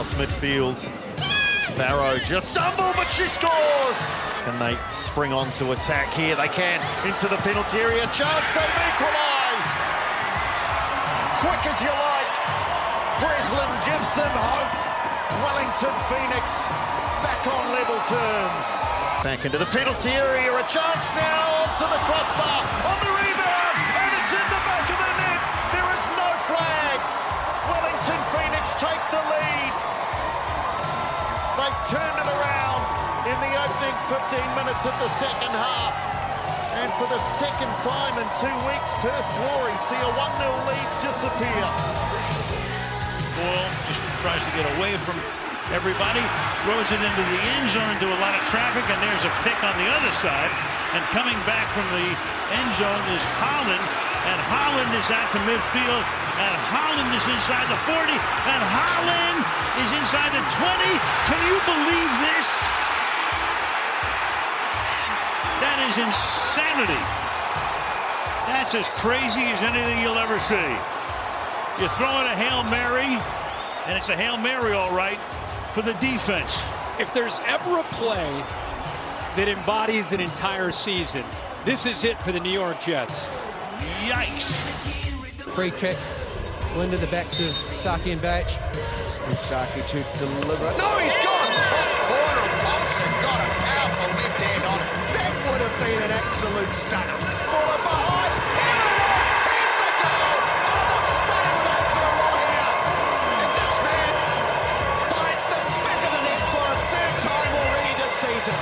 Across midfield. Varro just stumbled, but she scores! Can they spring on to attack here? They can. Into the penalty area. Chance, they've equalised! Quick as you like. Breslin gives them hope. Wellington Phoenix back on level terms. Back into the penalty area. A chance now to the crossbar. On the rebound. And it's in the back of the net. There is no flag. Wellington Phoenix take the lead. Turned it around in the opening 15 minutes of the second half. And for the second time in two weeks, Perth Glory see a 1-0 lead disappear. Boyle just tries to get away from everybody, throws it into the end zone into a lot of traffic, and there's a pick on the other side. And coming back from the end zone is Holland, and Holland is at the midfield, and Holland is inside the 40, and Holland is inside the 20. Can you believe this? That is insanity. That's as crazy as anything you'll ever see. You throw in a Hail Mary, and it's a Hail Mary, all right, for the defense. If there's ever a play that embodies an entire season, this is it for the New York Jets. Yikes. Free kick. Well into the backs of Saki and Batch. Saki to deliver. No, he's gone! Top corner. Thompson got a powerful left hand on it. That would have been an absolute stunner. Ball behind. Here it is! Here's the goal! Oh, the stunner with Oxford right here. And this man finds the back of the net for a third time already this season.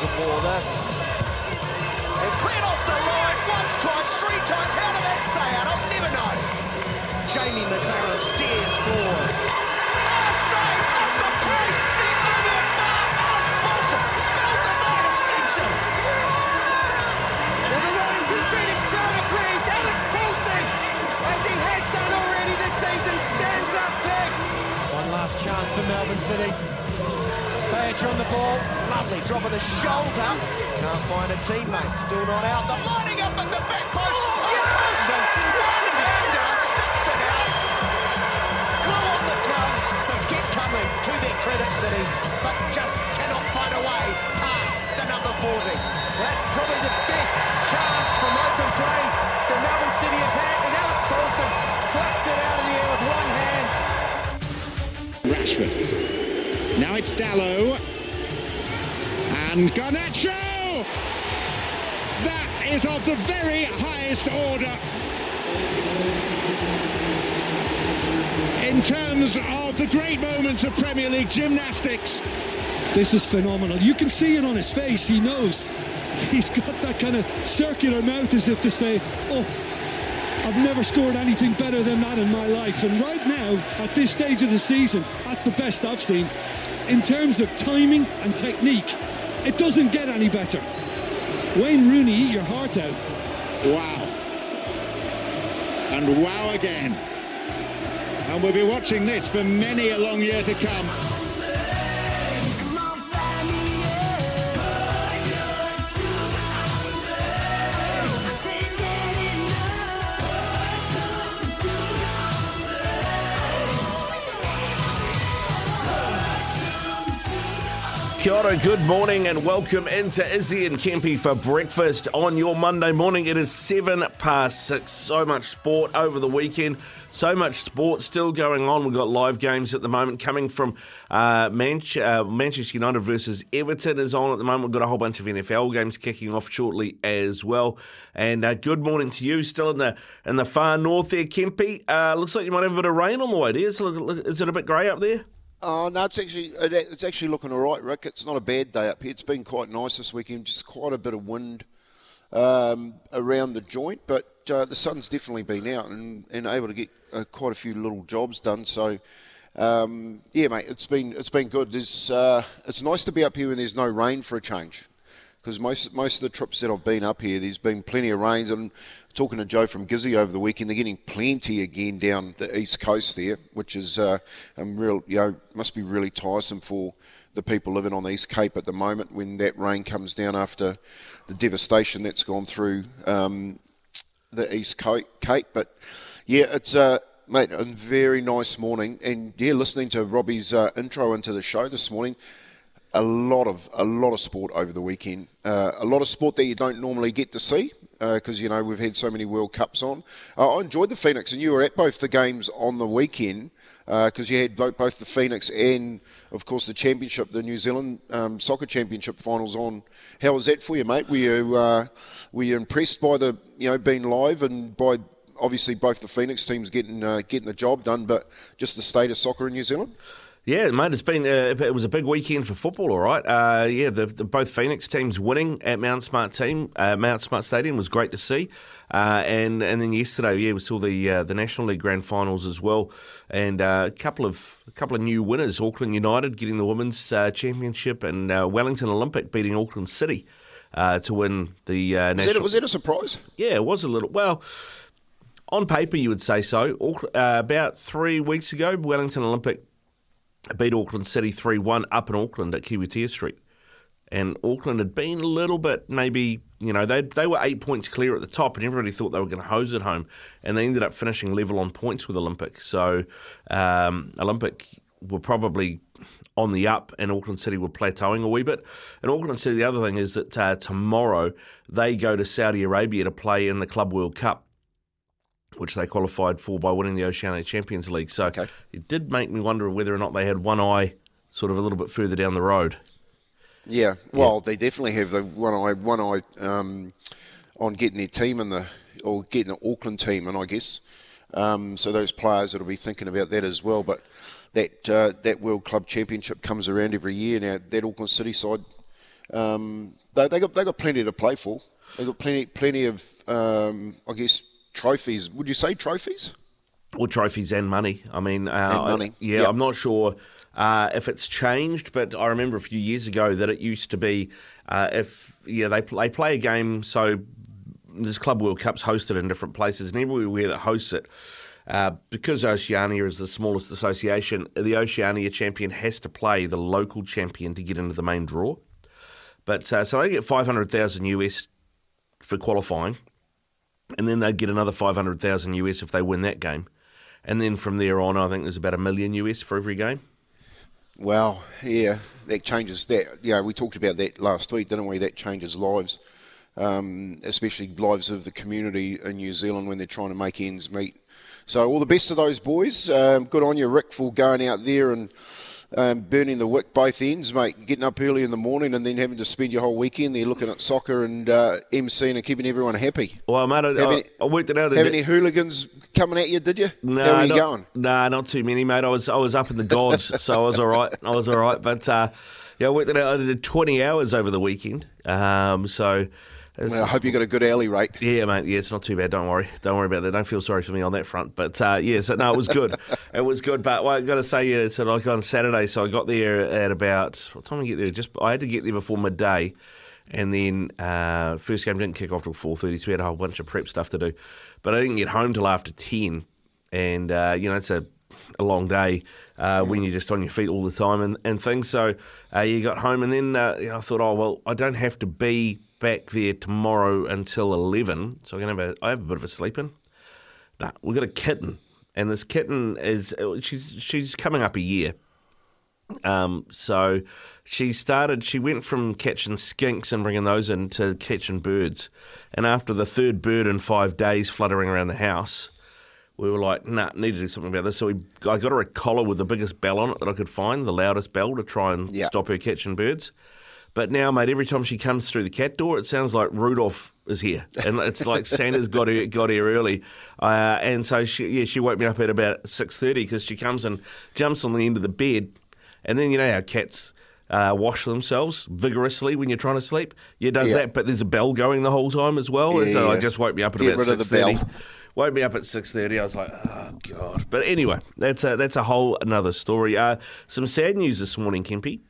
Before this. Twice, three times. How did that stay out? I'll never know. Jamie McLaren steers forward. Oh, save the. One last chance for Melbourne City. Badger on the ball. Lovely drop of the shoulder. Can't find a teammate. Still not out. The lining the back post. Sticks it out. Glue on the gloves. Get coming to their credit city, but just cannot find a way past the number 40. That's probably the best chance Melbourne City have had. And it out of the air with one hand. Rashford. Now it's Dalot. And Garnacho! Is of the very highest order. In terms of the great moments of Premier League gymnastics. This is phenomenal. You can see it on his face. He knows. He's got that kind of circular mouth as if to say, Oh, I've never scored anything better than that in my life. And right now, at this stage of the season, that's the best I've seen. In terms of timing and technique, it doesn't get any better. Wayne Rooney, eat your heart out. Wow. And wow again. And we'll be watching this for many a long year to come. Kia ora, good morning and welcome into Izzy and Kempy for breakfast on your Monday morning. It is seven past six. So much sport over the weekend. So much sport still going on. We've got live games at the moment coming from uh, Manch- uh, Manchester United versus Everton is on at the moment. We've got a whole bunch of NFL games kicking off shortly as well. And uh, good morning to you. Still in the in the far north there, Kempy. Uh, looks like you might have a bit of rain on the way there. Is, is it a bit grey up there? Oh no, it's actually it, it's actually looking all right, Rick. It's not a bad day up here. It's been quite nice this weekend. Just quite a bit of wind um, around the joint, but uh, the sun's definitely been out and, and able to get uh, quite a few little jobs done. So. Um, yeah, mate, it's been it's been good. There's, uh, it's nice to be up here when there's no rain for a change because most most of the trips that I've been up here, there's been plenty of rains. And talking to Joe from Gizzy over the weekend, they're getting plenty again down the east coast there, which is uh, um, real. You know, must be really tiresome for the people living on the East Cape at the moment when that rain comes down after the devastation that's gone through um, the East Cape. But yeah, it's. Uh, Mate, a very nice morning, and yeah, listening to Robbie's uh, intro into the show this morning, a lot of a lot of sport over the weekend. Uh, a lot of sport that you don't normally get to see because uh, you know we've had so many World Cups on. Uh, I enjoyed the Phoenix, and you were at both the games on the weekend because uh, you had both, both, the Phoenix and of course the championship, the New Zealand um, Soccer Championship finals on. How was that for you, mate? Were you uh, were you impressed by the you know being live and by obviously both the Phoenix teams getting uh, getting the job done, but just the state of soccer in New Zealand? Yeah, mate, it's been uh, it was a big weekend for football. All right, uh, yeah, the, the, both Phoenix teams winning at Mount Smart team, uh, Mount Smart Stadium was great to see, uh, and and then yesterday, yeah, we saw the uh, the National League Grand Finals as well, and uh, a couple of a couple of new winners. Auckland United getting the women's championship, and Wellington Olympic beating Auckland City to win the national. Was was that a surprise? Yeah, it was a little. Well. On paper, you would say so. about three weeks ago, Wellington Olympic beat Auckland City 3 1 up in Auckland at Kiwitea Street. And Auckland had been a little bit, maybe, you know, they, they were eight points clear at the top, and everybody thought they were going to hose it home. And they ended up finishing level on points with Olympic. So um, Olympic were probably on the up, and Auckland City were plateauing a wee bit. And Auckland City, the other thing is that uh, tomorrow they go to Saudi Arabia to play in the Club World Cup which they qualified for by winning the Oceania Champions League. So okay. it did make me wonder whether or not they had one eye sort of a little bit further down the road. Yeah, well, yeah. they definitely have the one eye, one eye um, on getting their team in the or getting the Auckland team, and I guess um, so. Those players that'll be thinking about that as well. But that uh, that World Club Championship comes around every year now. That Auckland City side, um, they, they got they got plenty to play for. They got plenty plenty of um, I guess trophies. Would you say trophies? Well, trophies and money. I mean, uh, and money. yeah, yep. I'm not sure uh, if it's changed, but I remember a few years ago that it used to be uh, if yeah they they play a game. So this Club World Cup's hosted in different places, and everywhere that hosts it. Uh, because Oceania is the smallest association, the Oceania champion has to play the local champion to get into the main draw. But uh, so they get 500,000 US for qualifying and then they'd get another 500,000 US if they win that game. And then from there on, I think there's about a million US for every game. Well, yeah, that changes that. Yeah, we talked about that last week, didn't we? That changes lives, um, especially lives of the community in New Zealand when they're trying to make ends meet. So, all the best to those boys. Um, good on you, Rick, for going out there and um, burning the wick both ends, mate. Getting up early in the morning and then having to spend your whole weekend there looking at soccer and uh, MCing and keeping everyone happy. Well, mate, I, any, I worked it out. Have any hooligans coming at you? Did you? No, How are you not, going? Nah, not too many, mate. I was I was up in the gods, so I was all right. I was all right, but uh, yeah, I worked it out. I did twenty hours over the weekend, um, so. Well, I hope you got a good hourly rate. Yeah, mate. Yeah, it's not too bad. Don't worry. Don't worry about that. Don't feel sorry for me on that front. But uh, yeah, so no, it was good. it was good. But well, I got to say, yeah, so like on Saturday, so I got there at about what time did I get there? Just I had to get there before midday, and then uh, first game didn't kick off till four thirty, so we had a whole bunch of prep stuff to do. But I didn't get home till after ten, and uh, you know it's a a long day uh, when you're just on your feet all the time and, and things. So uh, you got home, and then uh, I thought, oh well, I don't have to be back there tomorrow until 11, so I'm going to have a, I have a bit of a sleep in. Nah, we've got a kitten, and this kitten is, she's, she's coming up a year. Um, so she started, she went from catching skinks and bringing those in to catching birds. And after the third bird in five days fluttering around the house, we were like, nah, need to do something about this. So we, I got her a collar with the biggest bell on it that I could find, the loudest bell to try and stop her catching birds. But now, mate, every time she comes through the cat door, it sounds like Rudolph is here, and it's like Santa's got her got here early. Uh, and so she, yeah, she woke me up at about six thirty because she comes and jumps on the end of the bed, And then you know how cats uh, wash themselves vigorously when you're trying to sleep. Yeah, does Yeah. that, but there's a bell going the whole time as well. Yeah, so yeah. I just woke me up at Get about rid of the six thirty. Woke me up at six thirty. I was like, oh god. But anyway, that's a that's a whole another story. Uh, some sad news this morning, Kempy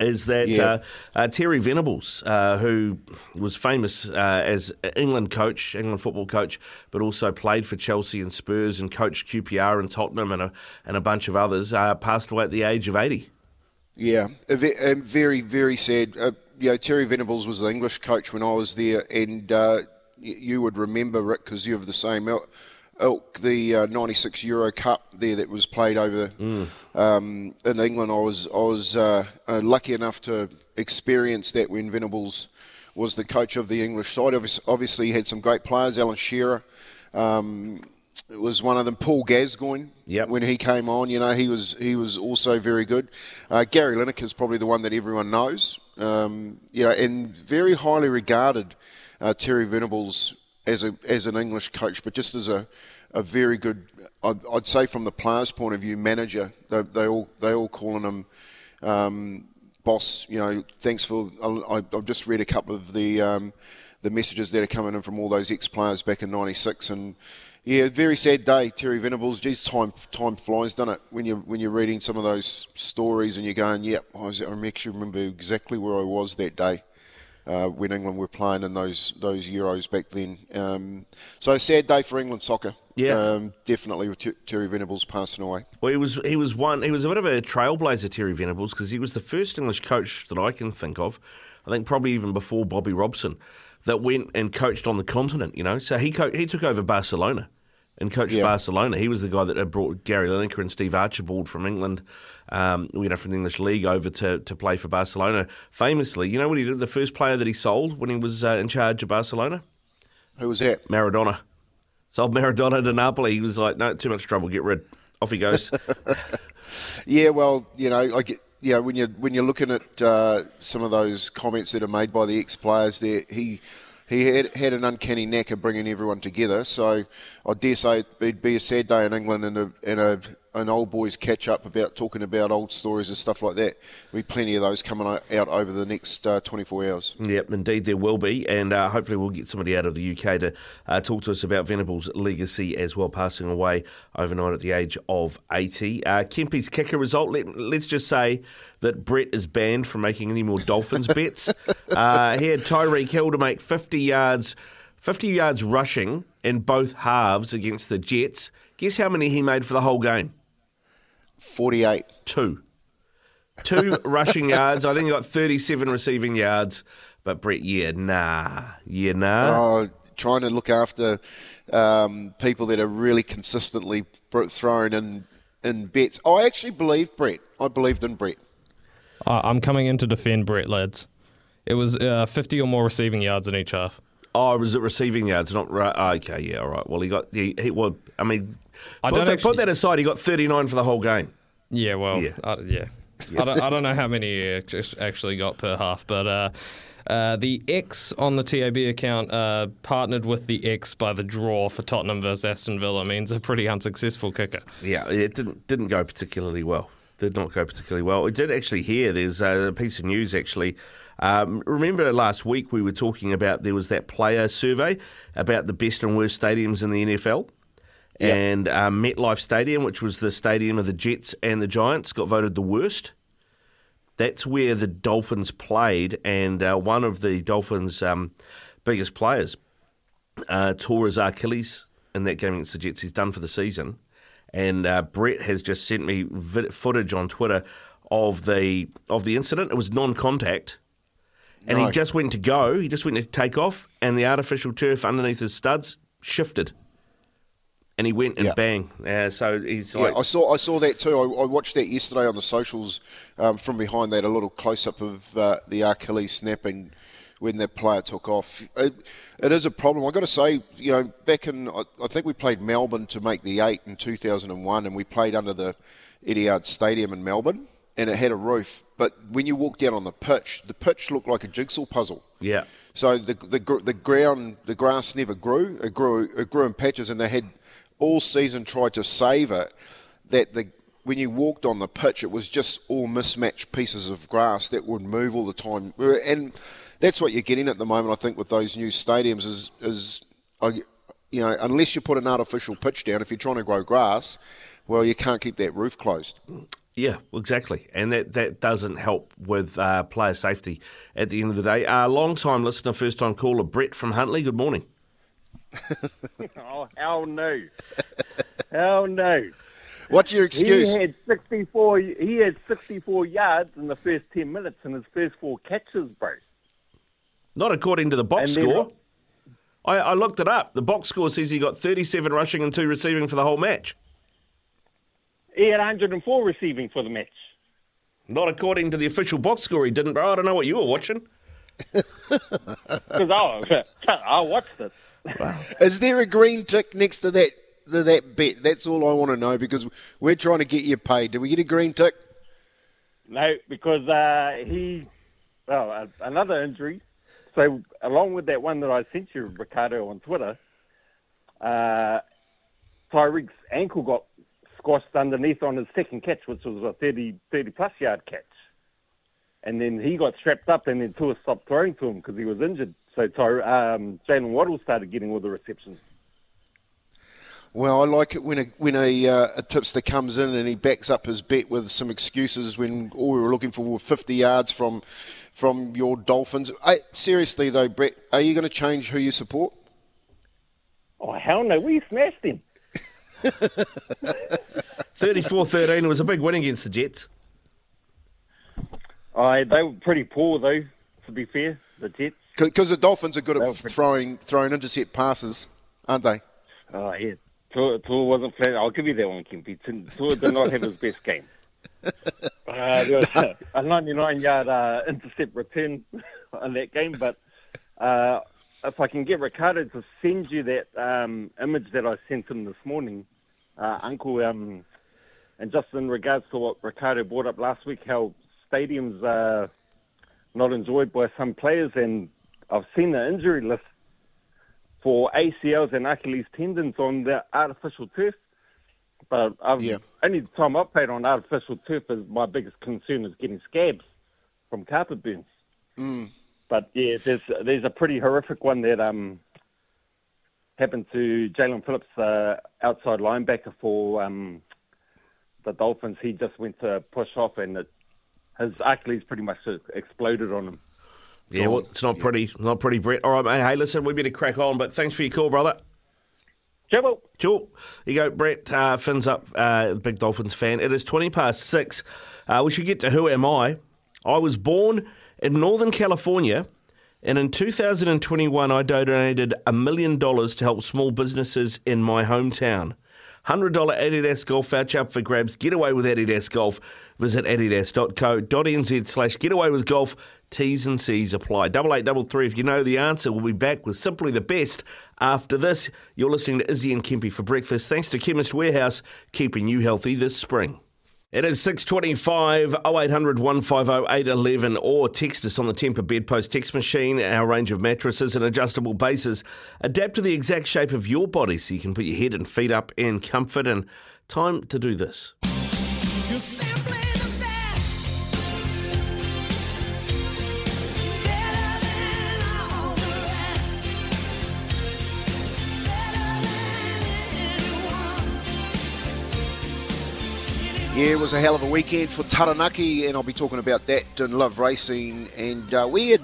is that Yeah. uh, uh, Terry Venables, uh, who was famous uh, as England coach, England football coach, but also played for Chelsea and Spurs and coached QPR and Tottenham and a, and a bunch of others, uh, passed away at the age of 80. Yeah, a ve- a very, very sad. Uh, you know, Terry Venables was the English coach when I was there, and uh, you would remember, Rick, because you have the same ilk, the uh, 96 Euro Cup there that was played over um, in England. I was, I was uh, uh, lucky enough to experience that when Venables was the coach of the English side. Obviously, he had some great players, Alan Shearer. Um, was one of them, Paul Gascoigne. Yep. When he came on, you know, he was he was also very good. Uh, Gary Lineker is probably the one that everyone knows. Um, you know, and very highly regarded uh, Terry Venables as a as an English coach, but just as a a very good, I'd, I'd say from the players' point of view, manager. They, they all they all calling him. Um, boss, you know, thanks for. I, I've just read a couple of the um, the messages that are coming in from all those ex players back in '96, and yeah, very sad day, Terry Venables. Geez, time time flies, doesn't it? When you when you're reading some of those stories and you're going, yep, I, I actually remember exactly where I was that day. Uh, when England were playing in those those Euros back then, um, so a sad day for England soccer. Yeah. um, definitely with Ter- Terry Venables passing away. Well, he was he was one. He was a bit of a trailblazer, Terry Venables, because he was the first English coach that I can think of. I think probably even before Bobby Robson, that went and coached on the continent. You know, so he co- he took over Barcelona and coached Yeah. Barcelona. He was the guy that had brought Gary Lineker and Steve Archibald from England, um, you know, from the English league over to, to play for Barcelona. Famously, you know what he did? The first player that he sold when he was uh, in charge of Barcelona, Who was that? Maradona. Sold Maradona to Napoli. He was like, no, too much trouble. Get rid. Off he goes. Yeah, well, you know, I get, yeah, when you when you're looking at uh, some of those comments that are made by the ex players, there he he had had an uncanny knack of bringing everyone together. So I dare say it'd be a sad day in England and a and a an old boys catch up about talking about old stories and stuff like that. There'll plenty of those coming out over the next uh, 24 hours. Yep, indeed there will be, and uh, hopefully we'll get somebody out of the UK to uh, talk to us about Venables' legacy as well, passing away overnight at the age of 80. Uh, Kempy's kicker result, let, let's just say that Brett is banned from making any more Dolphins bets. Uh, he had Tyreek Hill to make 50 yards, 50 yards rushing in both halves against the Jets. Guess how many he made for the whole game? 48. Two. Two rushing yards. I think he got 37 receiving yards. But Brett, yeah, nah. Yeah, nah. Oh, trying to look after um, people that are really consistently thrown in in bets. I actually believe Brett. I believed in Brett. I- I'm coming in to defend Brett, lads. It was uh, 50 or more receiving yards in each half. Oh, was it receiving yards? Not right. oh, okay, yeah, all right. Well, he got. He, he well, I mean, I put, don't that, actually- put that aside. He got 39 for the whole game. Yeah, well, Yeah. I, yeah. I, don't, I don't know how many he actually got per half, but uh, uh, the X on the TAB account uh, partnered with the X by the draw for Tottenham versus Aston Villa means a pretty unsuccessful kicker. Yeah, it didn't didn't go particularly well. Did not go particularly well. It did actually hear there's a piece of news actually. Um, remember last week we were talking about there was that player survey about the best and worst stadiums in the NFL. And um, MetLife Stadium, which was the stadium of the Jets and the Giants, got voted the worst. That's where the Dolphins played, and uh, one of the Dolphins' um, biggest players uh, tore his Achilles in that game against the Jets. He's done for the season. And uh, Brett has just sent me vid- footage on Twitter of the of the incident. It was non-contact, and he just went to go. He just went to take off, and the artificial turf underneath his studs shifted, and he went and Yeah. bang. Uh, so he's Yeah, I saw I saw that too. I, I watched that yesterday on the socials um, from behind. That a little close up of uh, the Achilles snapping when that player took off. It, it is a problem. I got to say, you know, back in I, I think we played Melbourne to make the eight in 2001, and we played under the Etihad Stadium in Melbourne, and it had a roof. But when you walked out on the pitch, the pitch looked like a jigsaw puzzle. yeah, So the the the ground the grass never grew. It grew it grew in patches, and they had all season tried to save it. That the when you walked on the pitch, it was just all mismatched pieces of grass that would move all the time, and that's what you're getting at the moment. I think with those new stadiums is is you know unless you put an artificial pitch down, if you're trying to grow grass, well, you can't keep that roof closed. Yeah, exactly, and that, that doesn't help with uh, player safety at the end of the day. Uh, long time listener, first time caller, Brett from Huntly. Good morning. Oh hell no, hell no. What's your excuse? He had 64. He had 64 yards in the first 10 minutes in his first four catches, bro. Not according to the box And score. I, I looked it up. The box score says he got 37 rushing and two receiving for the whole match. He had 104 receiving for the match. Not according to the official box score, he didn't, bro. I don't know what you were watching. Because I, I watched it. Is there a green tick next to that to that bet? That's all I want to know because we're trying to get you paid. Did we get a green tick? No, because uh, he, well, uh, another injury. So along with that one that I sent you, Riccardo, on Twitter, uh, Tyreek's ankle got squashed underneath on his second catch, which was a 30, 30 plus yard catch. And then he got strapped up, and then Tua stopped throwing to him because he was injured. So Ty, um, Jaylen Waddle started getting all the receptions. Well, I like it when a when a, uh, a tipster comes in and he backs up his bet with some excuses when all we were looking for were 50 yards from from your Dolphins. I, seriously though, Brett, are you going to change who you support? Oh hell no, we smashed him. 34 13 was a big win against the Jets. I they were pretty poor though. To be fair, the Jets. Because the Dolphins are good at were pretty- throwing throwing intercept passes, aren't they? Oh yeah, Tua, Tua wasn't flat. I'll give you that one, Kempy. Tua did not have his best game. Uh, there was a 99 yard uh, intercept return on that game, but uh, if I can get Riccardo to send you that um, image that I sent him this morning, uh, Uncle, um, and just in regards to what Riccardo brought up last week, how stadiums are not enjoyed by some players, and I've seen the injury list for ACLs and Achilles tendons on the artificial turf. But I've, only time I've played on artificial turf is my biggest concern is getting scabs from carpet burns. Mm. But yeah, there's there's a pretty horrific one that um happened to Jaelan Phillips, uh, outside linebacker for um, the Dolphins. He just went to push off, and it, his Achilles pretty much exploded on him. Yeah, well, it's not pretty, not pretty, Brett. All right, mate. Hey, listen, we better crack on, but thanks for your call, brother. Ciao. Cool. You go, Brett. Uh, fins up, uh, big Dolphins fan. It is 20 past six. Uh, we should get to who am I. I was born in Northern California, and in 2021, I donated a million dollars to help small businesses in my hometown. $100 Adidas Golf voucher up for grabs. Get away with Adidas Golf. Visit adidas.co.nz slash getaway with golf. T's and C's apply. Double eight double three. If you know the answer, we'll be back with simply the best. After this, you're listening to Izzy and Kempy for breakfast. Thanks to Chemist Warehouse, keeping you healthy this spring. It is 625 0800 150 811 or text us on the Tempur Bedpost text machine. Our range of mattresses and adjustable bases adapt to the exact shape of your body so you can put your head and feet up in comfort. And time to do this. Yeah, it was a hell of a weekend for Taranaki, and I'll be talking about that in Love Racing. And uh, we had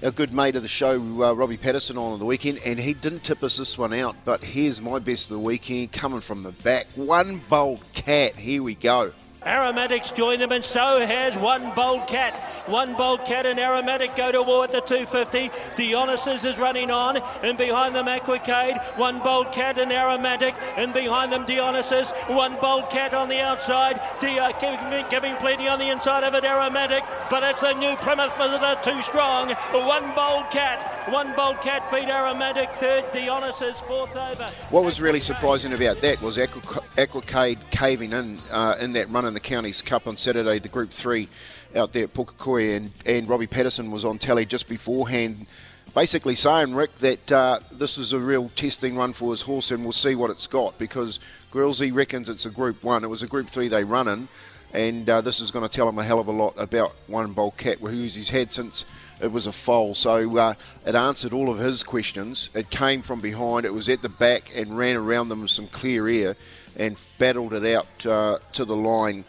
a good mate of the show, uh, Robbie Patterson, on on the weekend, and he didn't tip us this one out. But here's my best of the weekend coming from the back. One bold cat. Here we go. Aromatics join them, and so has one bold cat. One bold cat and Aromatic go to war at the 250. Dionysus is running on, and behind them Aquicade. One bold cat and Aromatic, and behind them Dionysus. One bold cat on the outside. Di- giving, giving plenty on the inside of it, Aromatic. But it's the new Plymouth Visitor too strong. One bold cat. One bold cat beat Aromatic. Third, Dionysus. Fourth over. What was really surprising about that was Aqu- Aquicade caving in uh, in that run in the Counties Cup on Saturday, the Group 3 out there at Pukekohe, and, and Robbie Patterson was on telly just beforehand, basically saying, Rick, that uh, this is a real testing run for his horse, and we'll see what it's got because Grillsy reckons it's a Group One. It was a Group Three they run in, and uh, this is going to tell him a hell of a lot about One Bold Cat, who's he's had since it was a foal. So uh, it answered all of his questions. It came from behind, it was at the back, and ran around them with some clear air and battled it out uh, to the line.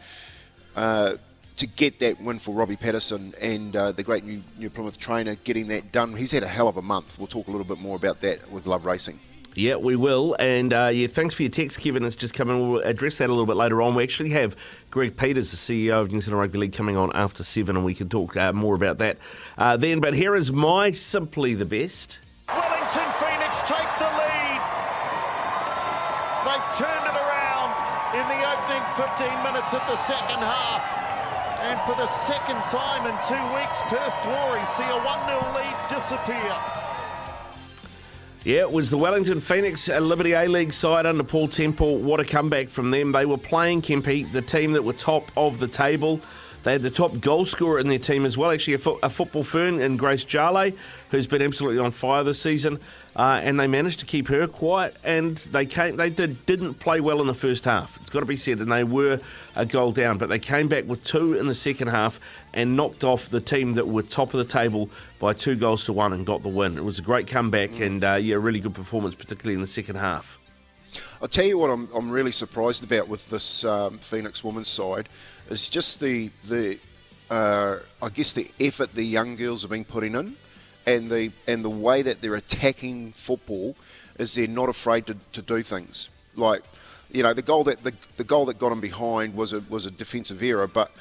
Uh, to get that win for Robbie Patterson and uh, the great New, New Plymouth trainer getting that done. He's had a hell of a month. We'll talk a little bit more about that with Love Racing. Yeah, we will. And uh, yeah, thanks for your text, Kevin. It's just coming. We'll address that a little bit later on. We actually have Greg Peters, the CEO of New Zealand Rugby League, coming on after seven, and we can talk uh, more about that uh, then. But here is my simply the best. Wellington Phoenix take the lead. They've turned 15 minutes of the second half. And for the second time in two weeks, Perth Glory see a 1 0 lead disappear. Yeah, it was the Wellington Phoenix and Liberty A League side under Paul Temple. What a comeback from them. They were playing Kempy, the team that were top of the table. They had the top goal scorer in their team as well, actually a, fo- a football fern in Grace Jale, who's been absolutely on fire this season. Uh, and they managed to keep her quiet, and they came. They did, didn't play well in the first half. It's got to be said, and they were a goal down, but they came back with two in the second half and knocked off the team that were top of the table by two goals to one and got the win. It was a great comeback and uh, yeah, really good performance, particularly in the second half. I'll tell you what I'm, I'm really surprised about with this um, Phoenix women's side is just the the uh, I guess the effort the young girls have been putting in, and the and the way that they're attacking football is they're not afraid to, to do things like you know the goal that the, the goal that got them behind was a was a defensive error, but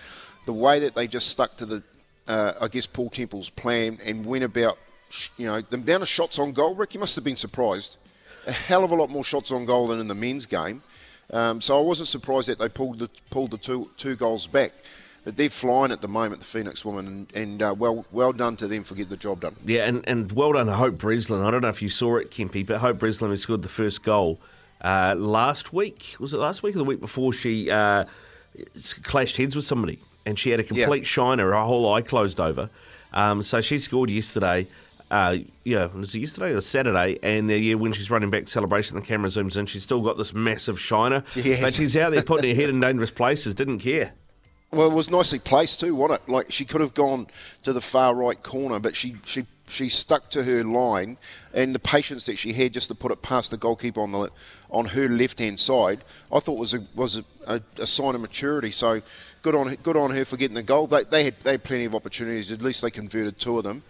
the way that they just stuck to the uh, I guess Paul Temple's plan and went about you know the amount of shots on goal. Rick, you must have been surprised. A hell of a lot more shots on goal than in the men's game. Um, so I wasn't surprised that they pulled the pulled the two two goals back. But they're flying at the moment, the Phoenix women, and, and uh, well well done to them for getting the job done. Yeah, and, and well done to Hope Breslin. I don't know if you saw it, Kempy, but Hope Breslin who scored the first goal uh, last week. Was it last week or the week before? She uh, clashed heads with somebody, and she had a complete yeah. shiner. Her whole eye closed over. Um, so she scored yesterday uh, yeah, was it yesterday or Saturday? And uh, yeah, when she's running back celebration, the camera zooms in. She's still got this massive shiner, yes. but she's out there putting her head in dangerous places. Didn't care. Well, it was nicely placed too, wasn't it? Like she could have gone to the far right corner, but she she she stuck to her line, and the patience that she had just to put it past the goalkeeper on the on her left hand side, I thought was a was a, a, a, sign of maturity. So good on good on her for getting the goal. They, they had they had plenty of opportunities. At least they converted two of them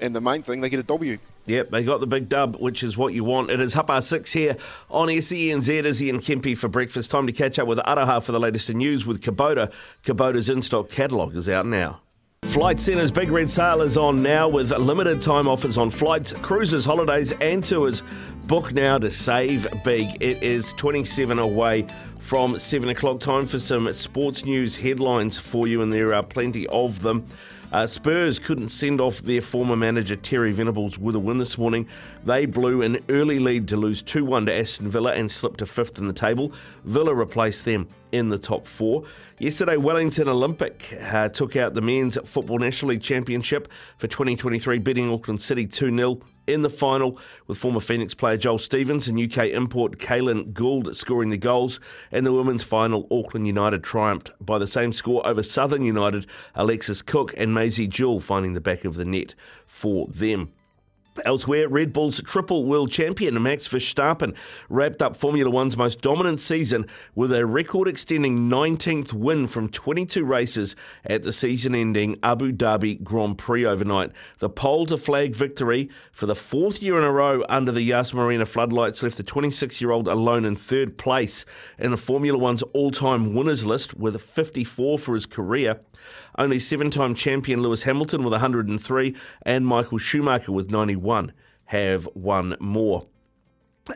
and the main thing, they get a W. Yep, they got the big dub, which is what you want. It is half past six here on SENZ, Izzy and Kempy for breakfast. Time to catch up with Araha for the latest in news with Kubota. Kubota's in-stock catalogue is out now. Flight Centre's Big Red Sale is on now with limited time offers on flights, cruises, holidays, and tours. Book now to save big. It is 27 away from 7 o'clock. Time for some sports news headlines for you, and there are plenty of them. Uh, Spurs couldn't send off their former manager Terry Venables with a win this morning. They blew an early lead to lose 2 1 to Aston Villa and slipped to fifth in the table. Villa replaced them in the top four. Yesterday, Wellington Olympic uh, took out the Men's Football National League Championship for 2023, beating Auckland City 2 0 in the final, with former Phoenix player Joel Stevens and UK import Kaylin Gould scoring the goals. In the women's final, Auckland United triumphed by the same score over Southern United, Alexis Cook and Maisie Jewell finding the back of the net for them. Elsewhere, Red Bull's triple world champion Max Verstappen wrapped up Formula One's most dominant season with a record extending 19th win from 22 races at the season ending Abu Dhabi Grand Prix overnight. The pole to flag victory for the fourth year in a row under the Yas Marina floodlights left the 26 year old alone in third place in the Formula One's all time winners list with 54 for his career. Only seven time champion Lewis Hamilton with 103 and Michael Schumacher with 91 have won more.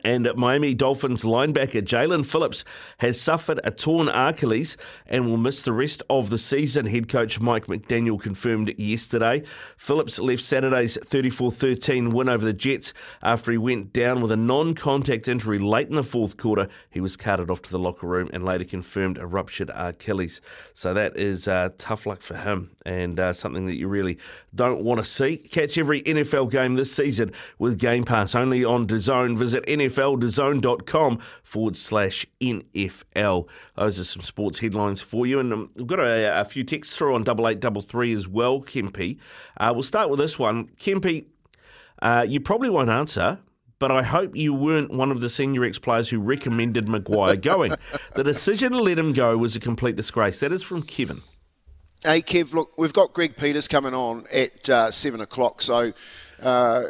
And Miami Dolphins linebacker Jaelan Phillips has suffered a torn Achilles and will miss the rest of the season, head coach Mike McDaniel confirmed yesterday. Phillips left Saturday's 34 13 win over the Jets after he went down with a non contact injury late in the fourth quarter. He was carted off to the locker room and later confirmed a ruptured Achilles. So that is uh, tough luck for him and uh, something that you really don't want to see. Catch every NFL game this season with Game Pass only on DAZN. Visit NFLDAZN.com forward slash NFL. Those are some sports headlines for you. And um, we've got a, a, few texts through on 8833 as well, Kempy. Uh, we'll start with this one. Kempy, uh, you probably won't answer, but I hope you weren't one of the senior ex players who recommended Maguire going. the decision to let him go was a complete disgrace. That is from Kevin. Hey, Kev, look, we've got Greg Peters coming on at uh, 7 o'clock, so uh,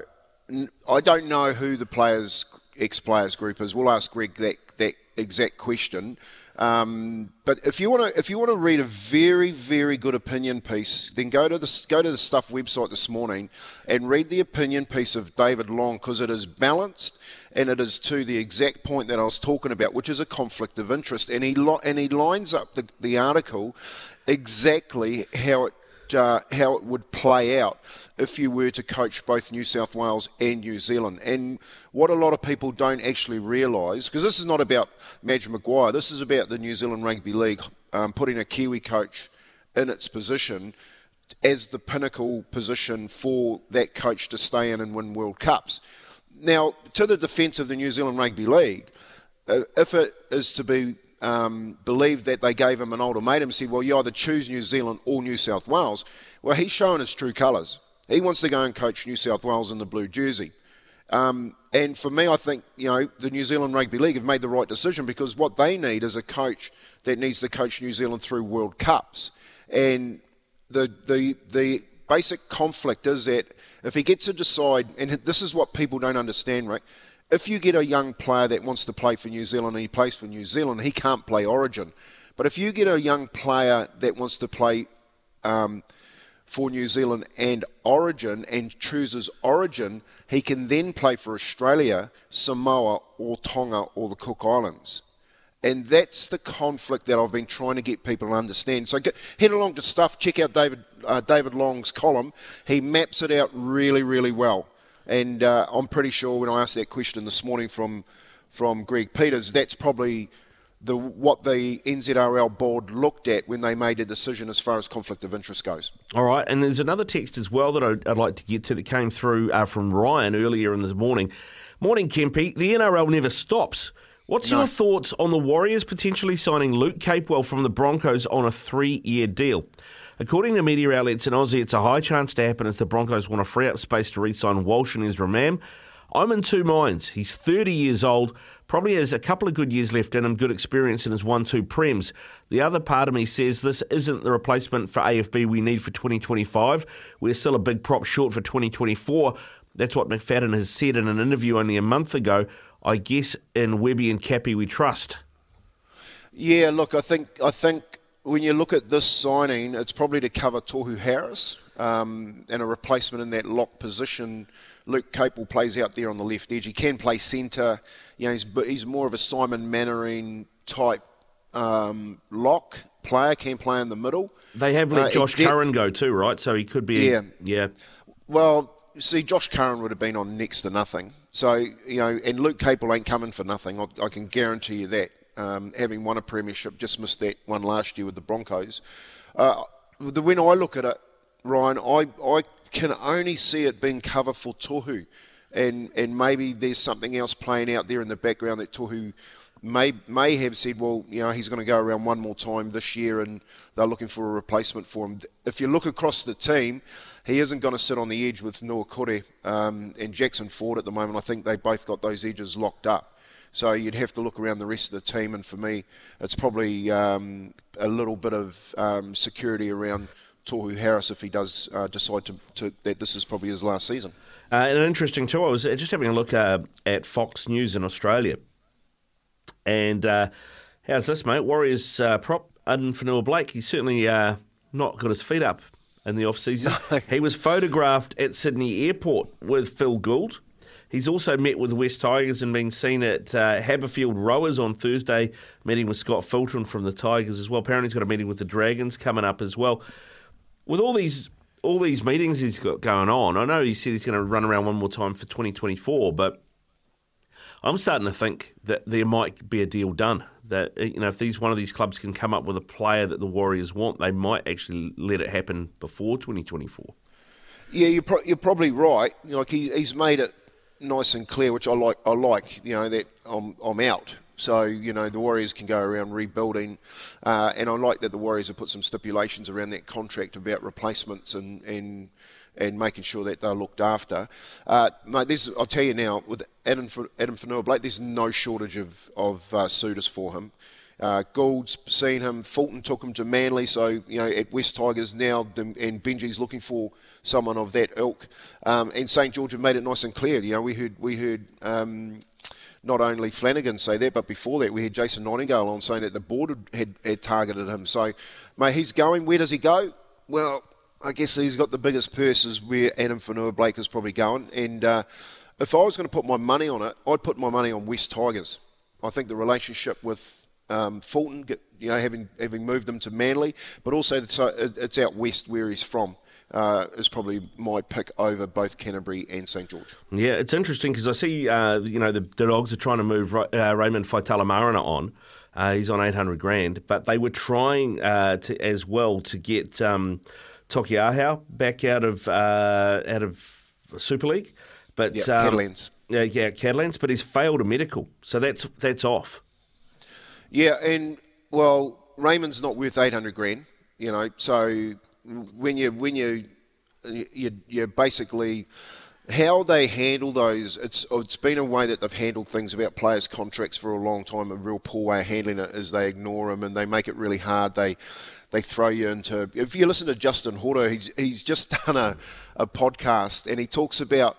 I don't know who the players ex players group is. We'll ask Greg that that exact question. Um, but if you want to, if you want to read a very, very good opinion piece, then go to the go to the Stuff website this morning and read the opinion piece of David Long because it is balanced and it is to the exact point that I was talking about, which is a conflict of interest. And he and he lines up the, the article exactly how it uh, how it would play out if you were to coach both New South Wales and New Zealand. And what a lot of people don't actually realise, because this is not about Madge Maguire, this is about the New Zealand Rugby League um, putting a Kiwi coach in its position as the pinnacle position for that coach to stay in and win World Cups. Now, to the defence of the New Zealand Rugby League, uh, if it is to be um, believed that they gave him an ultimatum, said, well, you either choose New Zealand or New South Wales. Well, he's shown his true colours. He wants to go and coach New South Wales in the blue jersey. Um, and for me, I think you know the New Zealand Rugby League have made the right decision because what they need is a coach that needs to coach New Zealand through World Cups. And the the the basic conflict is that if he gets to decide, and this is what people don't understand, Rick if you get a young player that wants to play for New Zealand and he plays for New Zealand, he can't play Origin. But if you get a young player that wants to play um, for New Zealand and Origin and chooses Origin, he can then play for Australia, Samoa, or Tonga, or the Cook Islands. And that's the conflict that I've been trying to get people to understand. So get, head along to stuff, check out David, uh, David Long's column. He maps it out really, really well. And uh, I'm pretty sure when I asked that question this morning from from Greg Peters, that's probably the what the NZRL board looked at when they made a decision as far as conflict of interest goes. All right, and there's another text as well that I'd, I'd like to get to that came through uh, from Ryan earlier in this morning. Morning, Kempy. The NRL never stops. What's no. your thoughts on the Warriors potentially signing Luke Capewell from the Broncos on a three-year deal? According to media outlets in Aussie, it's a high chance to happen as the Broncos want to free up space to re sign Walsh and Ezra Mam. I'm in two minds. He's 30 years old, probably has a couple of good years left in him, good experience in his 1 2 Prems. The other part of me says this isn't the replacement for AFB we need for 2025. We're still a big prop short for 2024. That's what McFadden has said in an interview only a month ago. I guess in Webby and Cappy we trust. Yeah, look, I think I think when you look at this signing, it's probably to cover Tohu Harris um, and a replacement in that lock position. Luke Capewell plays out there on the left edge. He can play centre. You know, he's, he's more of a Simon Mannering type um, lock player. Can play in the middle. They have let uh, Josh de- Curran go too, right? So he could be. Yeah. Yeah. Well, see, Josh Curran would have been on next to nothing. So you know, and Luke Capewell ain't coming for nothing. I, I can guarantee you that um, having won a premiership, just missed that one last year with the Broncos. Uh, the, when I look at it, Ryan, I, I can only see it being cover for Tohu. And, and maybe there's something else playing out there in the background that Tohu may may have said, well, you know, he's going to go around one more time this year, and they're looking for a replacement for him. If you look across the team, he isn't going to sit on the edge with Niukore um, and Jackson Ford at the moment. I think they both got those edges locked up. So you'd have to look around the rest of the team, and for me, it's probably um, a little bit of um, security around Tohu Harris if he does uh, decide to, to, that this is probably his last season. Uh, and interesting too, I was just having a look uh, at Fox News in Australia, and uh, how's this, mate? Warriors uh, prop Addin Fonua-Blake. He's certainly uh, not got his feet up in the off season. he was photographed at Sydney Airport with Phil Gould He's also met with West Tigers and been seen at uh, Haberfield Rowers on Thursday, meeting with Scott Fulton from the Tigers as well. Apparently, he's got a meeting with the Dragons coming up as well. With all these all these meetings he's got going on, I know he said he's going to run around one more time for 2024, but I'm starting to think that there might be a deal done. That you know, if these one of these clubs can come up with a player that the Warriors want, they might actually let it happen before 2024. Yeah, you're, pro- you're probably right. Like he, he's made it nice and clear, which I like. I like. You know that I'm I'm out. So you know the Warriors can go around rebuilding, uh, and I like that the Warriors have put some stipulations around that contract about replacements and and and making sure that they're looked after. Uh, mate, this I'll tell you now with Adam Adam Fonua Blake, there's no shortage of of uh, suitors for him. Uh, Gould's seen him. Fulton took him to Manly, so you know at West Tigers now, and Benji's looking for someone of that ilk. Um, and St George have made it nice and clear. You know, we heard we heard. Um, not only Flanagan say that, but before that we had Jason Nightingale on saying that the board had, had, targeted him. So, mate, he's going. Where does he go? Well, I guess he's got the biggest purses where Addin Fonua Blake is probably going. And uh, if I was going to put my money on it, I'd put my money on West Tigers. I think the relationship with um, Fulton, you know, having having moved them to Manly, but also it's out west where he's from uh, is probably my pick over both Canterbury and St George. Yeah, it's interesting because I see, uh, you know, the, the, Dogs are trying to move uh, Raymond Faitala-Mariner on. Uh, he's on 800 grand, but they were trying uh, to as well to get um, Toki Ahau back out of uh, out of Super League. But yeah, um, Catalans. Yeah, yeah, Catalans, but he's failed a medical, so that's that's off. Yeah, and well, Raymond's not worth 800 grand, you know, so when you when you you you basically how they handle those it's it's been a way that they've handled things about players contracts for a long time a real poor way of handling it is they ignore them and they make it really hard. They they throw you into if you listen to Justin Horo he's he's just done a, a podcast and he talks about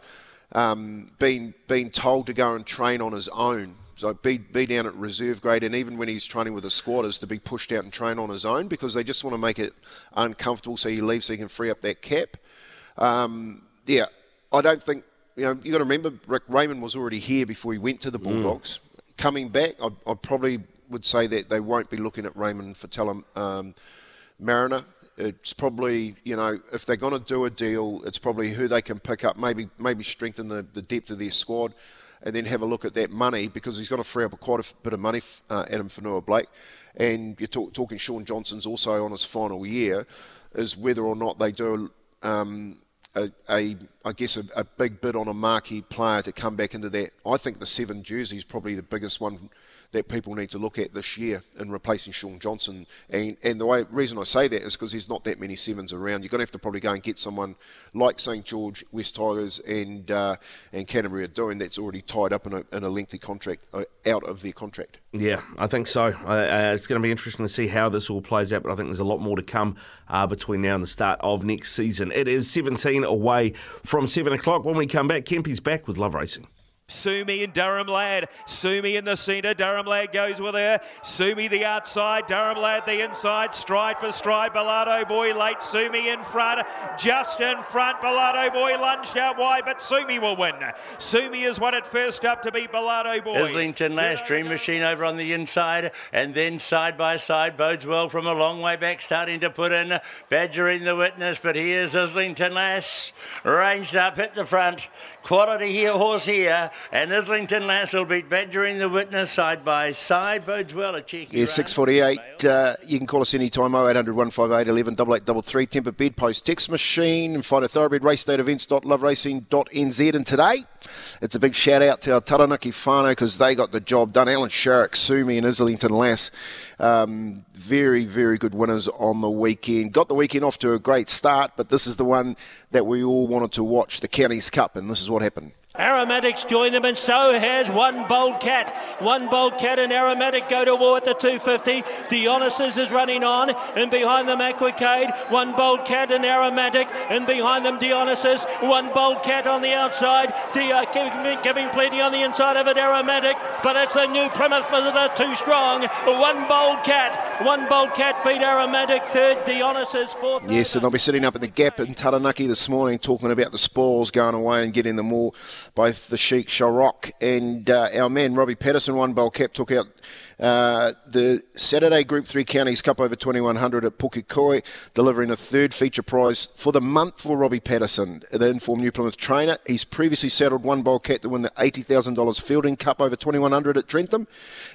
um, being being told to go and train on his own so be, be down at reserve grade, and even when he's training with the squatters, to be pushed out and train on his own because they just want to make it uncomfortable so he leaves so he can free up that cap. Um, yeah, I don't think, you know, you got to remember Rick Raymond was already here before he went to the mm. Bulldogs. Mm. Coming back, I, I, probably would say that they won't be looking at Raymond Faitala um, Mariner. It's probably, you know, if they're going to do a deal, it's probably who they can pick up, maybe maybe strengthen the, the depth of their squad and then have a look at that money because he's got to free up quite a bit of money, uh, Addin Fonua Blake. And you're talk, talking Shaun Johnson's also on his final year, is whether or not they do um, a, a, I guess, a, a, big bid on a marquee player to come back into that. I think the seven jersey is probably the biggest one that people need to look at this year in replacing Shaun Johnson. And and the way reason I say that is because there's not that many sevens around. You're going to have to probably go and get someone like St George, West Tigers, and uh, and Canterbury are doing that's already tied up in a, in a lengthy contract uh, out of their contract. Yeah, I think so. Uh, it's going to be interesting to see how this all plays out, but I think there's a lot more to come uh, between now and the start of next season. It is 17 away from 7 o'clock. When we come back, Kempy's back with Love Racing. Sumi and Durham Lad. Sumi in the centre. Durham Lad goes with her. Sumi the outside. Durham Lad the inside. Stride for stride. Balado Boy late. Sumi in front. Just in front. Balado Boy lunged out wide, but Sumi will win. Sumi is won it first up to beat Balado Boy. Islington Lass Dream Machine over on the inside, and then side by side bodes well from a long way back, starting to put in Badgering the witness. But here's Islington Lass, ranged up, hit the front. Quality here, horse here. And Islington Lass will beat Badgering the witness side by side. Bodes well a cheeky. Yeah, 648. Uh, you can call us anytime 0800 158 11 8833. Tempur bed post text machine. And find a thoroughbred race date events.loveracing.nz. And today, it's a big shout out to our Taranaki whānau because they got the job done. Alan Sharrock, Sumi, and Islington Lass. Um, very, very good winners on the weekend. Got the weekend off to a great start, but this is the one that we all wanted to watch the Counties Cup, and this is what happened. Aromatics join them, and so has one bold cat. One bold cat and Aromatic go to war at the 250. Dionysus is running on, and behind them Aquacade. One bold cat and Aromatic, and behind them Dionysus. One bold cat on the outside. Giving, giving plenty on the inside of it, Aromatic, but it's the new Plymouth Visitor too strong. One bold cat. One bold cat beat Aromatic third. Dionysus fourth. Yes, and they'll be sitting up in the gap in Taranaki this morning talking about the spoils going away and getting them all both the Sheik Sharrock and uh, our man Robbie Patterson. One bold cat took out uh, the Saturday Group 3 Counties Cup over 2100 at Pukekohe, delivering a third feature prize for the month for Robbie Patterson, the informed New Plymouth trainer. He's previously saddled one bold cat to win the $80,000 Feilding Cup over 2100 at Trentham,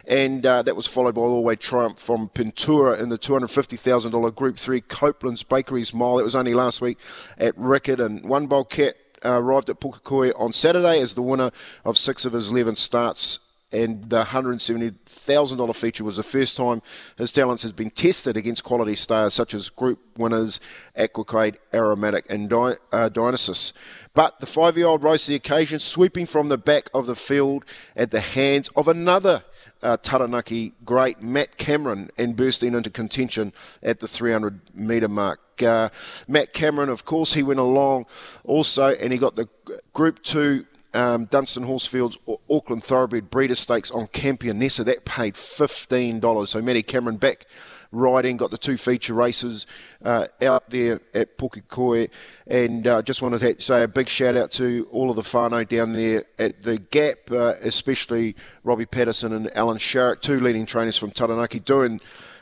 and uh, that was followed by all-the-way triumph from Pintura in the $250,000 Group 3 Coupland's Bakeries Mile. It was only last week at Riccarton, and one bold cat uh, arrived at Pukekohe on Saturday as the winner of six of his 11 starts and the $170,000 feature was the first time his talents has been tested against quality stars such as group winners Aquacade, Aromatic and Di- uh, Dionysus. But the five-year-old rose to the occasion, sweeping from the back of the field at the hands of another uh, Taranaki great, Matt Cameron, and bursting into contention at the 300 metre mark. Uh, Matt Cameron, of course, he went along also, and he got the Group 2 um, Dunstan Horsefeeds Auckland Thoroughbred Breeder Stakes on Campionessa. That paid $15. So Matty Cameron back riding, got the two feature races uh, out there at Pukekohe. And uh, just wanted to say a big shout out to all of the whānau down there at the Gap, uh, especially Robbie Patterson and Alan Sharrock, two leading trainers from Taranaki, doing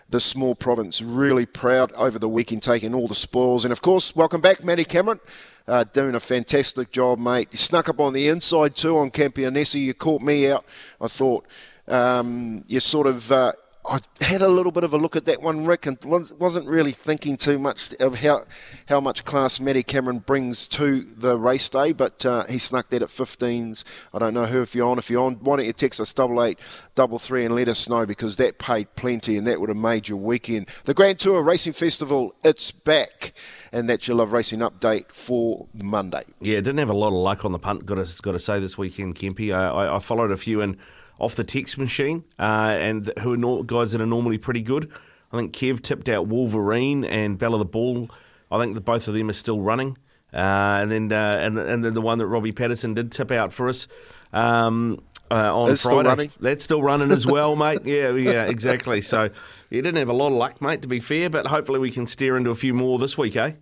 the small province really proud over the weekend, taking all the spoils. And of course, welcome back, Matty Cameron. Uh, doing a fantastic job, mate. You snuck up on the inside too on Campionessa. You caught me out. I thought um, you sort of uh, I had a little bit of a look at that one, Rick, and wasn't really thinking too much of how how much class Matty Cameron brings to the race day, but uh, he snuck that at 15s. I don't know who if you're on. If you're on, why don't you text us double eight double three and let us know because that paid plenty and that would have made your weekend. The Grand Tour Racing Festival, it's back, and that's your Love Racing update for Monday. Yeah, didn't have a lot of luck on the punt. Got to got to say this weekend, Kempy. I, I, I followed a few in off the text machine, uh, and who are no- guys that are normally pretty good. I think Kev tipped out Wolverine and Bella the Ball. I think that both of them are still running. Uh, and then uh, and and then the one that Robbie Patterson did tip out for us um, uh, on still Friday. running? That's still running as well, mate. Yeah, yeah, exactly. So you didn't have a lot of luck, mate. To be fair, but hopefully we can steer into a few more this week, eh?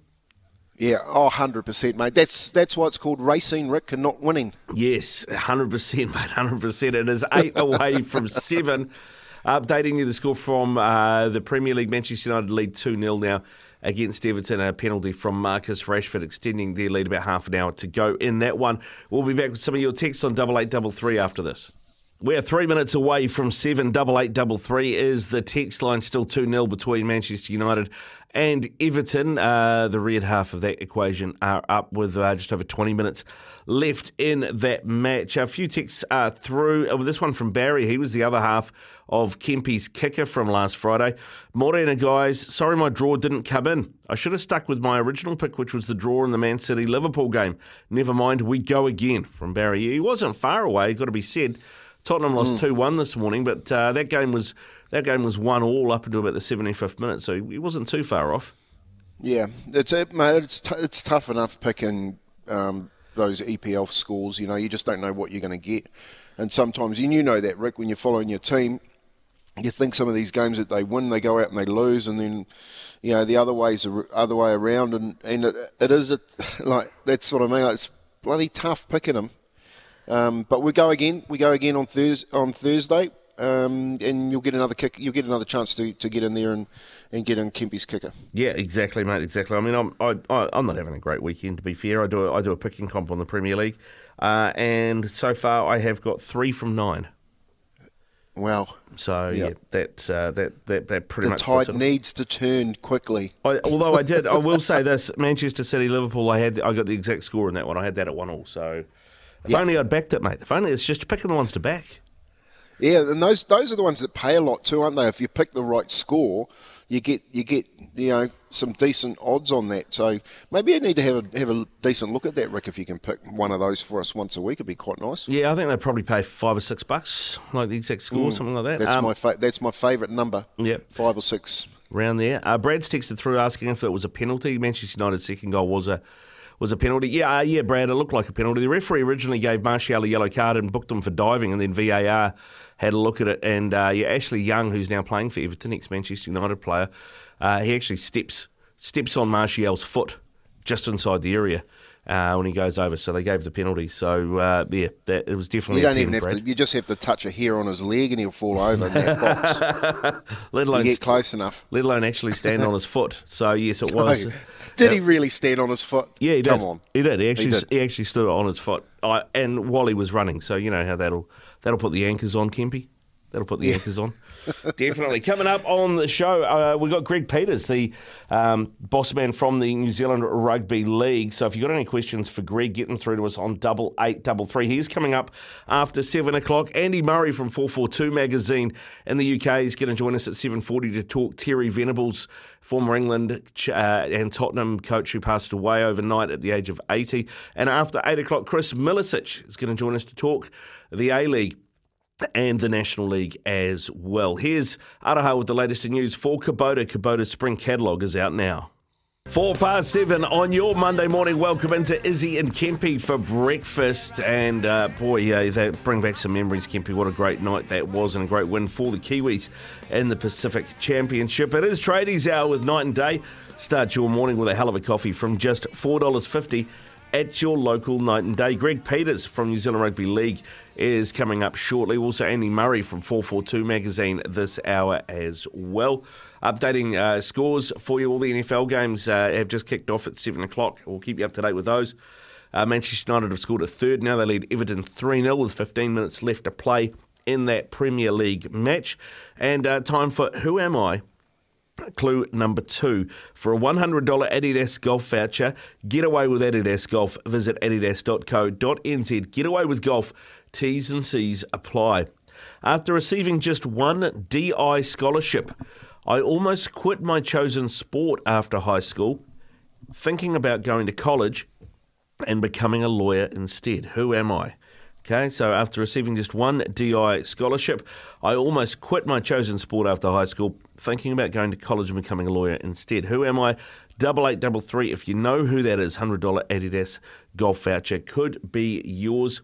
Yeah, oh, 100%, mate. That's that's why it's called racing, Rick, and not winning. Yes, 100%, mate, 100%. It is eight away from seven. Updating you the score from uh, the Premier League. Manchester United lead 2 0 now against Everton. A penalty from Marcus Rashford extending their lead about half an hour to go in that one. We'll be back with some of your texts on 8833 after this. We're three minutes away from seven. Double eight double three is the text line. Still two 0 between Manchester United and Everton. Uh, the red half of that equation are up with uh, just over twenty minutes left in that match. A few texts are through. Uh, this one from Barry. He was the other half of Kempy's kicker from last Friday. Morena guys, sorry my draw didn't come in. I should have stuck with my original pick, which was the draw in the Man City Liverpool game. Never mind, we go again. From Barry. He wasn't far away. Got to be said. Tottenham lost Mm. two one this morning, but uh, that game was that game was one all up until about the seventy fifth minute, so he wasn't too far off. Yeah, it's it, mate. It's t- it's tough enough picking um, those EPL scores. You know, you just don't know what you're going to get, and sometimes and you know that Rick when you're following your team, you think some of these games that they win, they go out and they lose, and then you know the other ways other way around, and and it, it is a, like that's what I mean. Like, it's bloody tough picking them. Um, but we go again. We go again on Thurs on Thursday, um, and you'll get another kick. You'll get another chance to, to get in there and, and get in Kempy's kicker. Yeah, exactly, mate. Exactly. I mean, I'm I, I'm not having a great weekend to be fair. I do a, I do a picking comp on the Premier League, uh, and so far I have got three from nine. Wow. So yeah, Yeah. that uh, that that that pretty the much puts tide needs to turn quickly. I, although I did, I will say this: Manchester City, Liverpool. I had, I got the exact score in that one. I had that at one all. So, if Yeah. only I'd backed it, mate. If only it's just picking the ones to back. Yeah, and those those are the ones that pay a lot too, aren't they? If you pick the right score, you get you get you know some decent odds on that. So maybe you need to have a have a decent look at that, Rick. If you can pick one of those for us once a week, it'd be quite nice. Yeah, I think they'd probably pay five or six bucks, like the exact score, Mm. something like that. That's Um, my fa- that's my favourite number. Yeah, five or six. round there. Uh, Brad's texted through asking if it was a penalty. Manchester United's second goal was a was a penalty. Yeah, uh, yeah, Brad, it looked like a penalty. The referee originally gave Martial a yellow card and booked him for diving, and then VAR had a look at it. And uh, yeah, Ashley Young, who's now playing for Everton, ex Manchester United player, uh, he actually steps steps on Martial's foot just inside the area. uh, when he goes over. So they gave the penalty. So uh, yeah, that, it was definitely. You don't a even have to. You just have to touch a hair on his leg and he'll fall over in that box. let alone you get st- close enough. Let alone actually stand on his foot. So yes, it No. was. Did he really stand on his foot? Yeah, he did. Come on. He did. He actually did. he, actually stood on his foot, I, and while he was running. So you know how that'll that'll put the anchors on, Kempy. That'll put the Yeah. anchors on. Definitely. Coming up on the show, uh, we've got Greg Peters, the um, boss man from the New Zealand Rugby League. So if you've got any questions for Greg, get them through to us on double eight double three. He's coming up after seven o'clock. Andy Murray from 442 magazine in the UK is going to join us at 7.40 to talk Terry Venables, former England uh, and Tottenham coach who passed away overnight at the age of 80. And after eight o'clock, Chris Milicic is going to join us to talk the A-League and the National League as well. Here's Araha with the latest in news for Kubota. Kubota's spring catalogue is out now. Four past seven on your Monday morning. Welcome into Izzy and Kempy for breakfast. And uh, boy, yeah, they bring back some memories, Kempy. What a great night that was and a great win for the Kiwis in the Pacific Championship. It is tradies hour with night and day. Start your morning with a hell of a coffee from just $4.50 at your local night and day. Greg Peters from New Zealand Rugby League is coming up shortly. Also, Andy Murray from 442 magazine this hour as well. Updating uh, scores for you. All the NFL games uh, have just kicked off at 7 o'clock. We'll keep you up to date with those. Uh, Manchester United have scored a third. Now they lead Everton 3 0 with 15 minutes left to play in that Premier League match. And uh, time for Who Am I? Clue number two. For a $100 Adidas golf voucher, get away with Adidas Golf. Visit adidas.co.nz. Get away with golf. T's and C's apply. After receiving just one DI scholarship, I almost quit my chosen sport after high school, thinking about going to college and becoming a lawyer instead. Who am I? Okay, so after receiving just one DI scholarship, I almost quit my chosen sport after high school, thinking about going to college and becoming a lawyer instead. Who am I? Double eight double three. If you know who that is, hundred dollar Adidas golf voucher could be yours.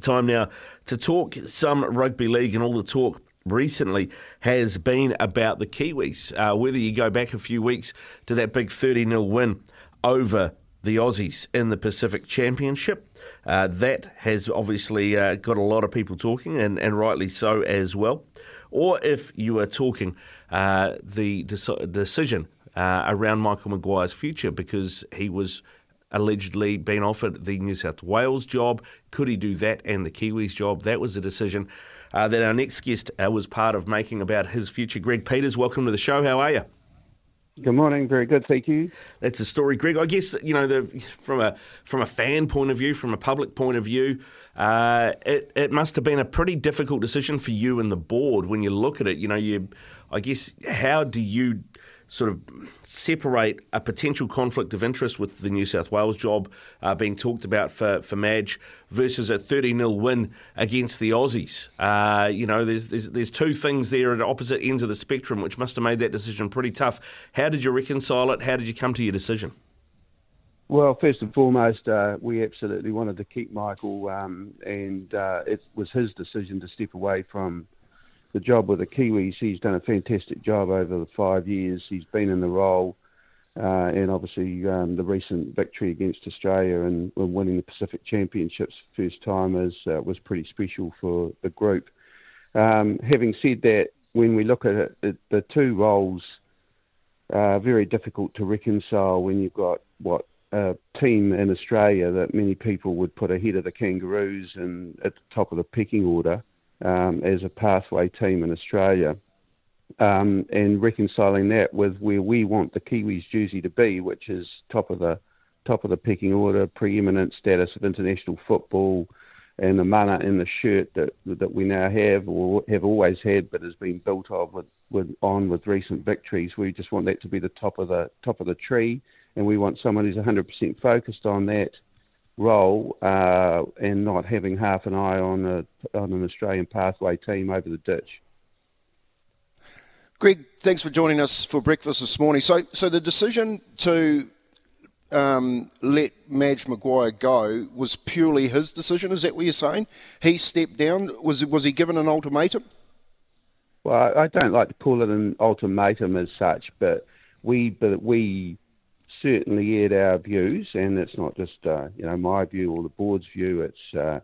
Time now to talk some rugby league and all the talk recently has been about the Kiwis. Uh, whether you go back a few weeks to that big 30 0 win over the Aussies in the Pacific Championship, uh, that has obviously uh, got a lot of people talking, and, and rightly so as well. Or if you are talking uh, the deci- decision uh, around Michael Maguire's future because he was allegedly been offered the New South Wales job. Could he do that and the Kiwis job? That was a decision uh, that our next guest uh, was part of making about his future. Greg Peters, welcome to the show. How are you? Good morning. Very good, thank you. That's the story, Greg. I guess you know the from a from a fan point of view, from a public point of view, uh, it it must have been a pretty difficult decision for you and the board when you look at it. You know, you, I guess, how do you sort of separate a potential conflict of interest with the New South Wales job uh, being talked about for, for Madge versus a 30 0 win against the Aussies. Uh, you know, there's, there's, there's two things there at opposite ends of the spectrum which must have made that decision pretty tough. How did you reconcile it? How did you come to your decision? Well, first and foremost, uh, we absolutely wanted to keep Michael, um, and uh, it was his decision to step away from the job with the Kiwis. He's done a fantastic job over the five years he's been in the role, uh, and obviously um, the recent victory against Australia and, and winning the Pacific Championships first time is, uh, was pretty special for the group. Um, having said that, when we look at it, the two roles are very difficult to reconcile when you've got what a team in Australia that many people would put ahead of the Kangaroos and at the top of the pecking order um, as a pathway team in Australia, um, and reconciling that with where we want the Kiwis jersey to be, which is top of the top of the pecking order, preeminent status of international football, and the mana in the shirt that that we now have or have always had, but has been built of with, with on with recent victories. We just want that to be the top of the top of the tree, and we want someone who's 100% focused on that role uh, and not having half an eye on a, on an Australian pathway team over the ditch. Greg, thanks for joining us for breakfast this morning. So, so the decision to um, let Madge Maguire go was purely his decision. Is that what you're saying? He stepped down. Was was he given an ultimatum? Well, I, don't like to call it an ultimatum as such, but we but we certainly aired our views, and it's not just uh, you know my view or the board's view. It's uh,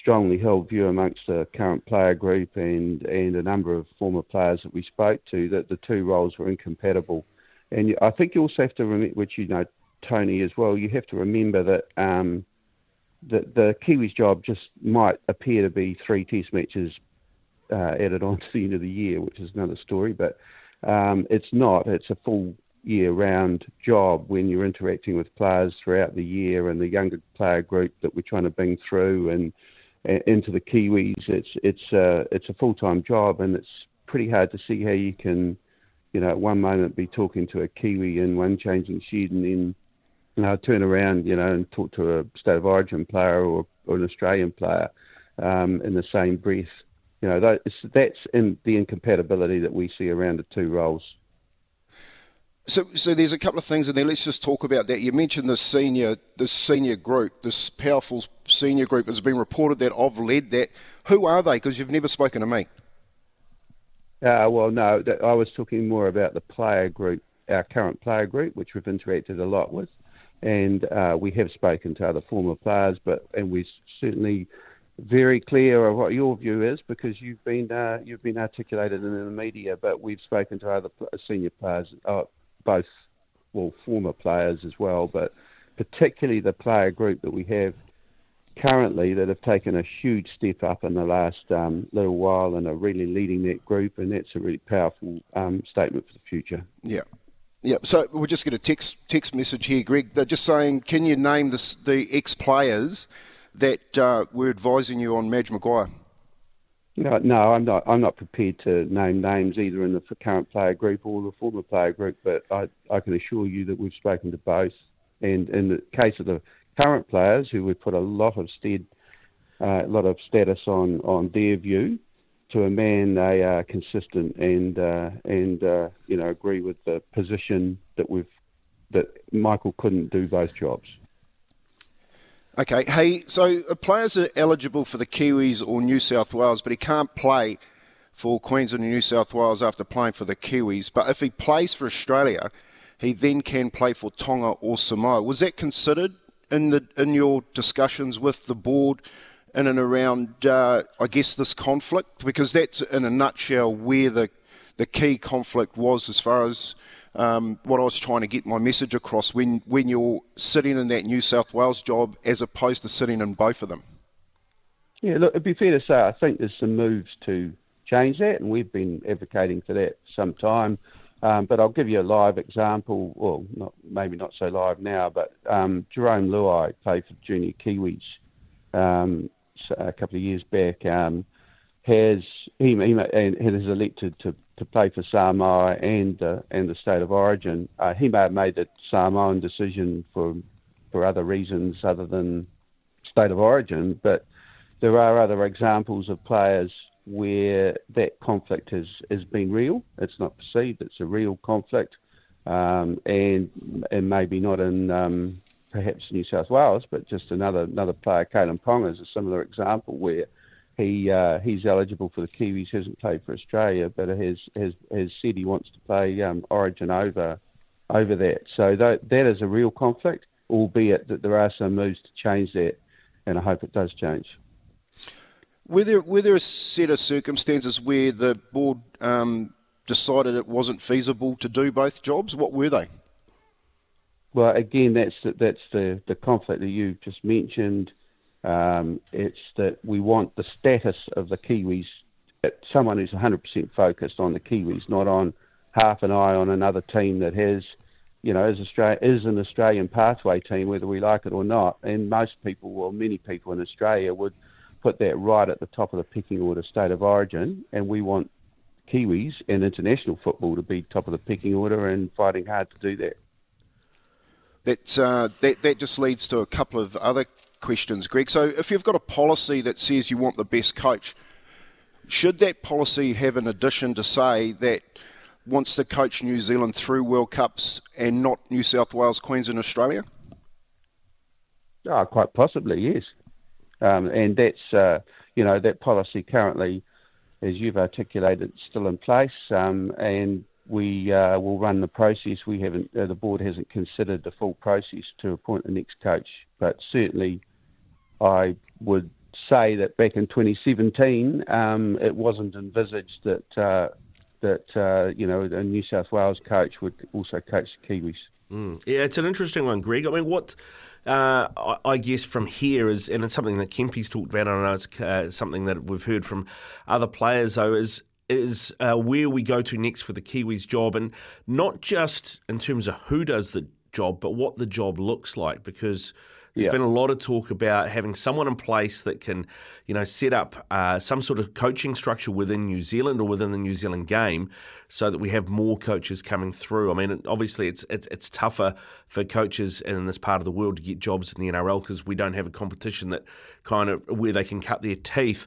strongly held view amongst the current player group and and a number of former players that we spoke to that the two roles were incompatible. And I think you also have to remember, which you know, Tony as well. You have to remember that. Um, the, the Kiwis' job just might appear to be three Test matches uh, added on to the end of the year, which is another story. But um, it's not. It's a full year-round job when you're interacting with players throughout the year and the younger player group that we're trying to bring through and, and into the Kiwis. It's it's uh, it's a full-time job, and it's pretty hard to see how you can, you know, at one moment be talking to a Kiwi in one changing shed and then you know, turn around, you know, and talk to a state of origin player or, or an Australian player um, in the same breath. You know, that's in the incompatibility that we see around the two roles. So, so there's a couple of things in there. Let's just talk about that. You mentioned the senior, this senior group, this powerful senior group. It's been reported that I've led that. Who are they? Because you've never spoken to me. Uh, well, no, I was talking more about the player group, our current player group, which we've interacted a lot with, and uh, we have spoken to other former players, but and we're certainly very clear of what your view is because you've been uh, you've been articulated in the media. But we've spoken to other senior players, uh, both well former players as well, but particularly the player group that we have currently that have taken a huge step up in the last um, little while and are really leading that group, and that's a really powerful um, statement for the future. Yeah. Yeah, so we'll just get a text text message here, Greg. They're just saying, can you name the, the ex players that uh, were advising you on Madge Maguire? No, no, I'm not. I'm not prepared to name names either in the current player group or the former player group. But I, I can assure you that we've spoken to both. And in the case of the current players, who we put a lot of stead, uh, a lot of status on on their view, to a man they are consistent and uh, and uh, you know agree with the position that we've that Michael couldn't do both jobs. Okay, hey, so players are eligible for the Kiwis or New South Wales, but he can't play for Queensland and New South Wales after playing for the Kiwis. But if he plays for Australia, he then can play for Tonga or Samoa. Was that considered in the in your discussions with the board in and around, uh, I guess, this conflict? Because that's in a nutshell where the the key conflict was as far as um, what I was trying to get my message across when, when you're sitting in that New South Wales job as opposed to sitting in both of them. Yeah, look, it'd be fair to say I think there's some moves to change that, and we've been advocating for that for some time. Um, but I'll give you a live example. Well, not maybe not so live now, but um, Jarome Luai played for Junior Kiwis um, a couple of years back. Um, has he, he and has elected to to play for Samoa and uh, and the state of origin. Uh, he may have made the Samoan decision for for other reasons other than state of origin, but there are other examples of players where that conflict has, has been real. It's not perceived; it's a real conflict, um, and and maybe not in um, perhaps New South Wales, but just another another player, Kalyn Ponga, is a similar example where he uh, he's eligible for the Kiwis. Hasn't played for Australia, but has has has said he wants to play um, Origin over over that. So that that is a real conflict, albeit that there are some moves to change that, and I hope it does change. Were there were there a set of circumstances where the board um, decided it wasn't feasible to do both jobs? What were they? Well, again, that's the, that's the the conflict that you just mentioned. Um, it's that we want the status of the Kiwis, someone who's 100% focused on the Kiwis, not on half an eye on another team that has, you know, is, Australia, is an Australian pathway team, whether we like it or not. And most people, well, many people in Australia would put that right at the top of the picking order, state of origin, and we want Kiwis and international football to be top of the picking order and fighting hard to do that. That, uh, that that just leads to a couple of other questions, Greg. So, if you've got a policy that says you want the best coach, should that policy have an addition to say that wants to coach New Zealand through World Cups and not New South Wales, Queensland, Australia? Oh, quite possibly, yes. Um, and that's, uh, you know, that policy currently, as you've articulated, still in place. Um, and we uh, will run the process. We haven't, uh, the board hasn't considered the full process to appoint the next coach, but certainly, I would say that back in 2017, um, it wasn't envisaged that uh, that uh, you know a New South Wales coach would also coach the Kiwis. Mm. Yeah, it's an interesting one, Greg. I mean, what uh, I, I, guess from here is, and it's something that Kempy's talked about. I know it's uh, something that we've heard from other players, though, is is uh, where we go to next for the Kiwis job, and not just in terms of who does the job, but what the job looks like, because there's yeah. been a lot of talk about having someone in place that can, you know, set up uh, some sort of coaching structure within New Zealand or within the New Zealand game, so that we have more coaches coming through. I mean, obviously, it's it's, it's tougher for coaches in this part of the world to get jobs in the NRL because we don't have a competition that kind of where they can cut their teeth.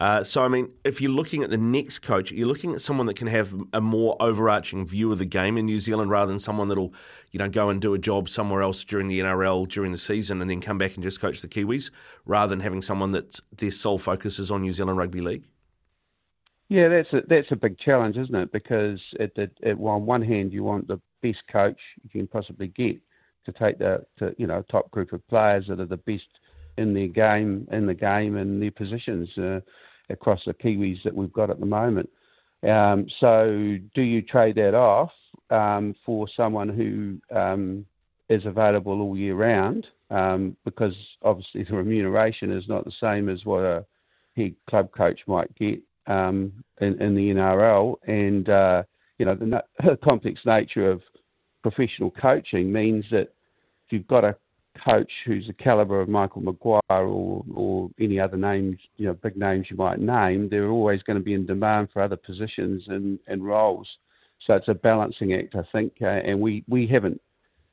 Uh, so, I mean, if you're looking at the next coach, you're looking at someone that can have a more overarching view of the game in New Zealand rather than someone that'll, you know, go and do a job somewhere else during the NRL during the season and then come back and just coach the Kiwis rather than having someone that their sole focus is on New Zealand Rugby League. Yeah, that's a, that's a big challenge, isn't it? Because at, the, at on one hand, you want the best coach you can possibly get to take the to, you know top group of players that are the best in their game in the game and their positions. Uh, across the Kiwis that we've got at the moment. Um, so, do you trade that off um, for someone who um, is available all year round? Um, because obviously the remuneration is not the same as what a head club coach might get um, in, in, the NRL, and uh, you know the, the complex nature of professional coaching means that if you've got a coach who's the caliber of Michael Maguire or, or any other names, you know, big names you might name, they're always going to be in demand for other positions and, and roles. So it's a balancing act, I think, uh, and we, we haven't,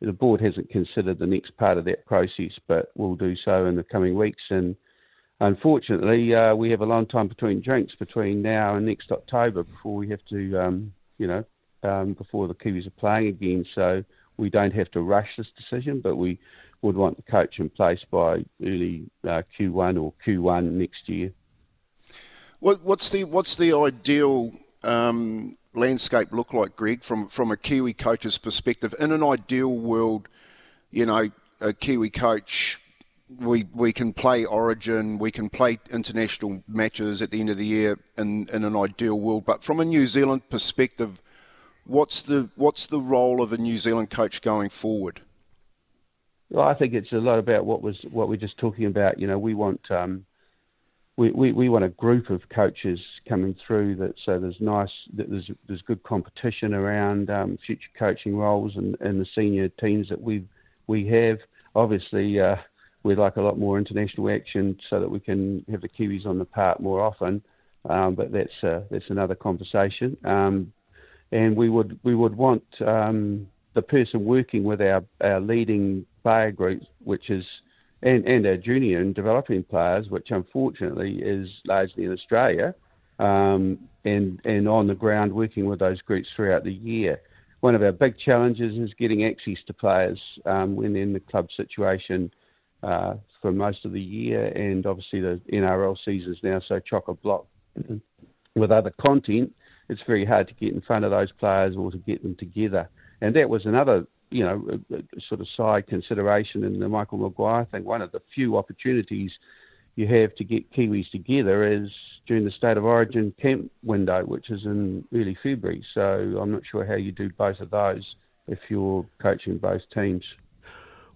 the board hasn't considered the next part of that process, but we'll do so in the coming weeks. And unfortunately, uh, we have a long time between drinks between now and next October before we have to, um, you know, um, before the Kiwis are playing again. So we don't have to rush this decision, but we would want the coach in place by early uh, Q1 or Q1 next year. What, what's the what's the ideal um, landscape look like, Greg, from from a Kiwi coach's perspective? In an ideal world, you know, a Kiwi coach, we we can play Origin, we can play international matches at the end of the year in in an ideal world. But from a New Zealand perspective, what's the what's the role of a New Zealand coach going forward? Well, I think it's a lot about what was what we're just talking about. You know, we want um, we, we, we want a group of coaches coming through that so there's nice that there's there's good competition around um, future coaching roles and, and the senior teams that we we have. Obviously, uh, we'd like a lot more international action so that we can have the Kiwis on the park more often. Um, but that's uh, that's another conversation. Um, and we would we would want um, the person working with our, our leading player group, which is and, and our junior and developing players, which unfortunately is largely in Australia, um, and and on the ground working with those groups throughout the year. One of our big challenges is getting access to players um, when in the club situation uh, for most of the year, and obviously the NRL season is now so chock a block with other content. It's very hard to get in front of those players or to get them together, and that was another you know, a, a sort of side consideration in the Michael Maguire thing. One of the few opportunities you have to get Kiwis together is during the State of Origin camp window, which is in early February. So I'm not sure how you do both of those if you're coaching both teams.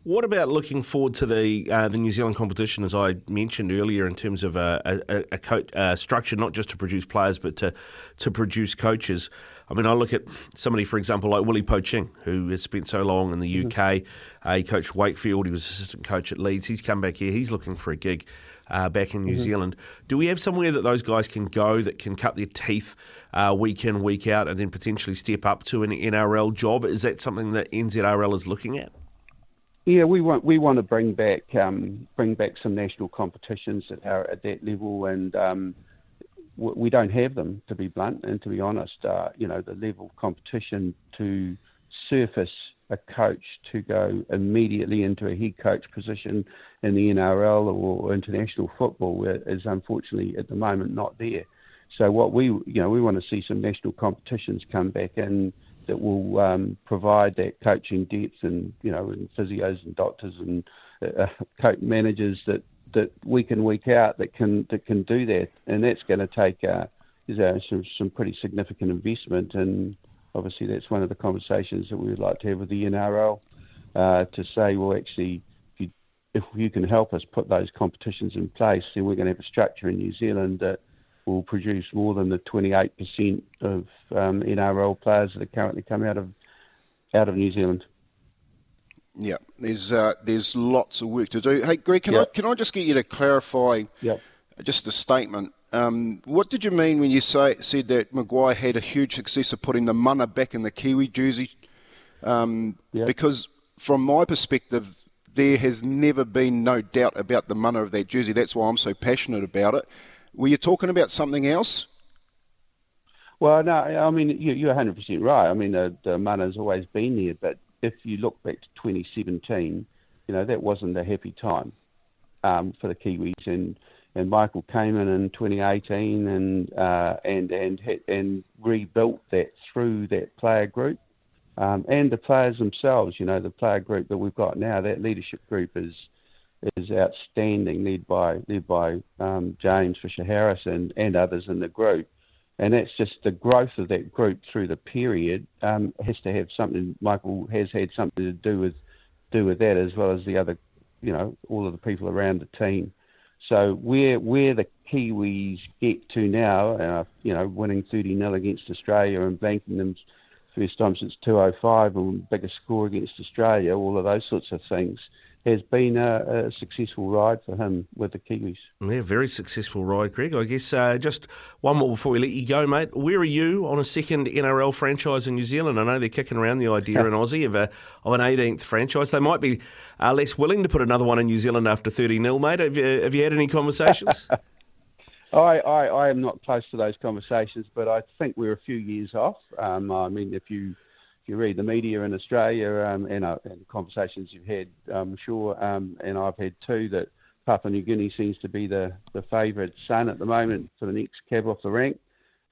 What about looking forward to the uh, the New Zealand competition, as I mentioned earlier, in terms of a, a, a co- uh, structure not just to produce players but to to produce coaches? I mean, I look at somebody, for example, like Willie Poching, who has spent so long in the UK. Mm-hmm. Uh, he coached Wakefield. He was assistant coach at Leeds. He's come back here. He's looking for a gig. Uh, back in New mm-hmm. Zealand. Do we have somewhere that those guys can go that can cut their teeth uh, week in, week out, and then potentially step up to an NRL job? Is that something that NZRL is looking at? Yeah, we want we want to bring back um, bring back some national competitions that are at that level, and um, we don't have them to be blunt. And to be honest, uh, you know, the level of competition to surface a coach to go immediately into a head coach position in the NRL or international football is unfortunately at the moment not there. So what we you know we want to see some national competitions come back and that will um, provide that coaching depth and you know and physios and doctors and uh, coach managers that that week in week out that can that can do that, and that's going to take uh, is uh, some some pretty significant investment, and obviously that's one of the conversations that we would like to have with the NRL uh, to say, well, actually, if you, if you can help us put those competitions in place, then we're going to have a structure in New Zealand that will produce more than the 28% of um, NRL players that are currently coming out of out of New Zealand. Yeah, there's uh, there's lots of work to do. Hey, Greg, can yep. I can I just get you to clarify yep. just a statement? Um, what did you mean when you say said that Maguire had a huge success of putting the mana back in the Kiwi jersey? Um, yep. Because from my perspective, there has never been no doubt about the mana of that jersey. That's why I'm so passionate about it. Were you talking about something else? Well, no, I mean you, are 100% right. I mean the, the has always been there, but if you look back to 2017, you know that wasn't a happy time um, for the Kiwis, and and Michael came in in 2018 and uh, and and and rebuilt that through that player group. Um, and the players themselves, you know, the player group that we've got now, that leadership group is is outstanding, led by led by um, James Fisher Harris and, and others in the group. And that's just the growth of that group through the period um, has to have something. Michael has had something to do with do with that as well as the other, you know, all of the people around the team. So where where the Kiwis get to now, uh, you know, winning 30 0 against Australia and banking them first time since 205 and biggest score against Australia, all of those sorts of things has been a, a, successful ride for him with the Kiwis. Yeah, very successful ride, Greg. I guess uh, just one more before we let you go, mate. Where are you on a second NRL franchise in New Zealand? I know they're kicking around the idea in Aussie of, a, of an 18th franchise. They might be uh, less willing to put another one in New Zealand after 30 0, mate. Have you, have you had any conversations? I, I, I, am not close to those conversations, but I think we're a few years off. Um, I mean, if you you read the media in Australia um, and, uh, and conversations you've had, I'm sure, um, and I've had too, that Papua New Guinea seems to be the, the favourite son at the moment for the next cab off the rank.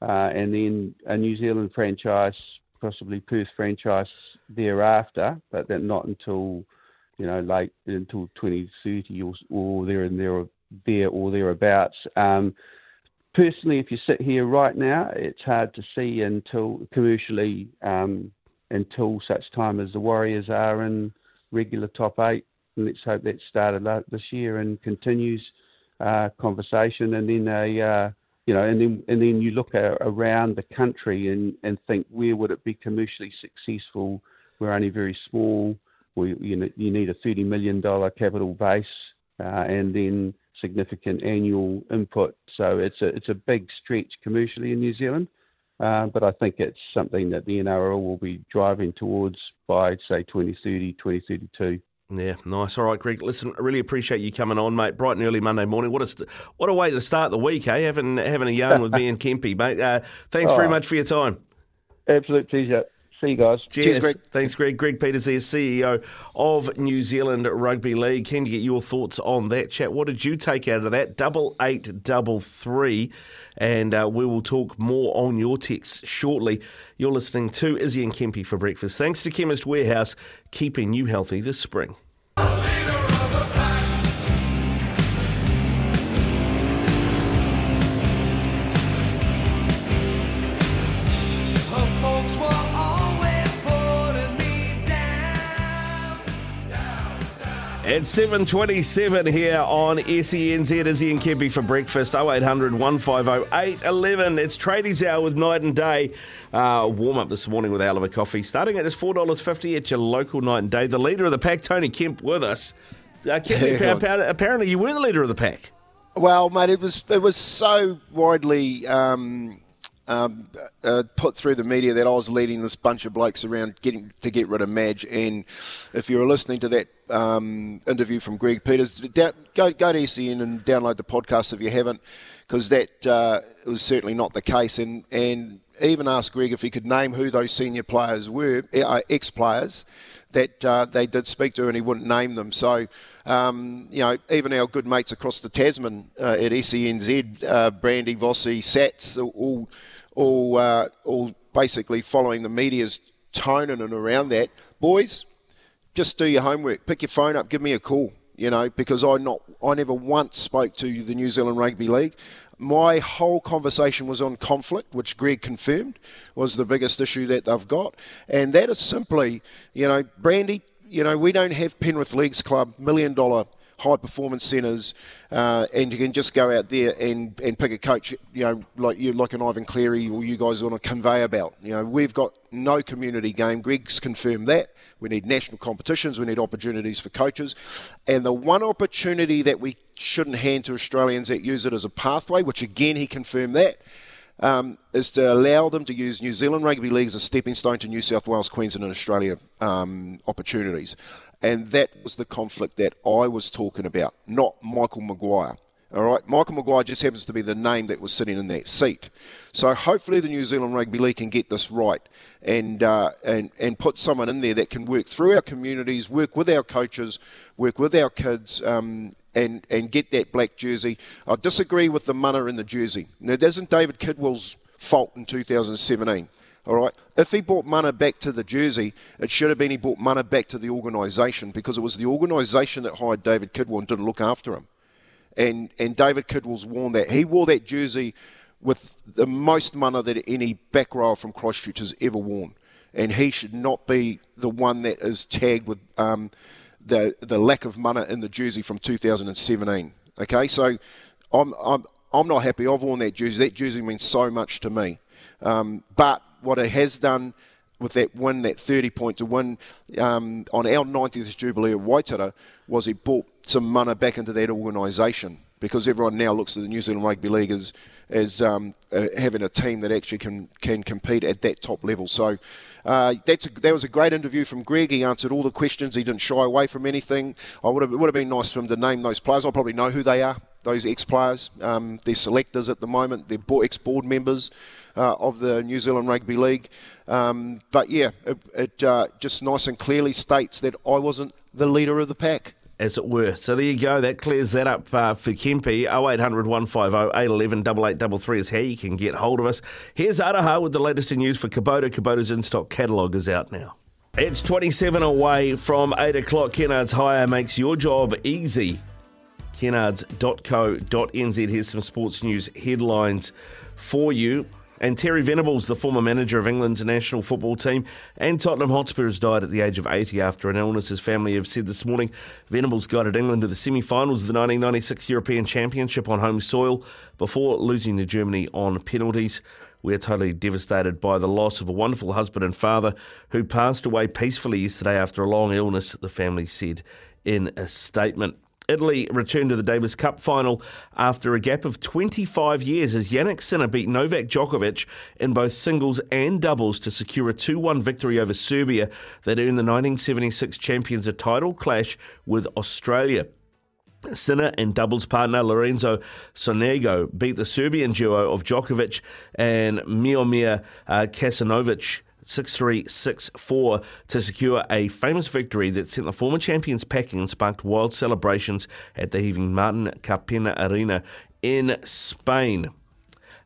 Uh, and then a New Zealand franchise, possibly Perth franchise thereafter, but then not until you know late until 2030 or, or there and there, there or thereabouts. Um, personally, if you sit here right now, it's hard to see until commercially um, until such time as the Warriors are in regular top eight. And let's hope that started this year and continues uh, conversation. And then a, uh, you know, and then and then you look at, around the country and, and think where would it be commercially successful? We're only very small. We, you, know, you need a thirty million dollar capital base, uh, and then significant annual input. So it's a it's a big stretch commercially in New Zealand. Uh, but I think it's something that the NRL will be driving towards by, say, 2030, 2032. Yeah, nice. All right, Greg. Listen, I really appreciate you coming on, mate. Bright and early Monday morning. What a st- what a way to start the week, eh? Having having a yarn with me and Kempy, mate. Uh, thanks oh, very much for your time. Absolute pleasure. See you guys. Cheers. Cheers, Greg. Thanks, Greg. Greg Peters is CEO of New Zealand Rugby League. Can you get your thoughts on that chat. What did you take out of that? Double eight, double three. And uh, we will talk more on your texts shortly. You're listening to Izzy and Kempy for breakfast. Thanks to Chemist Warehouse, keeping you healthy this spring. It's 7.27 here on SENZ, Izzy and Kempy for breakfast, 0800 150 811. It's tradies hour with night and day. Uh, warm up this morning with Oliver Coffee, starting at just $4.50 at your local night and day. The leader of the pack, Tony Kemp, with us. Uh, apparently you were the leader of the pack. Well, mate, it was it was so widely um, um, uh, put through the media that I was leading this bunch of blokes around getting to get rid of Madge. And if you were listening to that um, interview from Greg Peters, go go to SEN and download the podcast if you haven't, because that uh, was certainly not the case. And and even asked Greg if he could name who those senior players were, uh, ex players that uh, they did speak to, and he wouldn't name them. So, um, you know, even our good mates across the Tasman uh, at SENZ, uh, Brandy, Vossi, Sats, all all uh, all basically following the media's tone and around that. Boys, just do your homework. Pick your phone up. Give me a call. You know, because I not I never once spoke to the New Zealand Rugby League. My whole conversation was on conflict, which Greg confirmed was the biggest issue that they've got, and that is simply, you know, Brandy. You know, we don't have Penrith Leagues Club million dollar high performance centres, uh, and you can just go out there and, and pick a coach, you know, like you like an Ivan Cleary or you guys on a conveyor belt. You know, we've got no community game. Greg's confirmed that. We need national competitions. We need opportunities for coaches, and the one opportunity that we shouldn't hand to Australians that use it as a pathway, which again he confirmed that. Um, is to allow them to use New Zealand Rugby League as a stepping stone to New South Wales, Queensland, and Australia um, opportunities. And that was the conflict that I was talking about, not Michael Maguire. All right, Michael Maguire just happens to be the name that was sitting in that seat. So hopefully the New Zealand Rugby League can get this right and uh, and and put someone in there that can work through our communities, work with our coaches, work with our kids, um, and and get that black jersey. I disagree with the munner in the jersey. Now, it isn't David Kidwell's fault in 2017. All right. If he brought Mana back to the jersey, it should have been he brought Mana back to the organisation because it was the organisation that hired David Kidwell and didn't look after him. And and David Kidwell's worn that. He wore that jersey with the most mana that any back rower from Christchurch has ever worn. And he should not be the one that is tagged with um, the the lack of mana in the jersey from 2017. Okay, so I'm I'm I'm not happy. I've worn that jersey. That jersey means so much to me. Um, but what it has done with that win, that 30 point to win um, on our 90th Jubilee of Waitara, was it brought some money back into that organisation because everyone now looks at the New Zealand Rugby League as, as um, uh, having a team that actually can, can compete at that top level. So uh, that's a, that was a great interview from Greg. He answered all the questions. He didn't shy away from anything. I would have, it would have been nice for him to name those players. I probably know who they are, those ex-players. Um, they're selectors at the moment. They're ex-board members uh, of the New Zealand Rugby League. Um, but yeah, it, it uh, just nice and clearly states that I wasn't the leader of the pack as it were. So there you go. That clears that up uh, for Kempy. 0800 150 811 8833 is how you can get hold of us. Here's Araha with the latest in news for Kubota. Kubota's in stock catalogue is out now. It's 27 away from 8 o'clock. Kennards Hire makes your job easy. Kennards.co.nz. Here's some sports news headlines for you. And Terry Venables, the former manager of England's national football team and Tottenham Hotspur, has died at the age of 80 after an illness. His family have said this morning Venables guided England to the semi finals of the 1996 European Championship on home soil before losing to Germany on penalties. We're totally devastated by the loss of a wonderful husband and father who passed away peacefully yesterday after a long illness, the family said in a statement. Italy returned to the Davis Cup final after a gap of 25 years as Jannik Sinner beat Novak Djokovic in both singles and doubles to secure a 2 1 victory over Serbia that earned the 1976 champions a title clash with Australia. Sinner and doubles partner Lorenzo Sonego beat the Serbian duo of Djokovic and Miomir uh, Kecmanovic 6-3-6-4 to secure a famous victory that sent the former champions packing and sparked wild celebrations at the heaving Martin Carpena Arena in Spain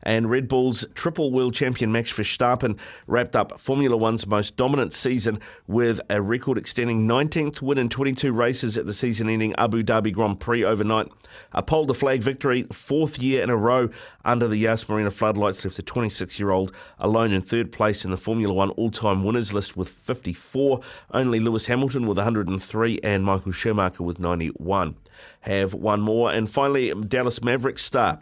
and Red Bull's triple world champion Max Verstappen wrapped up Formula One's most dominant season with a record extending 19th win in 22 races at the season ending Abu Dhabi Grand Prix overnight. A pole to flag victory, fourth year in a row under the Yas Marina floodlights, left the 26 year old alone in third place in the Formula One all time winners list with 54. Only Lewis Hamilton with 103 and Michael Schumacher with 91 have one more. And finally, Dallas Mavericks star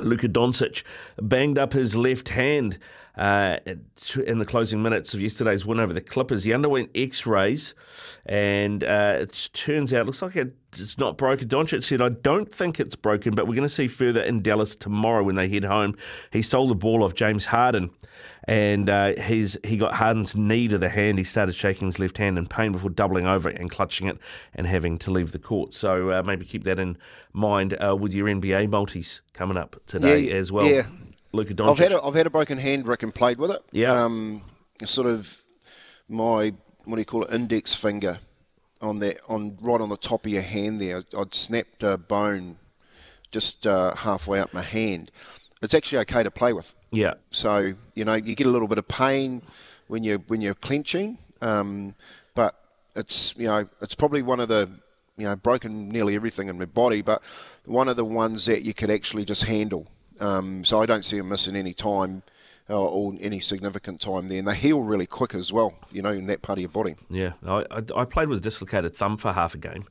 Luka Doncic banged up his left hand uh, in the closing minutes of yesterday's win over the Clippers. He underwent X-rays, and uh, it turns out looks like it's not broken. Doncic said, "I don't think it's broken, but we're going to see further in Dallas tomorrow when they head home." He stole the ball off James Harden, and uh, he's he got Harden's knee to the hand. He started shaking his left hand in pain before doubling over and clutching it and having to leave the court. So uh, maybe keep that in mind uh, with your NBA multis coming up today yeah, as well. Yeah. Luka Doncic. I've had a, I've had a broken hand, Rick, and played with it. Yeah. Um, sort of my what do you call it, index finger on that on right on the top of your hand there. I'd snapped a bone just uh, halfway up my hand. It's actually okay to play with. Yeah. So you know you get a little bit of pain, when you when you're clenching. Um, but it's you know it's probably one of the you know broken nearly everything in my body, but one of the ones that you could actually just handle. Um, so I don't see him missing any time. Uh, or any significant time there, and they heal really quick as well. You know, in that part of your body. Yeah, I, I, I played with a dislocated thumb for half a game,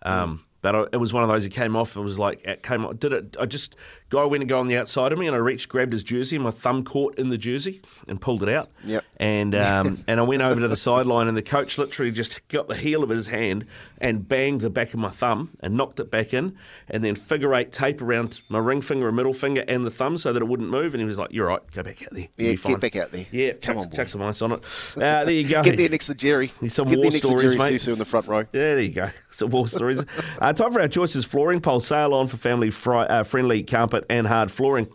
um, mm. but it was one of those that came off. It was like it came. off, Did it? I just guy went to go on the outside of me, and I reached, grabbed his jersey, and my thumb caught in the jersey and pulled it out. Yep. And um, and I went over to the sideline, and the coach literally just got the heel of his hand and banged the back of my thumb and knocked it back in, and then figure eight tape around my ring finger and middle finger and the thumb so that it wouldn't move. And he was like, "You're right, go back out there. Yeah, get back out there. Yeah, come chuck, on, chuck some ice on it. Uh, there you go. get there next to Jerry. Need some get war there next stories, to Jerry mate. Susu in the front row. Yeah, there you go. Some war stories. uh, time for our choices flooring pole, Sail on for family uh, friendly and hard flooring.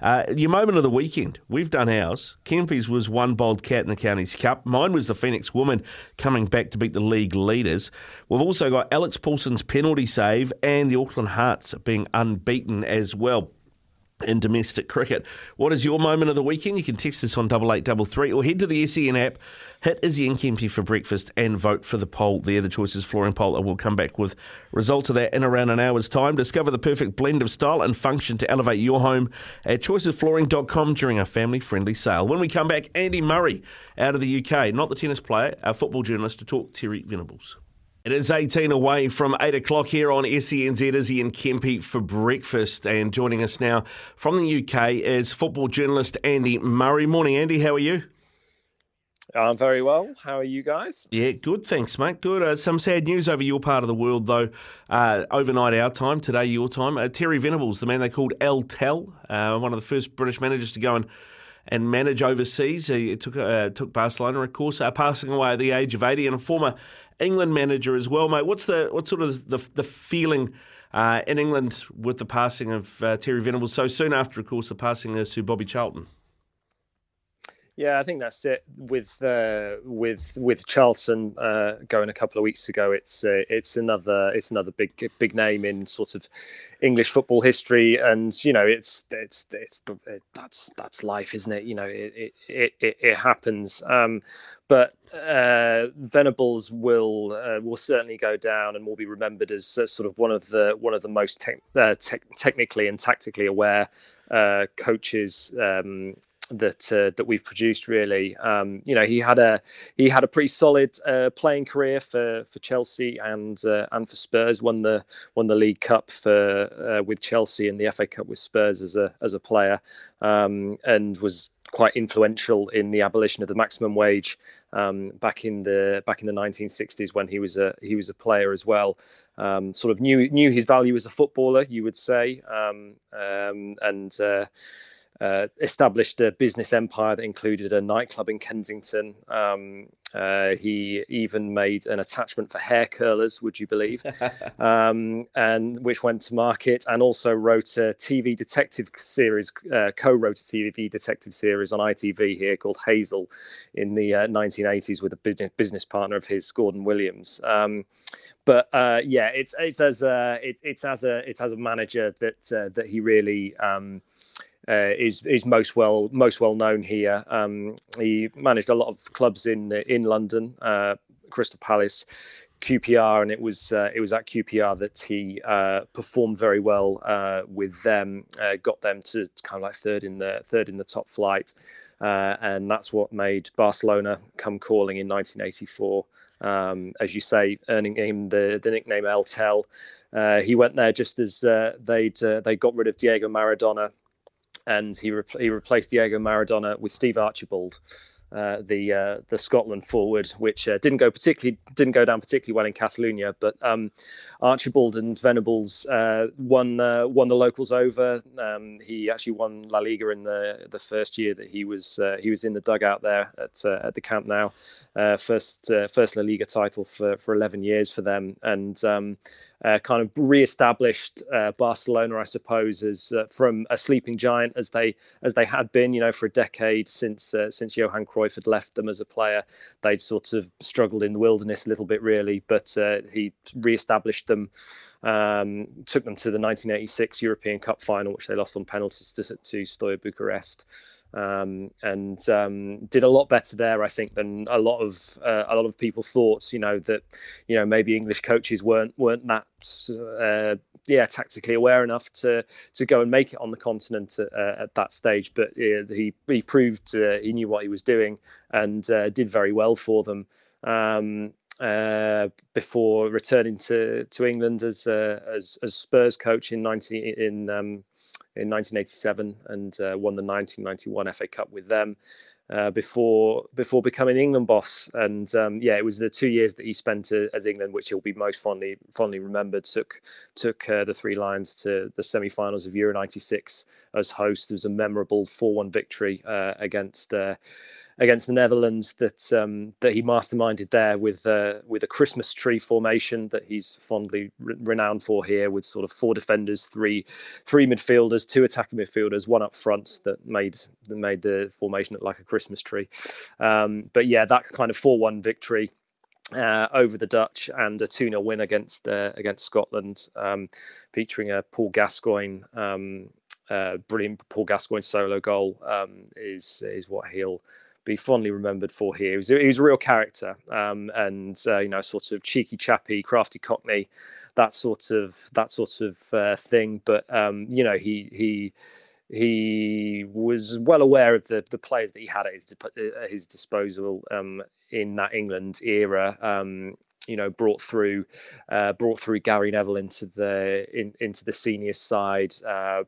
Uh, your moment of the weekend. We've done ours. Kempy's was one bold cat in the Counties Cup. Mine was the Phoenix Woman coming back to beat the league leaders. We've also got Alex Paulsen's penalty save and the Auckland Hearts being unbeaten as well in domestic cricket. What is your moment of the weekend? You can text us on double eight double three or head to the SEN app, hit Izzy and Kempy for breakfast and vote for the poll there, the choices flooring poll. And we'll come back with results of that in around an hour's time. Discover the perfect blend of style and function to elevate your home at choicesflooring.com during our family friendly sale. When we come back, Andy Murray out of the UK, not the tennis player, our football journalist to talk Terry Venables. It is 18 away from 8 o'clock here on SENZ Izzy and Kempy for breakfast. And joining us now from the UK is football journalist Andy Murray. Morning, Andy. How are you? I'm very well. How are you guys? Yeah, good. Thanks, mate. Good. Uh, some sad news over your part of the world, though. Uh, overnight our time, today your time. Uh, Terry Venables, the man they called El Tel, uh, one of the first British managers to go and and manage overseas. He took uh, took Barcelona, of course, uh, passing away at the age of 80, and a former England manager as well, mate. What's the what sort of the the feeling in England with the passing of Terry Venables so soon after, of course, the passing of Sir Bobby Charlton? Yeah, I think that's it. With uh, with with Charlton uh, going a couple of weeks ago, it's uh, it's another it's another big big name in sort of English football history, and you know it's it's it's it, that's that's life, isn't it? You know, it it it, it happens. Um, but uh, Venables will uh, will certainly go down and will be remembered as uh, sort of one of the one of the most te- te- technically and tactically aware coaches um, that uh, that we've produced really. Um, you know he had a he had a pretty solid uh, playing career for for Chelsea and uh, and for Spurs. Won the won the League Cup for uh, with Chelsea and the FA Cup with Spurs as a as a player. Um, and was quite influential in the abolition of the maximum wage um, back in the back in the 1960s when he was a he was a player as well. Um, sort of knew knew his value as a footballer, you would say, um, um and uh, uh, established a business empire that included a nightclub in Kensington. Um, uh, he even made an attachment for hair curlers, would you believe? um, and which went to market, and also wrote a TV detective series, uh, co-wrote a TV detective series on ITV here called Hazell in the 1980s uh, with a business partner of his, Gordon Williams. Um, but uh, yeah, it's it's as a it, it's as a it's as a manager that uh, that he really um, uh, is is most well most well known here. Um, he managed a lot of clubs in in London, uh, Crystal Palace, QPR, and it was uh, it was at QPR that he uh, performed very well uh, with them, uh, got them to kind of like third in the third in the top flight, and that's what made Barcelona come calling in 1984. Um, as you say, earning him the, the nickname El Tel. he went there just as they'd they got rid of Diego Maradona and he, re- he replaced Diego Maradona with Steve Archibald. Uh, the uh, the Scotland forward, which uh, didn't go particularly didn't go down particularly well in Catalonia, but um, Archibald and Venables uh, won uh, won the locals over. Um, he actually won La Liga in the the first year that he was uh, he was in the dugout there at at the Camp Nou. first first La Liga title for for 11 years for them, and um, uh, kind of re-established uh, Barcelona, I suppose, as uh, from a sleeping giant as they as they had been, you know, for a decade since uh, since Johan Cruyff had left them as a player. They'd sort of struggled in the wilderness a little bit, really, but uh, he re-established them. Um, took them to the 1986 European Cup final, which they lost on penalties to, to Steaua Bucharest. Um, and um, did a lot better there, I think, than a lot of uh, a lot of people thought. You know that you know maybe English coaches weren't weren't that uh, yeah tactically aware enough to to go and make it on the continent at, uh, at that stage. But he he proved uh, he knew what he was doing and uh, did very well for them. Um, uh, before returning to to England as uh, as, as Spurs coach in 19 in um, in 1987 and uh, won the 1991 FA Cup with them. Uh, before before becoming England boss, and um, yeah, it was the two years that he spent uh, as England, which he'll be most fondly fondly remembered. Took took uh, the Three Lions to the semi-finals of Euro '96 as host. It was a memorable 4-1 victory uh, against uh, against the Netherlands that um, that he masterminded there with uh, with a Christmas tree formation that he's fondly re- renowned for here, with sort of four defenders, three three midfielders, two attacking midfielders, one up front that made that made the formation look like a Christmas tree. Um, but yeah, that kind of four one victory. Uh, over the Dutch and a 2 0 win against uh, against Scotland, um, featuring a Paul Gascoigne um, uh, brilliant Paul Gascoigne solo goal um, is is what he'll be fondly remembered for here. He was, he was a real character, um, and uh, you know, sort of cheeky chappy, crafty Cockney, that sort of that sort of uh, thing. But um, you know, he he he was well aware of the the players that he had at his at his disposal um, in that England era. Um, you know, brought through uh, brought through Gary Neville into the in, into the senior side. Uh,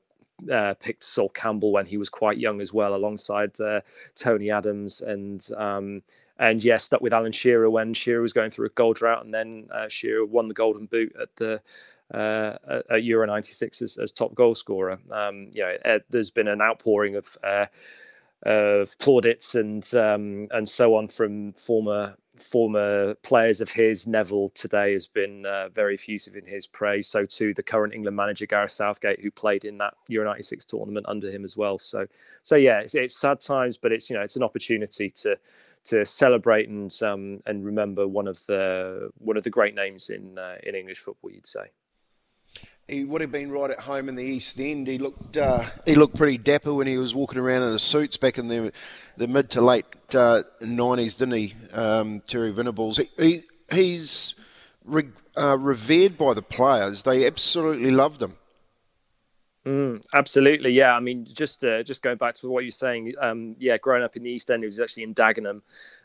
uh, picked Sol Campbell when he was quite young as well, alongside uh, Tony Adams and um, and yeah, stuck with Alan Shearer when Shearer was going through a goal drought, and then uh, Shearer won the Golden Boot at the uh, at Euro '96 as, as, top goal scorer. Um, you know, there's been an outpouring of uh, of plaudits and um, and so on from former former players of his. Neville today has been uh, very effusive in his praise. So too the current England manager Gareth Southgate, who played in that Euro '96 tournament under him as well. So so yeah, it's, it's, sad times, but it's you know it's an opportunity to to celebrate and um, and remember one of the one of the great names in uh, in English football. You'd say he would have been right at home in the East End. He looked uh, he looked pretty dapper when he was walking around in his suits back in the the mid to late uh, nineties, didn't he, um, Terry Venables? He, he he's uh, revered by the players. They absolutely loved him. Mm, absolutely, yeah. I mean, just uh, just going back to what you're saying, um, yeah, growing up in the East End, he was actually in Dagenham,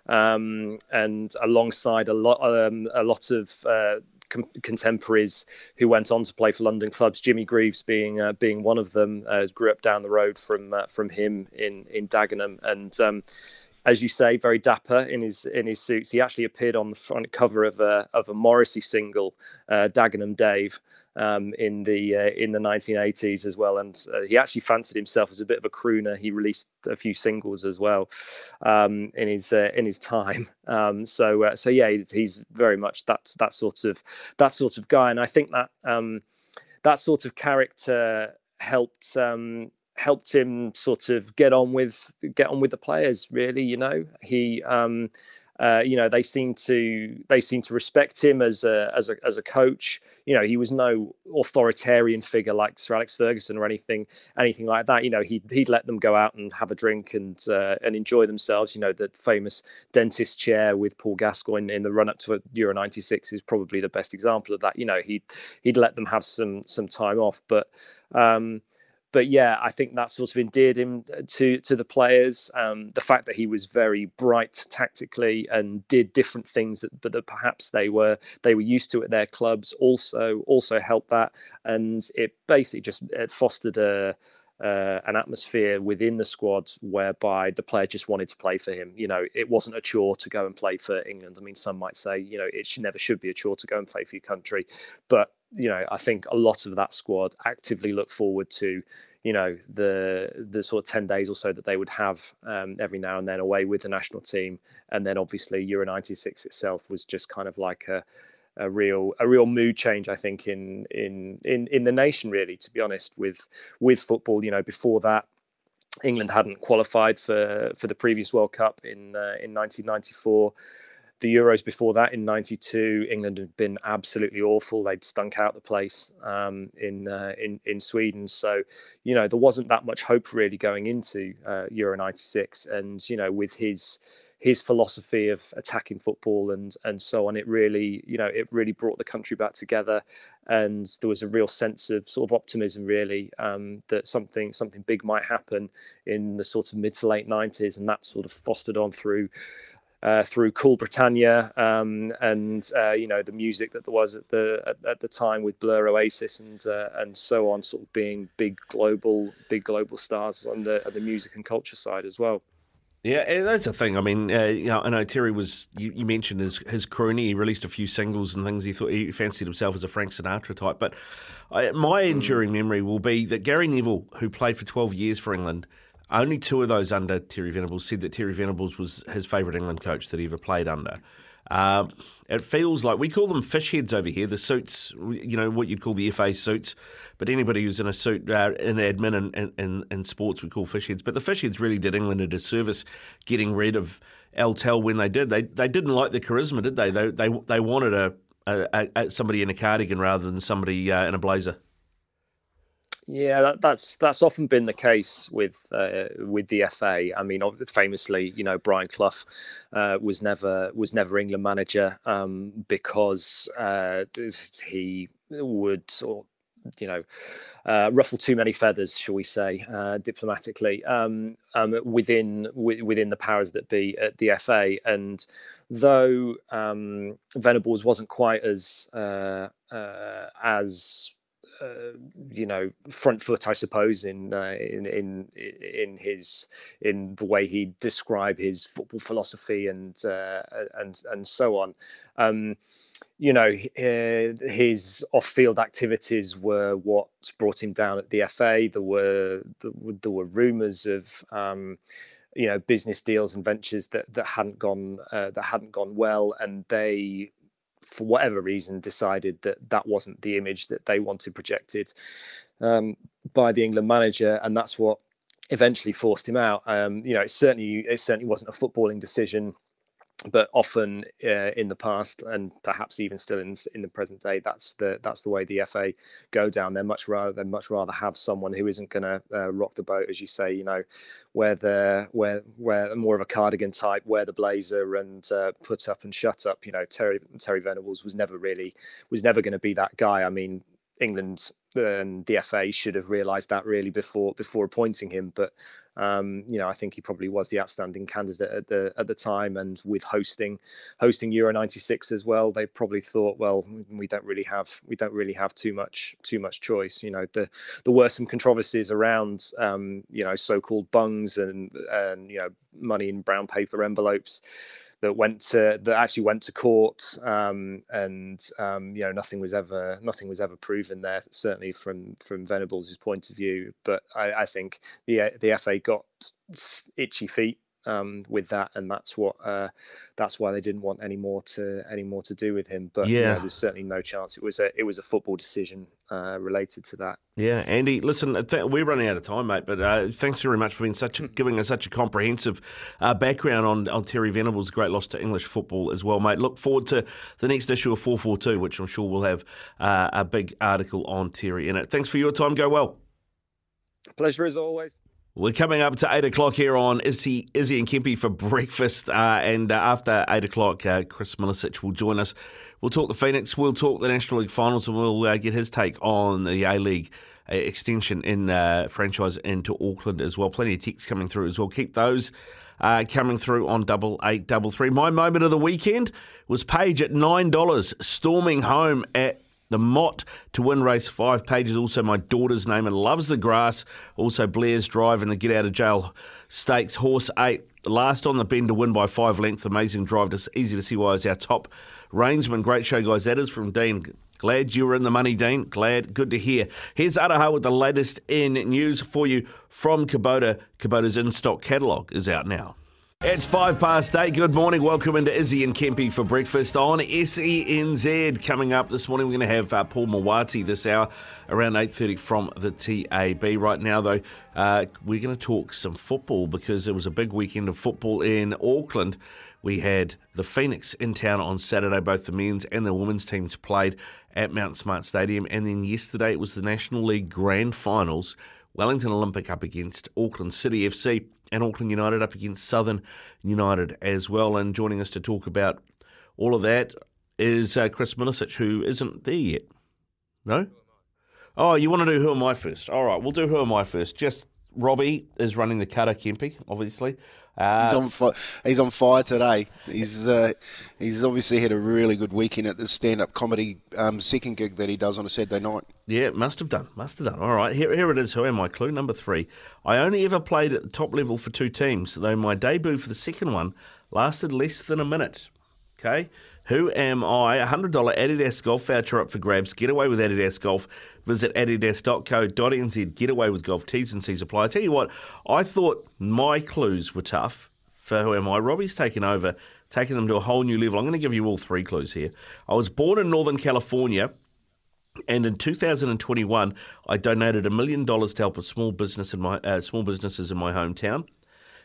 um, and alongside a lot um, a lot of uh, com- contemporaries who went on to play for London clubs. Jimmy Greaves being uh, being one of them, uh, grew up down the road from uh, from him in in Dagenham, and um, as you say, very dapper in his in his suits. He actually appeared on the front cover of a of a Morrissey single, uh, Dagenham Dave, um, in the uh, in the 1980s as well. And uh, he actually fancied himself as a bit of a crooner. He released a few singles as well um, in his uh, in his time. Um, so uh, so yeah, he's very much that that sort of that sort of guy. And I think that um, that sort of character helped um, helped him sort of get on with get on with the players. Really, you know, he. Um, uh, you know they seem to they seem to respect him as a as a as a coach. You know he was no authoritarian figure like Sir Alex Ferguson or anything anything like that. You know he'd he'd let them go out and have a drink and uh, and enjoy themselves. You know the famous dentist chair with Paul Gascoigne in the run up to Euro '96 is probably the best example of that. You know he'd he'd let them have some some time off, but um, but yeah, I think that sort of endeared him to to the players. Um, the fact that he was very bright tactically and did different things that, that, that perhaps they were they were used to at their clubs also also helped that, and it basically just it fostered a. Uh, an atmosphere within the squad whereby the player just wanted to play for him. You know, it wasn't a chore to go and play for England. I mean, some might say, you know, it should, never should be a chore to go and play for your country, but you know, I think a lot of that squad actively look forward to, you know, the the sort of ten days or so that they would have um, every now and then away with the national team, and then obviously Euro '96 itself was just kind of like a a real a real mood change I think in in in in the nation really to be honest with with football. You know before that England hadn't qualified for for the previous World Cup in uh, in 1994 the Euros before that in '92, England had been absolutely awful. They'd stunk out the place um, in uh, in in Sweden. So, you know, there wasn't that much hope really going into uh, Euro '96. And you know, with his his philosophy of attacking football and and so on, it really, you know, it really brought the country back together. And there was a real sense of sort of optimism, really, um, that something something big might happen in the sort of mid to late '90s, and that sort of fostered on through uh, through Cool Britannia um, and uh, you know the music that there was at the at, at the time with Blur, Oasis, and uh, and so on, sort of being big global big global stars on the the music and culture side as well. Yeah, that's the thing. I mean, uh, you know, I know Terry was. You, you, mentioned his his croonie. He released a few singles and things. He thought he fancied himself as a Frank Sinatra type. But I, my enduring memory will be that Gary Neville, who played for twelve years for England, only two of those under Terry Venables said that Terry Venables was his favourite England coach that he ever played under. Um, it feels like we call them fish heads over here, the suits, you know, what you'd call the FA suits. But anybody who's in a suit uh, in admin and, and, and, sports, we call fish heads. But the fish heads really did England a disservice getting rid of El Tel when they did. They they didn't like the charisma, did they? They they, they wanted a, a, a somebody in a cardigan rather than somebody uh, in a blazer. Yeah, that, that's that's often been the case with uh, with the FA. I mean, famously, you know, Brian Clough uh, was never was never England manager um, because uh, he would or you know, uh, ruffle too many feathers, shall we say, uh, diplomatically, um, um, within w- within the powers that be at the FA. And though um, Venables wasn't quite as uh, uh as uh, you know front foot, I suppose, in, uh, in in in his in the way he described his football philosophy and uh, and and so on. Um, you know, his off-field activities were what brought him down at the FA. There were there were rumours of. Um, you know business deals and ventures that that hadn't gone uh, that hadn't gone well and they for whatever reason, decided that that wasn't the image that they wanted projected um, by the England manager, and that's what eventually forced him out. Um, you know, it certainly it certainly wasn't a footballing decision but often uh, in the past and perhaps even still in in the present day that's the that's the way the FA go down they're much rather they much rather have someone who isn't going to uh, rock the boat as you say you know where the where where more of a cardigan type wear the blazer and uh, put up and shut up you know Terry Terry Venables was never really was never going to be that guy I mean England and the FA should have realised that really before before appointing him. But um, you know, I think he probably was the outstanding candidate at the at the time. And with hosting hosting Euro '96 as well, they probably thought, well, we don't really have we don't really have too much too much choice. You know, the there were some controversies around um, you know so-called bungs and and you know money in brown paper envelopes that went to that actually went to court, um, and um, you know nothing was ever nothing was ever proven there. Certainly from from Venables' point of view, but I, I think the the FA got itchy feet um, with that, and that's what uh, that's why they didn't want any more to any more to do with him. But yeah, you know, there's certainly no chance. It was a it was a football decision uh, related to that. Yeah, Andy, listen, th- we're running out of time, mate. But uh, thanks very much for being such a, giving us such a comprehensive uh, background on on Terry Venables' great loss to English football as well, mate. Look forward to the next issue of four four two, which I'm sure will have uh, a big article on Terry in it. Thanks for your time. Go well. Pleasure as always. We're coming up to eight o'clock here on Izzy, Izzy and Kempy for breakfast, uh, and uh, after eight o'clock, uh, Chris Milicich will join us. We'll talk the Phoenix, we'll talk the National League Finals, and we'll uh, get his take on the A League uh, extension in uh, franchise into Auckland as well. Plenty of texts coming through as well. Keep those. coming through on double eight double three. My moment of the weekend was Page at nine dollars, storming home at the Mott to win race five. pages. also my daughter's name and loves the grass. Also Blair's Drive and the Get Out of Jail Stakes. Horse eight, last on the bend to win by five lengths. Amazing drive. It's easy to see why it's our top reinsman. Great show, guys. That is from Dean. Glad you were in the money, Dean. Glad. Good to hear. Here's Araha with the latest in news for you from Kubota. Kubota's in stock catalogue is out now. It's five past eight. Good morning. Welcome into Izzy and Kempy for breakfast on SENZ. Coming up this morning, we're going to have uh, Paul Mawati this hour around 8.30 from the TAB. Right now, though, uh, we're going to talk some football because it was a big weekend of football in Auckland. We had the Phoenix in town on Saturday. Both the men's and the women's teams played at Mount Smart Stadium. And then yesterday, it was the National League Grand Finals. Wellington Olympic up against Auckland City FC and Auckland United up against Southern United as well. And joining us to talk about all of that is uh, Chris Milicich, who isn't there yet. No? Oh, you want to do Who Am I first? All right, we'll do Who Am I first. Just Robbie is running the cutter, Kempy, obviously. Uh, he's on fire. He's on fire today. He's uh, he's obviously had a really good weekend at the stand-up comedy um, second gig that he does on a Saturday night. Yeah, must have done. Must have done. All right, here, here it is. Who am I? Clue number three. I only ever played at the top level for two teams, though my debut for the second one lasted less than a minute. Okay. Who am I? A $100 Adidas golf voucher up for grabs. Get away with Adidas Golf. Visit adidas.co.nz. Get away with golf. T's and C's apply. I tell you what, I thought my clues were tough for Who Am I? Robbie's taken over, taking them to a whole new level. I'm going to give you all three clues here. I was born in Northern California. And in 2021, I donated a million dollars to help a small business in my uh, small businesses in my hometown.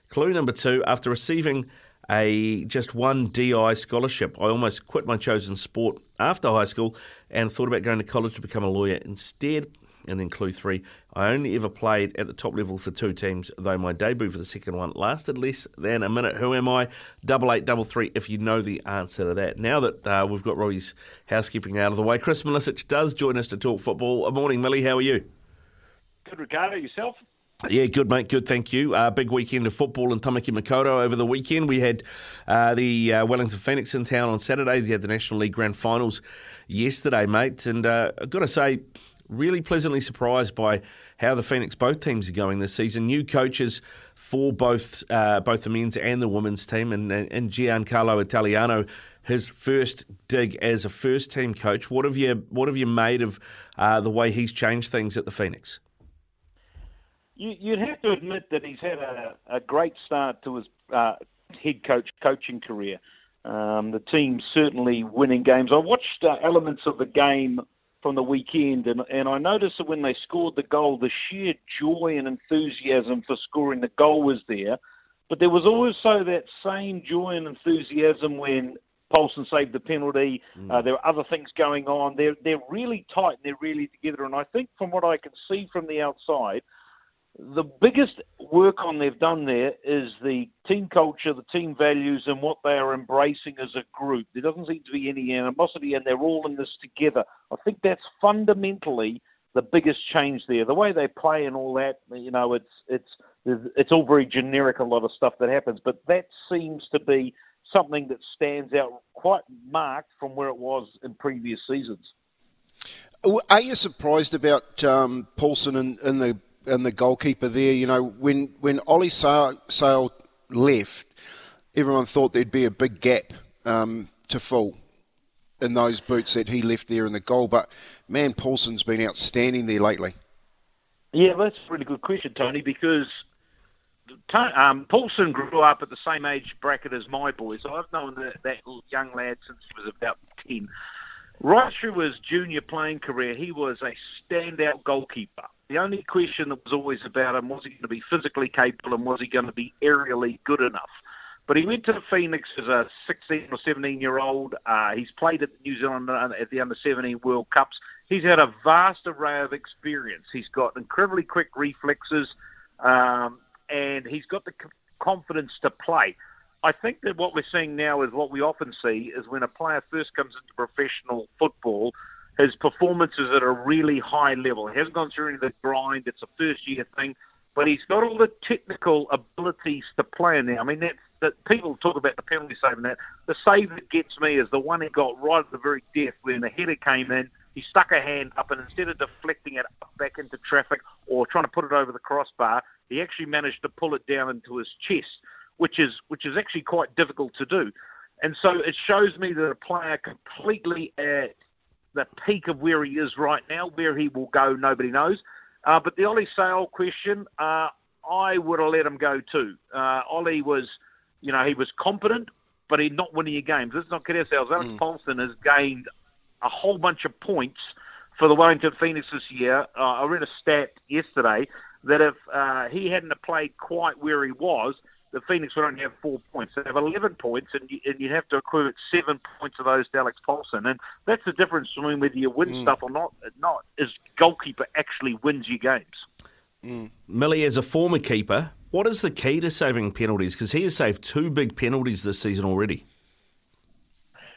Clue number two: After receiving a just one DI scholarship. I almost quit my chosen sport after high school and thought about going to college to become a lawyer instead. And then clue three, I only ever played at the top level for two teams, though my debut for the second one lasted less than a minute. Who am I? Double eight, double three, if you know the answer to that. Now that uh, we've got Robbie's housekeeping out of the way, Chris Milicich does join us to talk football. Good morning, Millie. How are you? Good, Ricardo. Yourself? Yeah, good, mate. Good, thank you. Uh, big weekend of football in Tamaki Makaurau over the weekend. We had uh, the uh, Wellington Phoenix in town on Saturday. We had the National League Grand Finals yesterday, mate. And uh, I've got to say, really pleasantly surprised by how the Phoenix both teams are going this season. New coaches for both uh, both the men's and the women's team, and, and Giancarlo Italiano. His first dig as a first team coach. What have you What have you made of uh, the way he's changed things at the Phoenix? You, would have to admit that he's had a, a great start to his uh, head coach coaching career. Um, the team's certainly winning games. I watched uh, elements of the game from the weekend, and, and I noticed that when they scored the goal, the sheer joy and enthusiasm for scoring the goal was there. But there was also that same joy and enthusiasm when Paulsen saved the penalty. Mm. Uh, there were other things going on. They're they're really tight and they're really together. And I think from what I can see from the outside, the biggest work on they've done there is the team culture, the team values, and what they are embracing as a group. There doesn't seem to be any animosity, and they're all in this together. I think that's fundamentally the biggest change there. The way they play and all that, you know, it's it's it's all very generic. A lot of stuff that happens, but that seems to be something that stands out quite marked from where it was in previous seasons. Are you surprised about um, Paulsen and, and the and the goalkeeper there. You know, when when Ollie Sail left, everyone thought there'd be a big gap um, to fill in those boots that he left there in the goal. But man, Paulsen's been outstanding there lately. Yeah, that's a really good question, Tony, because um, Paulsen grew up at the same age bracket as my boys. So I've known that, that young lad since he was about 10. Right through his junior playing career, he was a standout goalkeeper. The only question that was always about him was he going to be physically capable and was he going to be aerially good enough? But he went to Phoenix as a 16 or 17 year old. Uh, he's played at New Zealand uh, at the under 17 World Cups. He's had a vast array of experience. He's got incredibly quick reflexes, um, and he's got the confidence to play. I think that what we're seeing now is what we often see is when a player first comes into professional football, his performances at a really high level. He hasn't gone through any of the grind. It's a first year thing, but he's got all the technical abilities to play in there. I mean, that's that people talk about the penalty save and that. The save that gets me is the one he got right at the very death when the header came in. He stuck a hand up and instead of deflecting it back into traffic or trying to put it over the crossbar, he actually managed to pull it down into his chest, which is which is actually quite difficult to do. And so it shows me that a player completely at the peak of where he is right now. Where he will go, nobody knows. Uh, but the Ollie Sail question, uh, I would have let him go too. Uh, Ollie was you know, he was competent, but he's not winning your games. Let's not kid ourselves. Alex mm. Paulsen has gained a whole bunch of points for the Wellington Phoenix this year. Uh, I read a stat yesterday that if uh, he hadn't played quite where he was, the Phoenix would only have four points. They have 11 points, and, you, and you'd have to accrue seven points of those to Alex Paulsen. And that's the difference between whether you win mm. stuff or not. Not is goalkeeper actually wins you games. Mm. Millie, as a former keeper, what is the key to saving penalties? Because he has saved two big penalties this season already.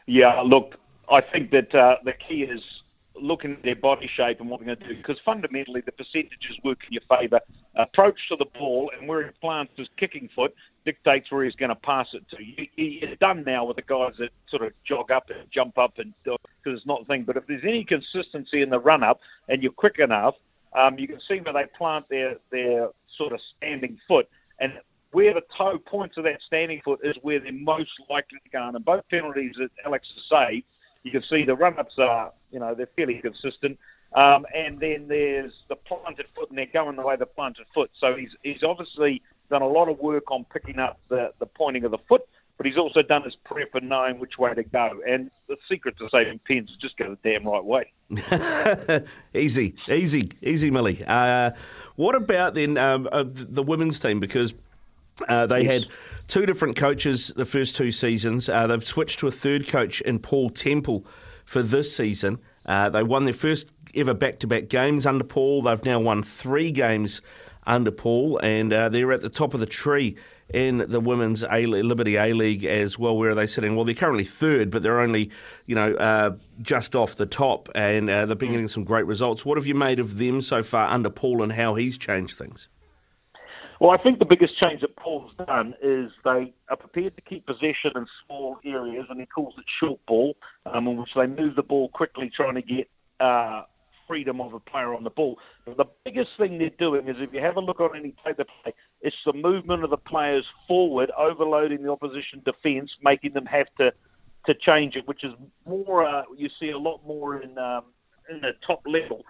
Yeah, look, I think that uh, the key is looking at their body shape and what they're going to do. Because fundamentally, the percentages work in your favour. Approach to the ball and where he plants his kicking foot dictates where he's going to pass it to. He's done now with the guys that sort of jog up and jump up and because it's not the thing. But if there's any consistency in the run up and you're quick enough, um, you can see where they plant their their sort of standing foot and where the toe points of that standing foot is where they're most likely to go. And both penalties that Alex has saved, you can see the run-ups are, you know, they're fairly consistent. Um, and then there's the planted foot, and they're going the way the planted foot. So he's he's obviously done a lot of work on picking up the, the pointing of the foot, but he's also done his prep and knowing which way to go. And the secret to saving pins is just go the damn right way. easy, easy, easy, Millie. Uh, what about then um, uh, the women's team? Because uh, they yes. had two different coaches the first two seasons. Uh, they've switched to a third coach in Paul Temple for this season. Uh, they won their first ever back to back games under Paul. They've now won three games under Paul, and uh, they're at the top of the tree in the women's A Liberty A League as well. Where are they sitting? Well, they're currently third, but they're only you know uh, just off the top, and uh, they've been mm. getting some great results. What have you made of them so far under Paul, and how he's changed things? Well, I think the biggest change that Paul's done is they are prepared to keep possession in small areas, and he calls it short ball, um, in which they move the ball quickly, trying to get uh, freedom of a player on the ball. But the biggest thing they're doing is if you have a look on any play the play, it's the movement of the players forward, overloading the opposition defence, making them have to to change it, which is more uh, you see a lot more in um, in the top level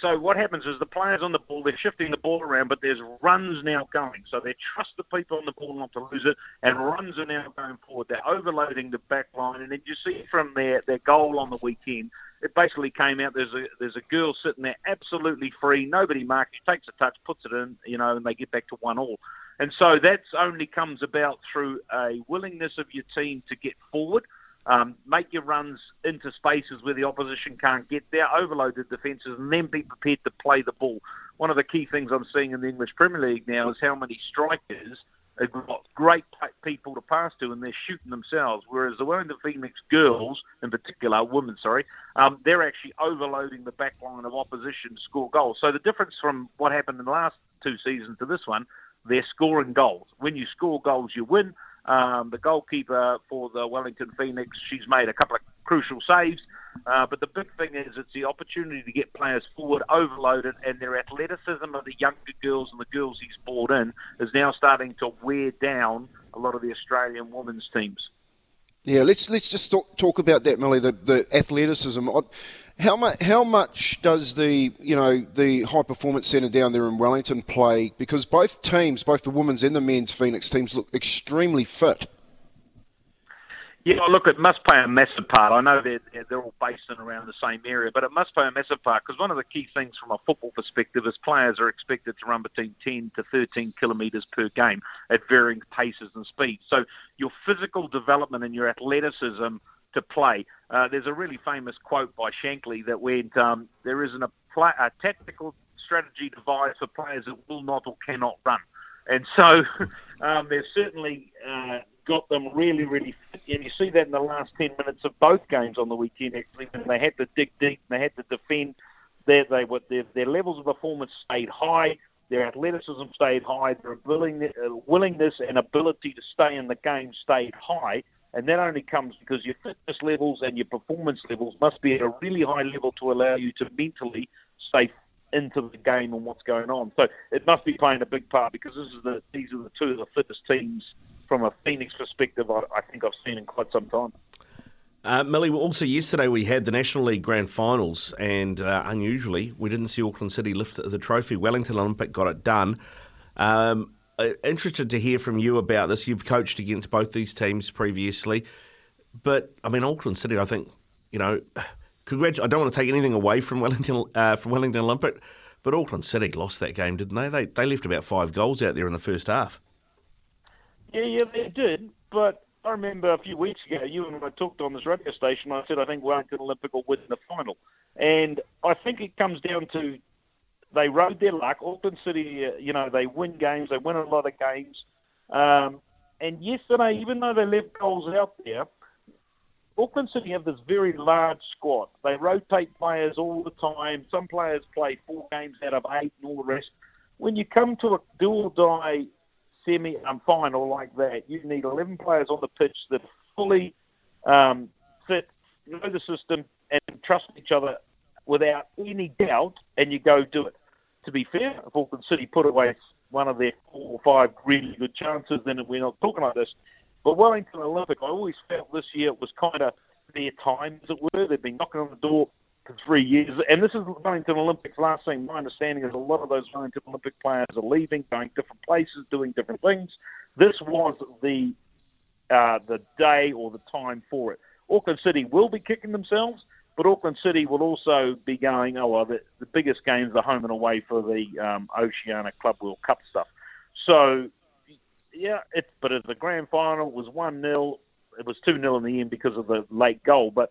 so what happens is the players on the ball, they're shifting the ball around, but there's runs now going. So they trust the people on the ball not to lose it, and runs are now going forward. They're overloading the back line, and then you see from their, their goal on the weekend, it basically came out. There's a there's a girl sitting there absolutely free, nobody marks. She takes a touch, puts it in, you know, and they get back to one all. And so that's only comes about through a willingness of your team to get forward um, make your runs into spaces where the opposition can't get there, overload the defences, and then be prepared to play the ball. One of the key things I'm seeing in the English Premier League now is how many strikers have got great people to pass to, and they're shooting themselves. Whereas the Wellington Phoenix girls, in particular, women, sorry, um, they're actually overloading the back line of opposition to score goals. So the difference from what happened in the last two seasons to this one, they're scoring goals. When you score goals, you win. Um, the goalkeeper for the Wellington Phoenix, she's made a couple of crucial saves. Uh, but the big thing is it's the opportunity to get players forward, overloaded, and their athleticism of the younger girls and the girls he's brought in is now starting to wear down a lot of the Australian women's teams. Yeah, let's let's just talk, talk about that, Millie. The, the athleticism. How much? How much does the you know the high performance centre down there in Wellington play? Because both teams, both the women's and the men's Phoenix teams, look extremely fit. Yeah, look, it must play a massive part. I know they're, they're all based in around the same area, but it must play a massive part because one of the key things from a football perspective is players are expected to run between 10 to 13 kilometres per game at varying paces and speeds. So your physical development and your athleticism to play. Uh, there's a really famous quote by Shankly that went, um, there isn't a, play, a tactical strategy devised for players that will not or cannot run. And so um, there's certainly uh, got them really, really fit. And you see that in the last 10 minutes of both games on the weekend, actually, when they had to dig deep and they had to defend. Their, they were, their, their levels of performance stayed high. Their athleticism stayed high. Their uh, willingness and ability to stay in the game stayed high. And that only comes because your fitness levels and your performance levels must be at a really high level to allow you to mentally stay into the game and what's going on. So it must be playing a big part because this is the these are the two of the fittest teams from a Phoenix perspective, I, I think I've seen in quite some time. Uh, Millie, also yesterday we had the National League Grand Finals, and uh, unusually we didn't see Auckland City lift the trophy. Wellington Olympic got it done. Um, interested to hear from you about this. You've coached against both these teams previously, but I mean Auckland City. I think you know. Congrat- I don't want to take anything away from Wellington uh, from Wellington Olympic, but Auckland City lost that game, didn't they? They they left about five goals out there in the first half. Yeah, yeah, they did. But I remember a few weeks ago, you and I talked on this radio station. I said I think Wellington Olympic will win the final, and I think it comes down to they rode their luck. Auckland City, uh, you know, they win games, they win a lot of games. Um, and yesterday, even though they left goals out there, Auckland City have this very large squad. They rotate players all the time. Some players play four games out of eight and all the rest. When you come to a or die semi um, final like that, you need 11 players on the pitch that fully um, fit, know the system, and trust each other without any doubt, and you go do it. To be fair, if Auckland City put away one of their four or five really good chances, then we're not talking like this. But Wellington Olympic, I always felt this year it was kind of their time, as it were. They've been knocking on the door for three years. And this is Wellington Olympics last thing. My understanding is a lot of those Wellington Olympic players are leaving, going different places, doing different things. This was the uh, the day or the time for it. Auckland City will be kicking themselves, but Auckland City will also be going, oh, well, the, the biggest games are home and away for the um, Oceania Club World Cup stuff. So, yeah, it, but at the grand final it was 1 0. It was 2 0 in the end because of the late goal. But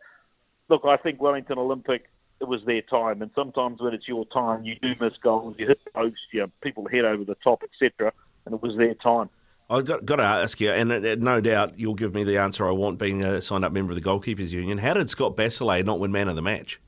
look, I think Wellington Olympic, it was their time. And sometimes when it's your time, you do miss goals, you hit posts, you know, people head over the top, etc. And it was their time. I've got, got to ask you, and no doubt you'll give me the answer I want being a signed up member of the Goalkeepers Union. How did Scott Basalaj not win man of the match?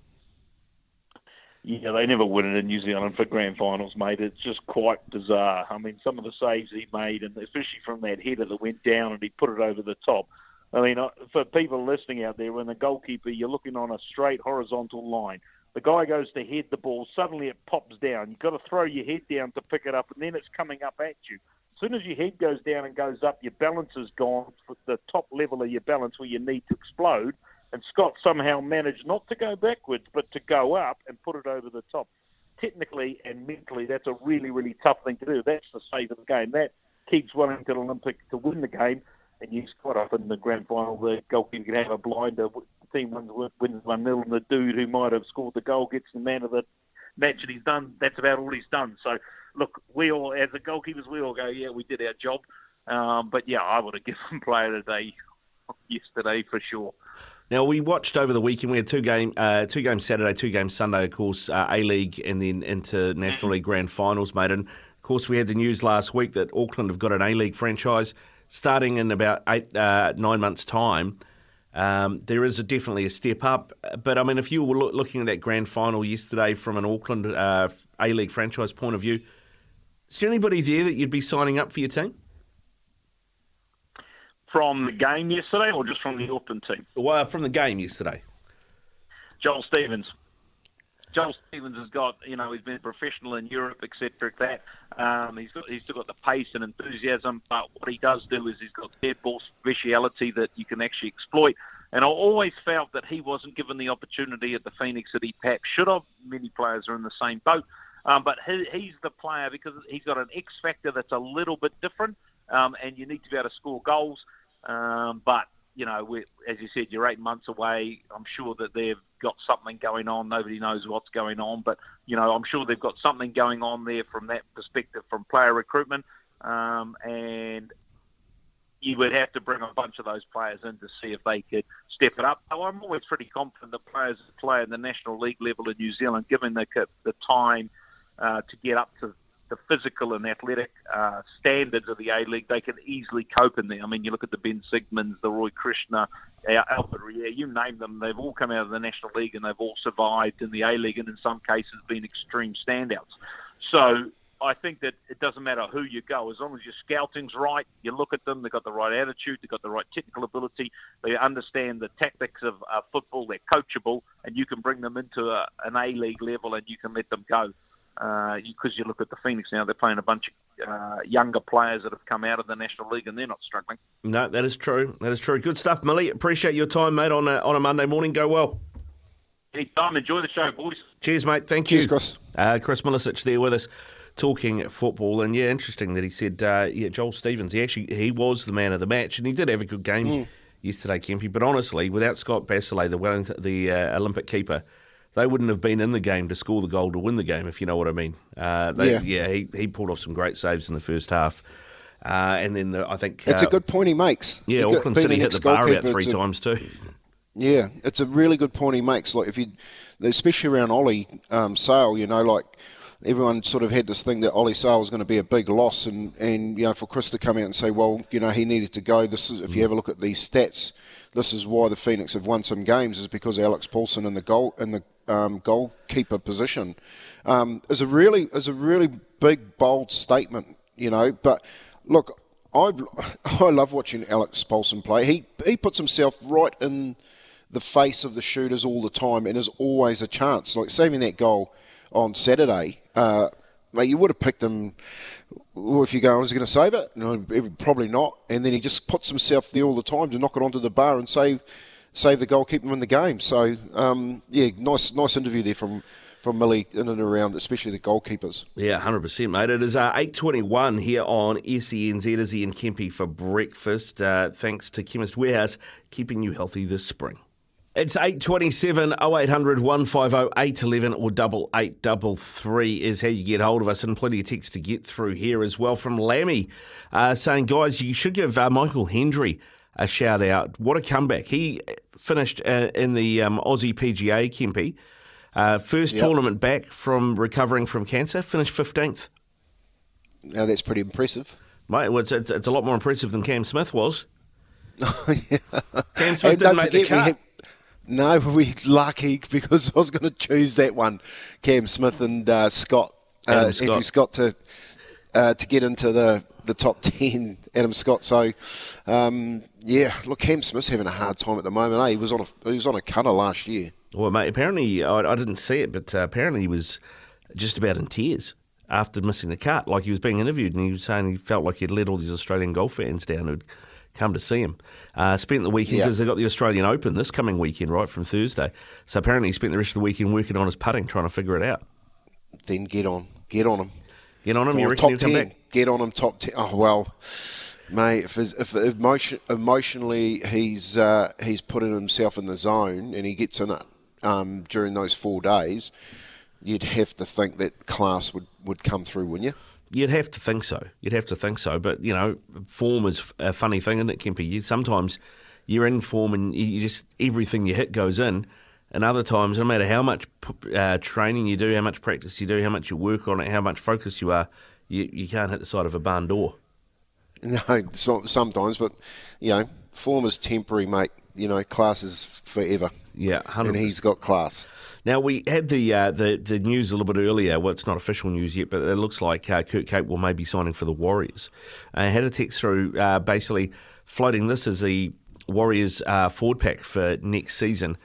Yeah, they never win it in New Zealand for grand finals, mate. It's just quite bizarre. I mean, some of the saves he made, and especially from that header that went down and he put it over the top. I mean, for people listening out there, when the goalkeeper, you're looking on a straight horizontal line. The guy goes to head the ball, suddenly it pops down. You've got to throw your head down to pick it up, and then it's coming up at you. Soon as your head goes down and goes up, your balance is gone. The top level of your balance where you need to explode. And Scott somehow managed not to go backwards, but to go up and put it over the top. Technically and mentally, that's a really, really tough thing to do. That's the save of the game. That keeps Wellington Olympic to win the game. And you quite often in the grand final, the goalkeeper can have a blinder. The team wins, wins 1 0, and the dude who might have scored the goal gets the man of the match and he's done. That's about all he's done. So, look, we all, as the goalkeepers, we all go, yeah, we did our job. Um, but yeah, I would have given player of the day yesterday for sure. Now we watched over the weekend. We had two game, uh, two games Saturday, two games Sunday. Of course, uh, A League and then International League Grand Finals, mate. And of course, we had the news last week that Auckland have got an A League franchise starting in about eight, uh, nine months' time. Um, there is a, definitely a step up, but I mean, if you were lo- looking at that grand final yesterday from an Auckland uh, A League franchise point of view, is there anybody there that you'd be signing up for your team? From the game yesterday, or just from the Auckland team? Well, from the game yesterday. Joel Stevens. Joel Stevens has got, you know, he's been professional in Europe, etc. That um, he's got, he's still got the pace and enthusiasm, but what he does do is he's got dead ball speciality that you can actually exploit. And I always felt that he wasn't given the opportunity at the Phoenix that he perhaps should have. Many players are in the same boat, um, but he, he's the player because he's got an X factor that's a little bit different, um, and you need to be able to score goals. Um, but you know, as you said, you're eight months away. I'm sure that they've got something going on. Nobody knows what's going on, but you know, I'm sure they've got something going on there from that perspective, from player recruitment, um, and you would have to bring a bunch of those players in to see if they could step it up. I'm always pretty confident that players play at the National League level in New Zealand, given the the time uh, to get up to the physical and athletic uh, standards of the A League, they can easily cope in there. I mean, you look at the Ben Sigmunds, the Roy Krishna, Alfred Ria, you name them, they've all come out of the National League and they've all survived in the A League and in some cases been extreme standouts. So I think that it doesn't matter who you go, as long as your scouting's right, you look at them, they've got the right attitude, they've got the right technical ability, they understand the tactics of uh, football, they're coachable, and you can bring them into a, an A League level and you can let them go because uh, you look at the Phoenix now, they're playing a bunch of uh, younger players that have come out of the National League and they're not struggling. No, that is true. That is true. Good stuff, Millie. Appreciate your time, mate, on a, on a Monday morning. Go well. Anytime. Enjoy the show, boys. Cheers, mate. Thank Cheers, you. Chris. Uh, Chris Milicich there with us. talking football. And yeah, interesting that he said, uh, yeah, Joel Stevens, he actually he was the man of the match, and he did have a good game Mm. yesterday, Kempy. But honestly, without Scott Basalaj, the Wellington, the uh, Olympic keeper, they wouldn't have been in the game to score the goal to win the game, if you know what I mean. Uh, they, Yeah. yeah, he, he pulled off some great saves in the first half. Uh, and then the, I think It's a uh, good point he makes. Yeah, He Auckland City hit the bar about three times too. Yeah, it's a really good point he makes. Like if you, especially around Ollie um, Sail, you know, like everyone sort of had this thing that Ollie Sail was going to be a big loss, and and you know for Chris to come out and say, well, you know, he needed to go. This is if you have a look at these stats, this is why the Phoenix have won some games is because Alex Paulsen in the goal in the um, goalkeeper position um, is a really is a really big bold statement, you know. But look, I've I love watching Alex Paulsen play. He he puts himself right in the face of the shooters all the time, and is always a chance. Like saving that goal on Saturday, uh, mate, you would have picked him. If you go, is he going to save it? No, probably not. And then he just puts himself there all the time to knock it onto the bar and save save the goal, keep him in the game. So um, yeah, nice nice interview there from from Millie in and around, especially the goalkeepers. Yeah, hundred percent, mate. It is uh, eight twenty-one here on SENZ. Izzy and Kempy for breakfast. Uh, thanks to Chemist Warehouse, keeping you healthy this spring. It's 827 0800 150 811 or double eight double three is how you get hold of us, and plenty of texts to get through here as well from Lammy uh, saying, guys, you should give uh, Michael Hendry a shout out. What a comeback! He finished uh, in the um, Aussie PGA Kempy. Uh, first Yep. tournament back from recovering from cancer, finished 15th. Now that's pretty impressive. Mate, well, it's, it's, it's a lot more impressive than Cam Smith was. Cam Smith didn't make the we cut. no, we lucky because I was going to choose that one, Cam Smith and uh, Scott, uh, Scott. Andrew Scott to uh, to get into the, the top ten. Adam Scott. So, um, yeah, look, Cam Smith's having a hard time at the moment. Eh? He was on a he was on a cutter last year. Well, mate, apparently, I, I didn't see it, but uh, apparently he was just about in tears after missing the cut. Like he was being interviewed and he was saying he felt like he'd let all these Australian golf fans down who'd come to see him. Uh, spent the weekend Yeah. because they got the Australian Open this coming weekend, right, from Thursday. So apparently he spent the rest of the weekend working on his putting, trying to figure it out. Then get on, get on him. Get on him, you on, reckon top he'll come back? Get on him, top ten. Oh well, mate. If, his- if emotion, emotionally he's uh, he's putting himself in the zone and he gets in it um, during those four days, you'd have to think that class would, would come through, wouldn't you? You'd have to think so. You'd have to think so. But, you know, form is a funny thing, isn't it, Kempy? You, sometimes you're in form and you just everything you hit goes in. And other times, no matter how much uh, training you do, how much practice you do, how much you work on it, how much focus you are, you, you can't hit the side of a barn door. No, so, sometimes, but you know, form is temporary, mate. You know, class is forever. Yeah, 100. and he's got class. Now we had the uh, the the news a little bit earlier. Well, it's not official news yet, but it looks like uh, Kurt Capewell maybe signing for the Warriors. I had a text through uh, basically floating this as the Warriors uh, forward pack for next season.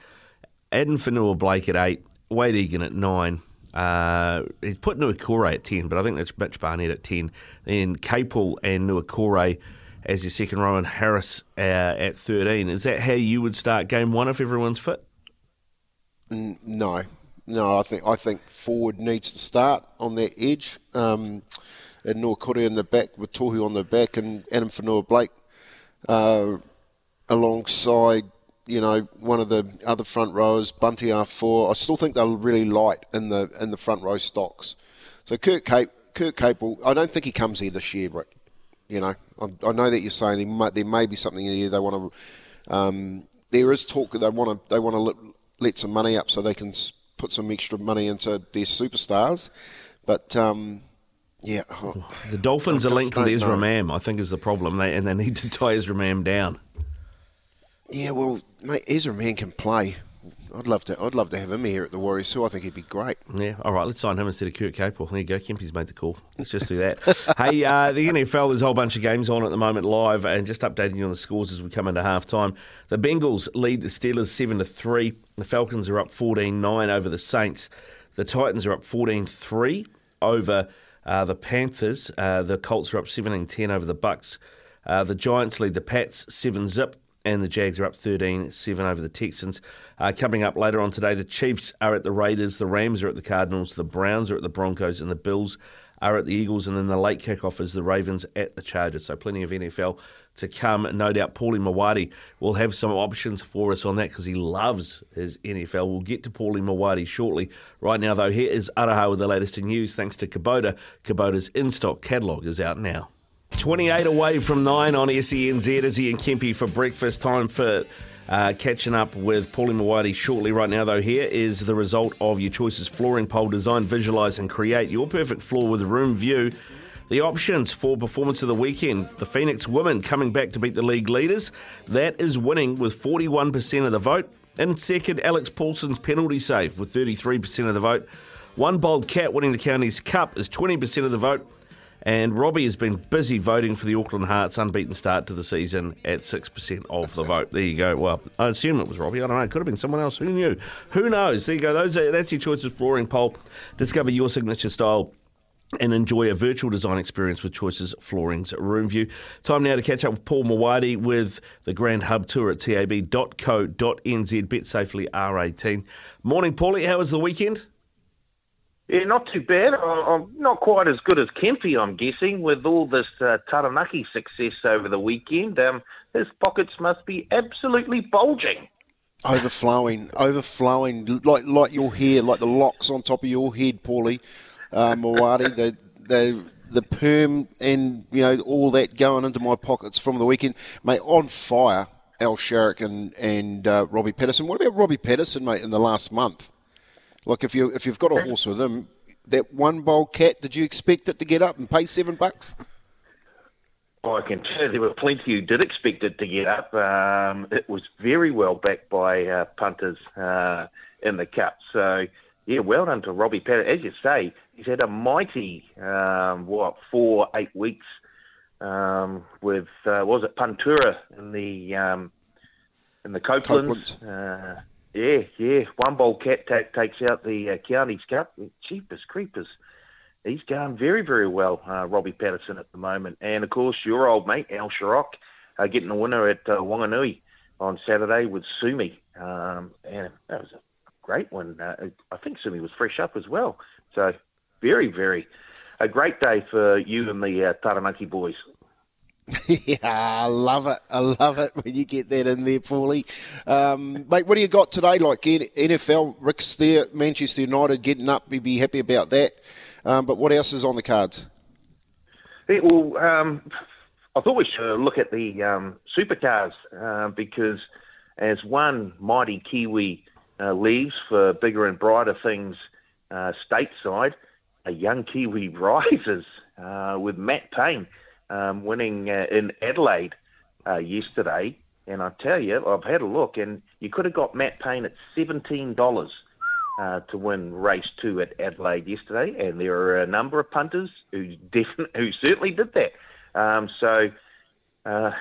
Addin Fonua Blake at eight, Wade Egan at nine. Uh, he's put Niukore at ten, but I think that's Mitch Barnett at ten. Then Capewell and Niukore as your second row, and Harris uh, at thirteen. Is that how you would start game one if everyone's fit? No, no. I think I think forward needs to start on that edge. Um, and Niukore in the back with Tohu on the back and Addin Fonua Blake uh, alongside. You know, one of the other front rowers, Bunty Afoa. I still think they're really light in the in the front row stocks. So Kurt Cape, Kurt Capewell, I don't think he comes here this year, Rick. You know, I, I know that you're saying there, might, there may be something in here they want to. Um, there is talk that they want to they want to let, let some money up so they can put some extra money into their superstars, but um, yeah, oh, The Dolphins are linked with Ezra. Mam, I think, is the problem, they, and they need to tie Ezra Mam down. Yeah, well, mate, Ezra Mam can play. I'd love to. I'd love to have him here at the Warriors too. I think he'd be great. Yeah, all right, let's sign him instead of Kurt Capewell. There you go, Kempy's made the call. Let's just do that. hey, uh, the NFL, there's a whole bunch of games on at the moment live, and just updating you on the scores as we come into half time. The Bengals lead the Steelers 7 to 3. The Falcons are up 14 9 over the Saints. The Titans are up 14 3 over uh, the Panthers. Uh, the Colts are up 17 10 over the Bucks. Uh, the Giants lead the Pats 7 zip. And the Jags are up 13 7 over the Texans. Uh, coming up later on today, the Chiefs are at the Raiders, the Rams are at the Cardinals, the Browns are at the Broncos, and the Bills are at the Eagles, and then the late kickoff is the Ravens at the Chargers. So plenty of NFL to come. No doubt Paulie Mawadi will have some options for us on that because he loves his NFL. We'll get to Paulie Mawadi shortly. Right now, though, here is Araha with the latest in news thanks to Kubota. Kubota's in stock catalogue is out now. 28 away from 9 on SENZ, Izzy and Kempy for breakfast. Time for uh, catching up with Paulie Mawadi shortly. Right now, though, here is the result of your choices flooring poll. Design, visualise, and create your perfect floor with room view. The options for performance of the weekend the Phoenix women coming back to beat the league leaders. That is winning with 41% of the vote. In second, Alex Paulsen's penalty save with 33% of the vote. One Bold Cat winning the Counties Cup is 20% of the vote. And Robbie has been busy voting for the Auckland Hearts' unbeaten start to the season at 6% of the vote. There you go. Well, I assume it was Robbie. I don't know. It could have been someone else. Who knew? Who knows? There you go. Those are, that's your choices flooring poll. Discover your signature style and enjoy a virtual design experience with Choices Flooring's Room View. Time now to catch up with Paul Mawadi with the Grand Hub Tour at tab.co.nz. Bet safely R18. Morning, Paulie. How was the weekend? Yeah, not too bad. I'm not quite as good as Kempy, I'm guessing, with all this uh, Taranaki success over the weekend. Um, his pockets must be absolutely bulging. Overflowing, overflowing, like like your hair, like the locks on top of your head, Paulie, uh, Mawadi. the the the perm and you know all that going into my pockets from the weekend, mate. On fire, Al Sharrock and and uh, Robbie Patterson. What about Robbie Patterson, mate? In the last month. Like if you if you've got a horse with him, that one bold cat, did you expect it to get up and pay seven bucks? Oh, I can tell you there were plenty who did expect it to get up. Um, it was very well backed by uh, punters uh, in the cup. So, yeah, well done to Robbie Patterson. As you say, he's had a mighty, um, what, four, eight weeks um, with, uh, was it Puntura in the um, in the Coupland's. Coupland. Yeah, yeah. One bold cat t- takes out the uh, Counties Cup. Cheapest creepers. He's going very, very well, uh, Robbie Patterson at the moment. And of course, your old mate, Al Sharrock, uh, getting a winner at uh, Wanganui on Saturday with Sumi. Um, and that was a great one. Uh, I think Sumi was fresh up as well. So, very, very a great day for you and the uh, Taranaki boys. yeah, I love it. I love it when you get that in there, Paulie. Um, mate, what do you got today? Like NFL, Rick's there, Manchester United getting up. We'd be happy about that. Um, but what else is on the cards? Yeah, well, um, I thought we should look at the um, supercars uh, because as one mighty Kiwi uh, leaves for bigger and brighter things uh, stateside, a young Kiwi rises uh, with Matt Payne um, winning uh, in Adelaide uh, yesterday. And I tell you, I've had a look, and you could have got Matt Payne at seventeen dollars uh, to win race two at Adelaide yesterday, and there are a number of punters who definitely, who certainly did that. Um, so uh,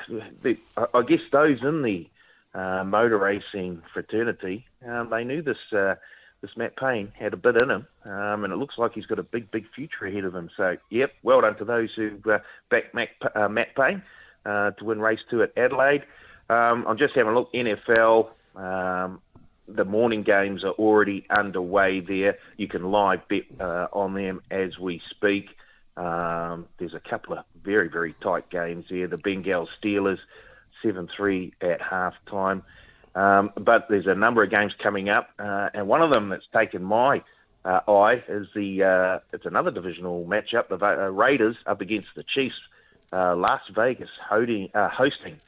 the, I guess those in the uh, motor racing fraternity, um, they knew this uh, this Matt Payne had a bit in him, um, and it looks like he's got a big, big future ahead of him. So, yep, well done to those who uh, backed Mac, uh, Matt Payne uh, to win race two at Adelaide. Um, I'm just having a look. NFL, um, the morning games are already underway there. You can live bet uh, on them as we speak. Um, there's a couple of very, very tight games there. The Bengals Steelers, 7 3 at half time. Um, but there's a number of games coming up, uh, and one of them that's taken my uh, eye is the uh, it's another divisional matchup: the uh, Raiders up against the Chiefs. Uh, Las Vegas hosting, uh, hosting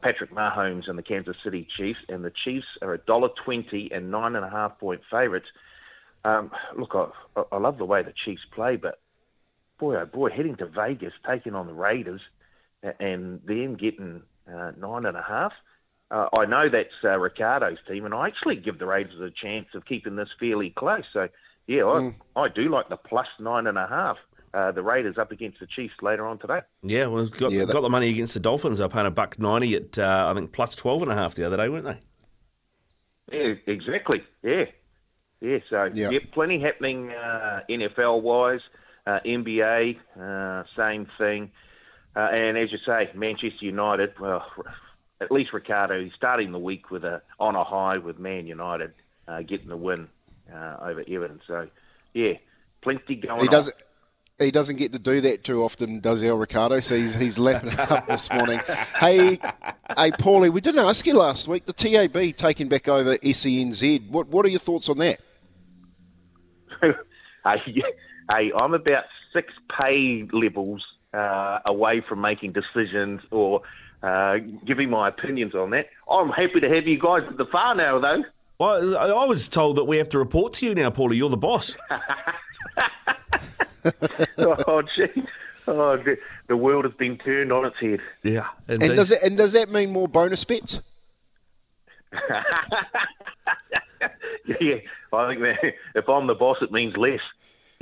Patrick Mahomes and the Kansas City Chiefs, and the Chiefs are a dollar twenty and nine and a half point favourites. Um, look, I, I love the way the Chiefs play, but boy, oh boy, heading to Vegas, taking on the Raiders, and then getting nine and a half. Uh, I know that's uh, Riccardo's team, and I actually give the Raiders a chance of keeping this fairly close. So, yeah, mm. I, I do like the plus nine and a half. Uh, the Raiders up against the Chiefs later on today. Yeah, well, got yeah, got the money against the Dolphins. They're paying a buck ninety at uh, I think plus twelve and a half the other day, weren't they? Yeah, exactly. Yeah, yeah. So yeah, yeah plenty happening uh, NFL wise, uh, NBA, uh, same thing. Uh, and as you say, Manchester United. Well, at least Riccardo, he's starting the week with a on a high with Man United, uh, getting the win uh, over Everton. So, yeah, plenty going. He does. On. He doesn't get to do that too often, does El Riccardo? So he's, he's lapping it up this morning. Hey, hey, Paulie, we didn't ask you last week. The TAB taking back over SENZ. What what are your thoughts on that? hey, hey, I'm about six pay levels uh, away from making decisions or uh, giving my opinions on that. I'm happy to have you guys at the far now, though. Well, I was told that we have to report to you now, Paulie. You're the boss. oh, gee. Oh, the, the world has been turned on its head. Yeah. And does it and does that mean more bonus bets? yeah, I think that if I'm the boss, it means less.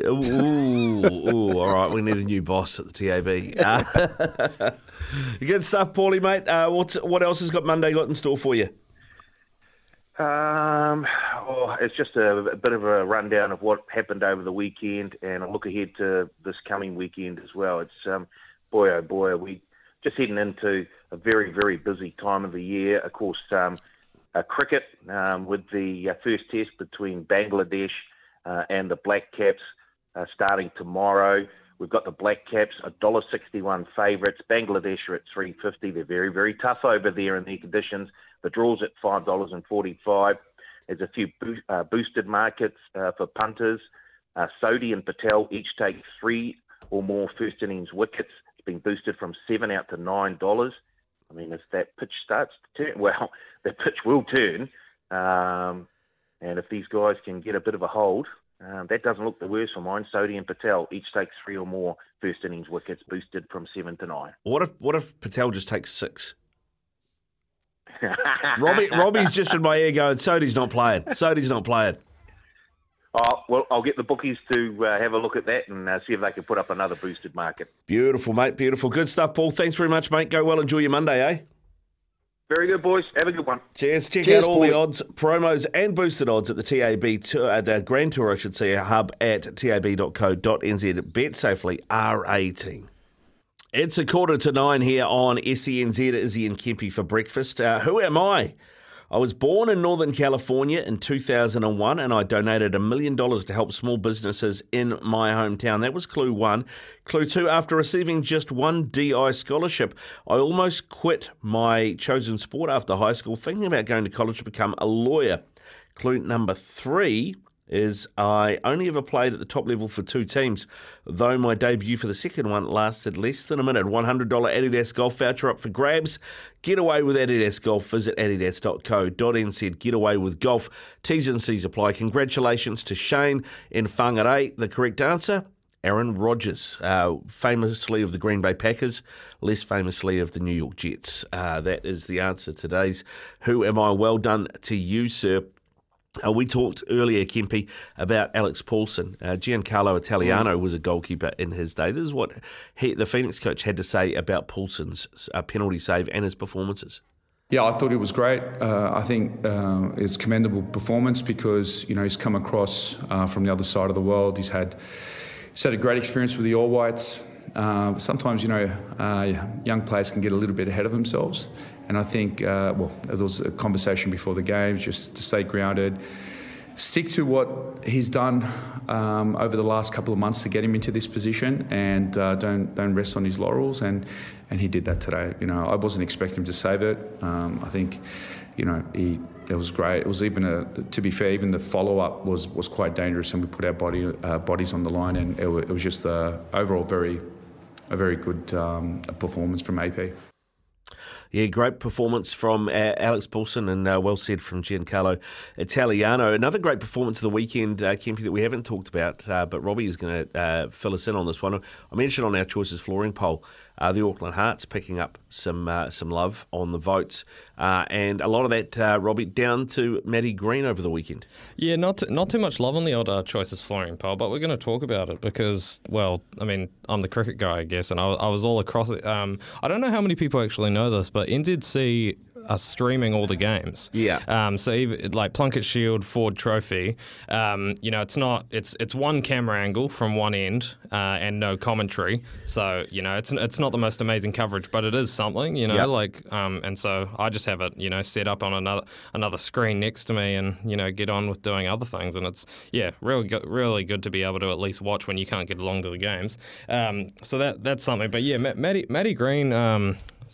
Ooh, ooh, all right. We need a new boss at the TAB. Uh, good stuff, Paulie, mate. Uh, what's, what else has got Monday got in store for you? Um, oh, it's just a, a, bit of a rundown of what happened over the weekend, and a look ahead to this coming weekend as well. It's um, boy oh boy, are we just heading into a very very busy time of the year. Of course, um, uh, cricket um, with the uh, first test between Bangladesh uh, and the Black Caps uh, starting tomorrow. We've got the Black Caps, $1.61 favourites. Bangladesh are at 350 They're very, very tough over there in their conditions. The draw's at $5.45 There's a few bo- uh, boosted markets uh, for punters. Uh, Sodhi and Patel each take three or more first innings wickets. It's been boosted from seven out to nine dollars. I mean, if that pitch starts to turn, well, the pitch will turn. Um, and if these guys can get a bit of a hold, um, that doesn't look the worst for mine. Sodhi and Patel each take three or more first innings wickets, boosted from seven to nine. What if what if Patel just takes six? Robbie Robbie's just in my ear going, Sodhi's not playing. Sodhi's not playing. Oh, well, I'll get the bookies to uh, have a look at that and uh, see if they can put up another boosted market. Beautiful, mate. Beautiful. Good stuff, Paul. Thanks very much, mate. Go well. Enjoy your Monday, eh? Very good, boys. Have a good one. Cheers. Check Cheers, out all Paul. the odds, promos, and boosted odds at the TAB tour, uh, the Grand Tour, I should say, hub at tab.co.nz. Bet safely, R18. It's a quarter to nine here on SENZ. Izzy and Kempy for breakfast. Uh, who am I? I was born in Northern California in 2001 and I donated a million dollars to help small businesses in my hometown. That was clue one. Clue two, after receiving just one DI scholarship, I almost quit my chosen sport after high school, thinking about going to college to become a lawyer. Clue number three is I only ever played at the top level for two teams, though my debut for the second one lasted less than a minute. $100 Adidas golf voucher up for grabs. Get away with Adidas Golf. Visit adidas.co.nz. Get away with golf. T's and C's apply. Congratulations to Shane in Whangarei. The correct answer? Aaron Rodgers, uh, famously of the Green Bay Packers, less famously of the New York Jets. Uh, that is the answer to today's Who Am I? Well done to you, sir. Uh, we talked earlier, Kempy, about Alex Paulsen. Uh, Giancarlo Italiano was a goalkeeper in his day. This is what he, the Phoenix coach had to say about Paulsen's uh, penalty save and his performances. Yeah, I thought it was great. Uh, I think uh, it's commendable performance because you know he's come across uh, from the other side of the world. He's had he's had a great experience with the All Whites. Uh, sometimes you know uh, young players can get a little bit ahead of themselves, and I think uh, well there was a conversation before the game just to stay grounded. Stick to what he's done um, over the last couple of months to get him into this position, and uh, don't don't rest on his laurels. And and he did that today. You know, I wasn't expecting him to save it. Um, I think, you know, he it was great. It was even a to be fair, even the follow up was was quite dangerous, and we put our body uh, bodies on the line, and it, wa- it was just a overall very a very good um, performance from AP. Yeah, great performance from uh, Alex Paulsen and uh, well said from Giancarlo Italiano. Another great performance of the weekend, uh, Kempy, that we haven't talked about, uh, but Robbie is going to uh, fill us in on this one. I mentioned on our Choices Flooring poll uh, the Auckland Hearts picking up some uh, some love on the votes, uh, and a lot of that, uh, Robbie, down to Maddie Green over the weekend. Yeah, not not too much love on the old uh, choices flooring poll, but we're going to talk about it because, well, I mean, I'm the cricket guy, I guess, and I, I was all across it. Um, I don't know how many people actually know this, but NZC are streaming all the games. Yeah. Um, so even like Plunkett Shield, Ford Trophy, um, you know, it's not it's it's one camera angle from one end uh, and no commentary. So you know, it's it's not the most amazing coverage, but it is something. You know, Yep. like um, and so I just have it you know set up on another another screen next to me and you know get on with doing other things. And it's yeah, really good, really good to be able to at least watch when you can't get along to the games. Um, so that that's something. But yeah, Ma- Maddie Maddie Green.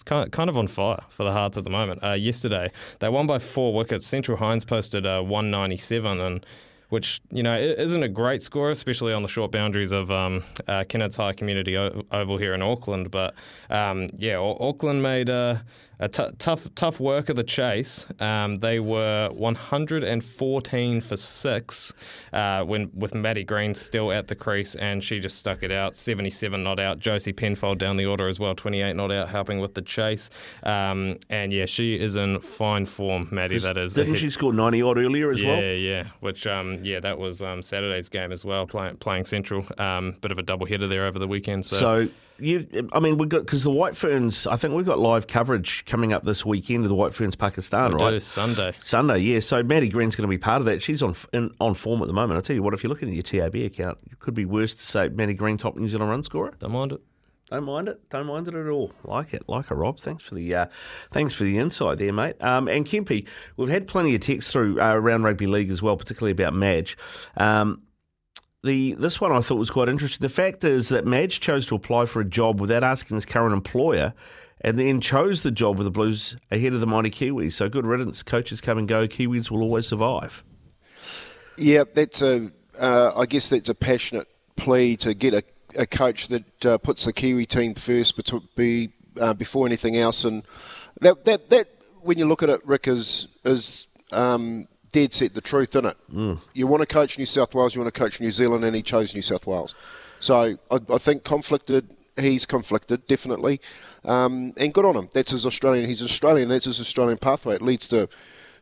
It's kind of, on fire for the Hearts at the moment. Uh, yesterday, they won by four wickets. Central Hinds posted uh, 197, and which you know isn't a great score, especially on the short boundaries of um, uh, High Community o- Oval here in Auckland. But um, yeah, Au- Auckland made uh, a t- tough tough work of the chase. Um, they were 114 for six uh, when with Maddie Green still at the crease, and she just stuck it out. 77 not out. Josie Penfold down the order as well, 28 not out, helping with the chase. Um, and yeah, she is in fine form, Maddie. That is. Didn't she score 90 odd earlier as yeah, well? Yeah, yeah. Which, um, yeah, that was um, Saturday's game as well, playing playing Central. Um, bit of a double header there over the weekend. So, So you, I mean, we've got because the White Ferns. I think we've got live coverage coming up this weekend of the White Ferns Pakistan, We right? do, Sunday. Sunday, yeah. So Maddie Green's going to be part of that. She's on in, on form at the moment. I tell you what, if you're looking at your TAB account, it could be worse to say Maddie Green top New Zealand run scorer. Don't mind it. Don't mind it. Don't mind it at all. Like it. Like it, Rob. Thanks for the uh, thanks for the insight there, mate. Um, and Kempy, we've had plenty of texts through uh, around rugby league as well, particularly about Madge. Um, the this one I thought was quite interesting. The fact is that Madge chose to apply for a job without asking his current employer, and then chose the job with the Blues ahead of the mighty Kiwis. So good riddance. Coaches come and go. Kiwis will always survive. Yeah, that's a. Uh, I guess that's a passionate plea to get a, a coach that uh, puts the Kiwi team first, but be uh, before anything else. And that that that when you look at it, Rick is is um, dead set the truth in it. You want to coach New South Wales, you want to coach New Zealand, and he chose New South Wales. So I, I think conflicted. He's conflicted, definitely, um, and good on him. That's his Australian. He's Australian. That's his Australian pathway. It leads to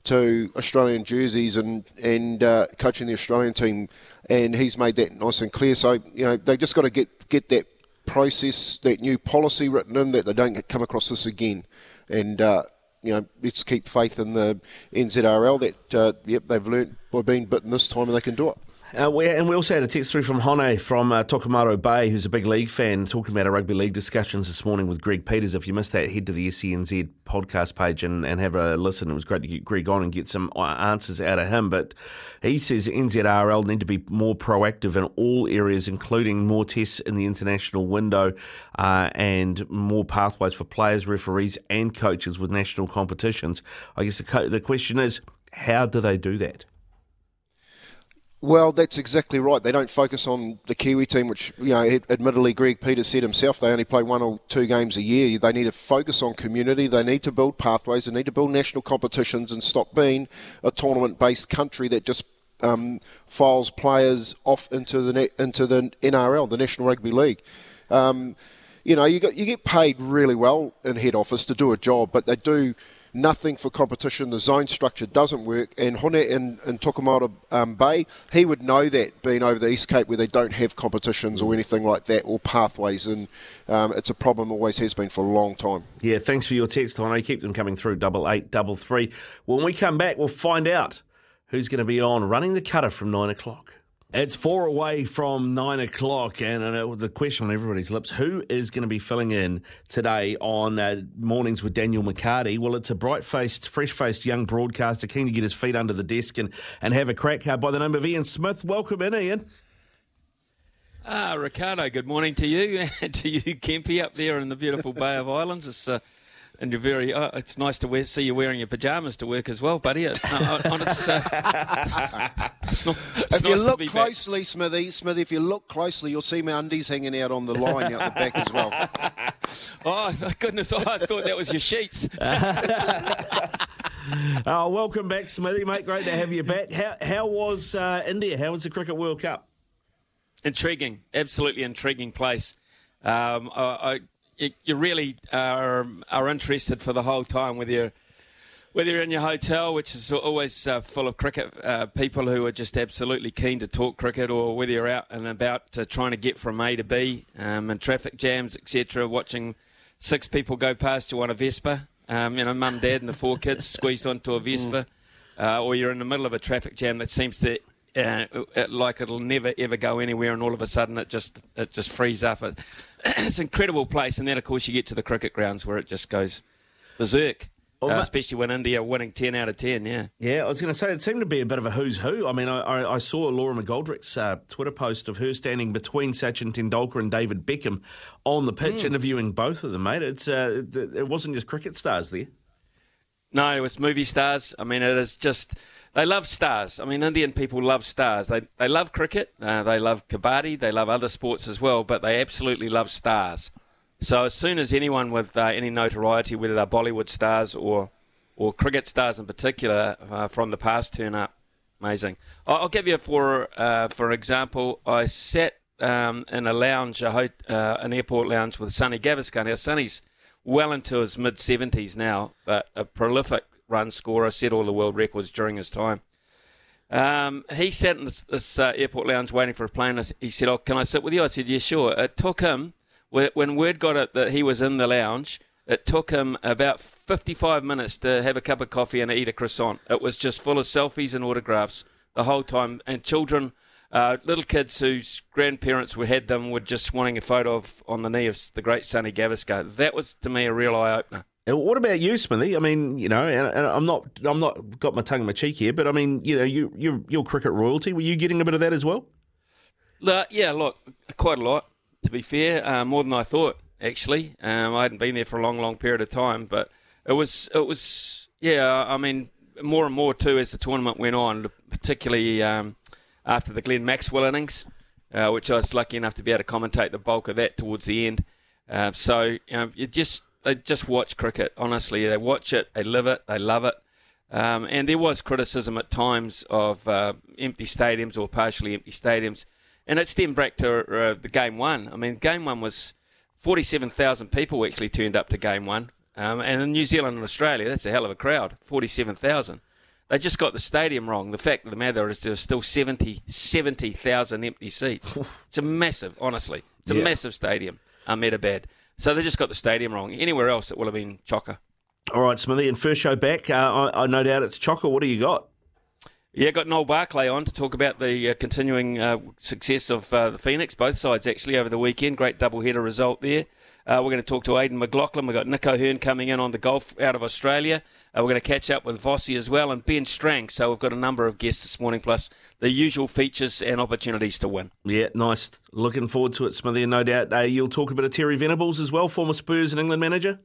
to Australian jerseys and and uh, coaching the Australian team, and he's made that nice and clear. So you know they just got to get get that process, that new policy written in that they don't come across this again, and. Uh, you know, let's keep faith in the NZRL that, uh, yep, they've learnt by being bitten this time and they can do it. Uh, we, and we also had a text through from Hone from uh, Tokomaru Bay, who's a big league fan, talking about our rugby league discussions this morning with Greg Peters. If you missed that, head to the SENZ podcast page and, and have a listen. It was great to get Greg on and get some uh, answers out of him. But he says NZRL need to be more proactive in all areas, including more tests in the international window uh, and more pathways for players, referees, and coaches with national competitions. I guess the, co- the question is, how do they do that? Well, that's exactly right. They don't focus on the Kiwi team, which, you know, admittedly, Greg Peters said himself, they only play one or two games a year. They need to focus on community. They need to build pathways. They need to build national competitions and stop being a tournament based country that just um, files players off into the into the NRL, the National Rugby League. Um, you know, you, got, you get paid really well in head office to do a job, but they do nothing for competition. The zone structure doesn't work. And Hone in, in Tokomaru um, Bay, he would know that being over the East Cape where they don't have competitions or anything like that or pathways. And um, it's a problem, always has been for a long time. Yeah, thanks for your text, Tono. Keep them coming through, double eight, double three. When we come back, we'll find out who's going to be on running the cutter from nine o'clock. It's four away from nine o'clock, and the question on everybody's lips: Who is going to be filling in today on uh, mornings with Daniel McCarty? Well, it's a bright-faced, fresh-faced young broadcaster keen to get his feet under the desk and, and have a crack uh, by the name of Ian Smith. Welcome in, Ian. Ah, Riccardo, good morning to you and to you, Kempy, up there in the beautiful Bay of Islands. It's uh, and you're very. Uh, it's nice to wear, see you wearing your pajamas to work as well, buddy. Uh, uh, and it's, uh, it's not, it's if you nice to look be back. closely, Smithy, Smithy, if you look closely, you'll see my undies hanging out on the line out the back as well. Oh my goodness! Oh, I thought that was your sheets. Oh, welcome back, Smithy, mate. Great to have you back. How, how was uh, India? How was the Cricket World Cup? intriguing, absolutely intriguing place. Um, I, I, you, you really are, are interested for the whole time, whether you're, whether you're in your hotel, which is always uh, full of cricket uh, people who are just absolutely keen to talk cricket, or whether you're out and about uh, trying to get from A to B um, and traffic jams, etc., watching six people go past you on a Vespa. Um, you know, mum, dad, and the four kids squeezed onto a Vespa, uh, or you're in the middle of a traffic jam that seems to uh, it, like it'll never ever go anywhere, and all of a sudden it just it just frees up. It, it's an incredible place, and then of course you get to the cricket grounds where it just goes berserk. Well, uh, especially when India are winning 10 out of 10, yeah. Yeah, I was going to say it seemed to be a bit of a who's who. I mean, I, I, I saw Laura McGoldrick's uh, Twitter post of her standing between Sachin Tendulkar and David Beckham on the pitch, interviewing both of them, mate. It's uh, th- it wasn't just cricket stars there. No, it's movie stars. I mean, it is just they love stars. I mean, Indian people love stars. They they love cricket. Uh, they love kabaddi. They love other sports as well. But they absolutely love stars. So as soon as anyone with uh, any notoriety, whether they're Bollywood stars or or cricket stars in particular uh, from the past, turn up. Amazing. I'll, give you for uh, for example. I sat um, in a lounge, a ho- uh, an airport lounge with Sonny Gavaskar. Now Sonny's well into his mid 70s now, but a prolific run scorer, set all the world records during his time. Um, he sat in this, this uh, airport lounge waiting for a plane. He said, "Oh, can I sit with you?" I said, "Yeah, sure." It took him when word got it that he was in the lounge. It took him about 55 minutes to have a cup of coffee and eat a croissant. It was just full of selfies and autographs the whole time, and children. Uh, little kids whose grandparents were had them were just wanting a photo of on the knee of the great Sonny Gavaskar. That was to me a real eye opener. What about you, Smithy? I mean, you know, and, and I'm not, I'm not got my tongue in my cheek here, but I mean, you know, you, you, you're cricket royalty. Were you getting a bit of that as well? Uh, yeah, look, quite a lot. To be fair, uh, more than I thought. Actually, um, I hadn't been there for a long, long period of time, but it was, it was, yeah. I mean, more and more too as the tournament went on, particularly um, after the Glenn Maxwell innings, uh, which I was lucky enough to be able to commentate the bulk of that towards the end. Uh, so you know, you just they just watch cricket. Honestly, they watch it, they live it, they love it. Um, and there was criticism at times of uh, empty stadiums or partially empty stadiums, and it stemmed back to uh, the game one. I mean, game one was forty-seven thousand people actually turned up to game one, um, and in New Zealand and Australia, that's a hell of a crowd, forty-seven thousand. They just got the stadium wrong. The fact of the matter is there's still 70 70,000 empty seats. it's a massive, honestly, it's a Yeah. massive stadium, Ahmedabad. So they just got the stadium wrong. Anywhere else, it would have been chocker. All right, Smithy, and first show back, uh, I, I no doubt it's chocker. What do you got? Yeah, got Noel Barclay on to talk about the uh, continuing uh, success of uh, the Phoenix, both sides actually, over the weekend. Great double-header result there. Uh, we're going to talk to Aidan McLaughlin. We've got Nick O'Hern coming in on the golf out of Australia. Uh, we're going to catch up with Vossi as well and Ben Strang. So we've got a number of guests this morning, plus the usual features and opportunities to win. Yeah, nice. Looking forward to it, Smithy, and no doubt uh, you'll talk a bit of Terry Venables as well, former Spurs and England manager.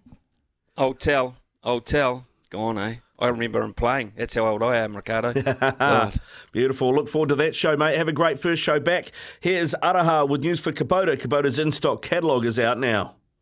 Old Tell, old Tell. Go on, eh? I remember him playing. That's how old I am, Riccardo. Beautiful. Look forward to that show, mate. Have a great first show back. Here's Araha with news for Kubota. Kubota's in stock catalogue is out now.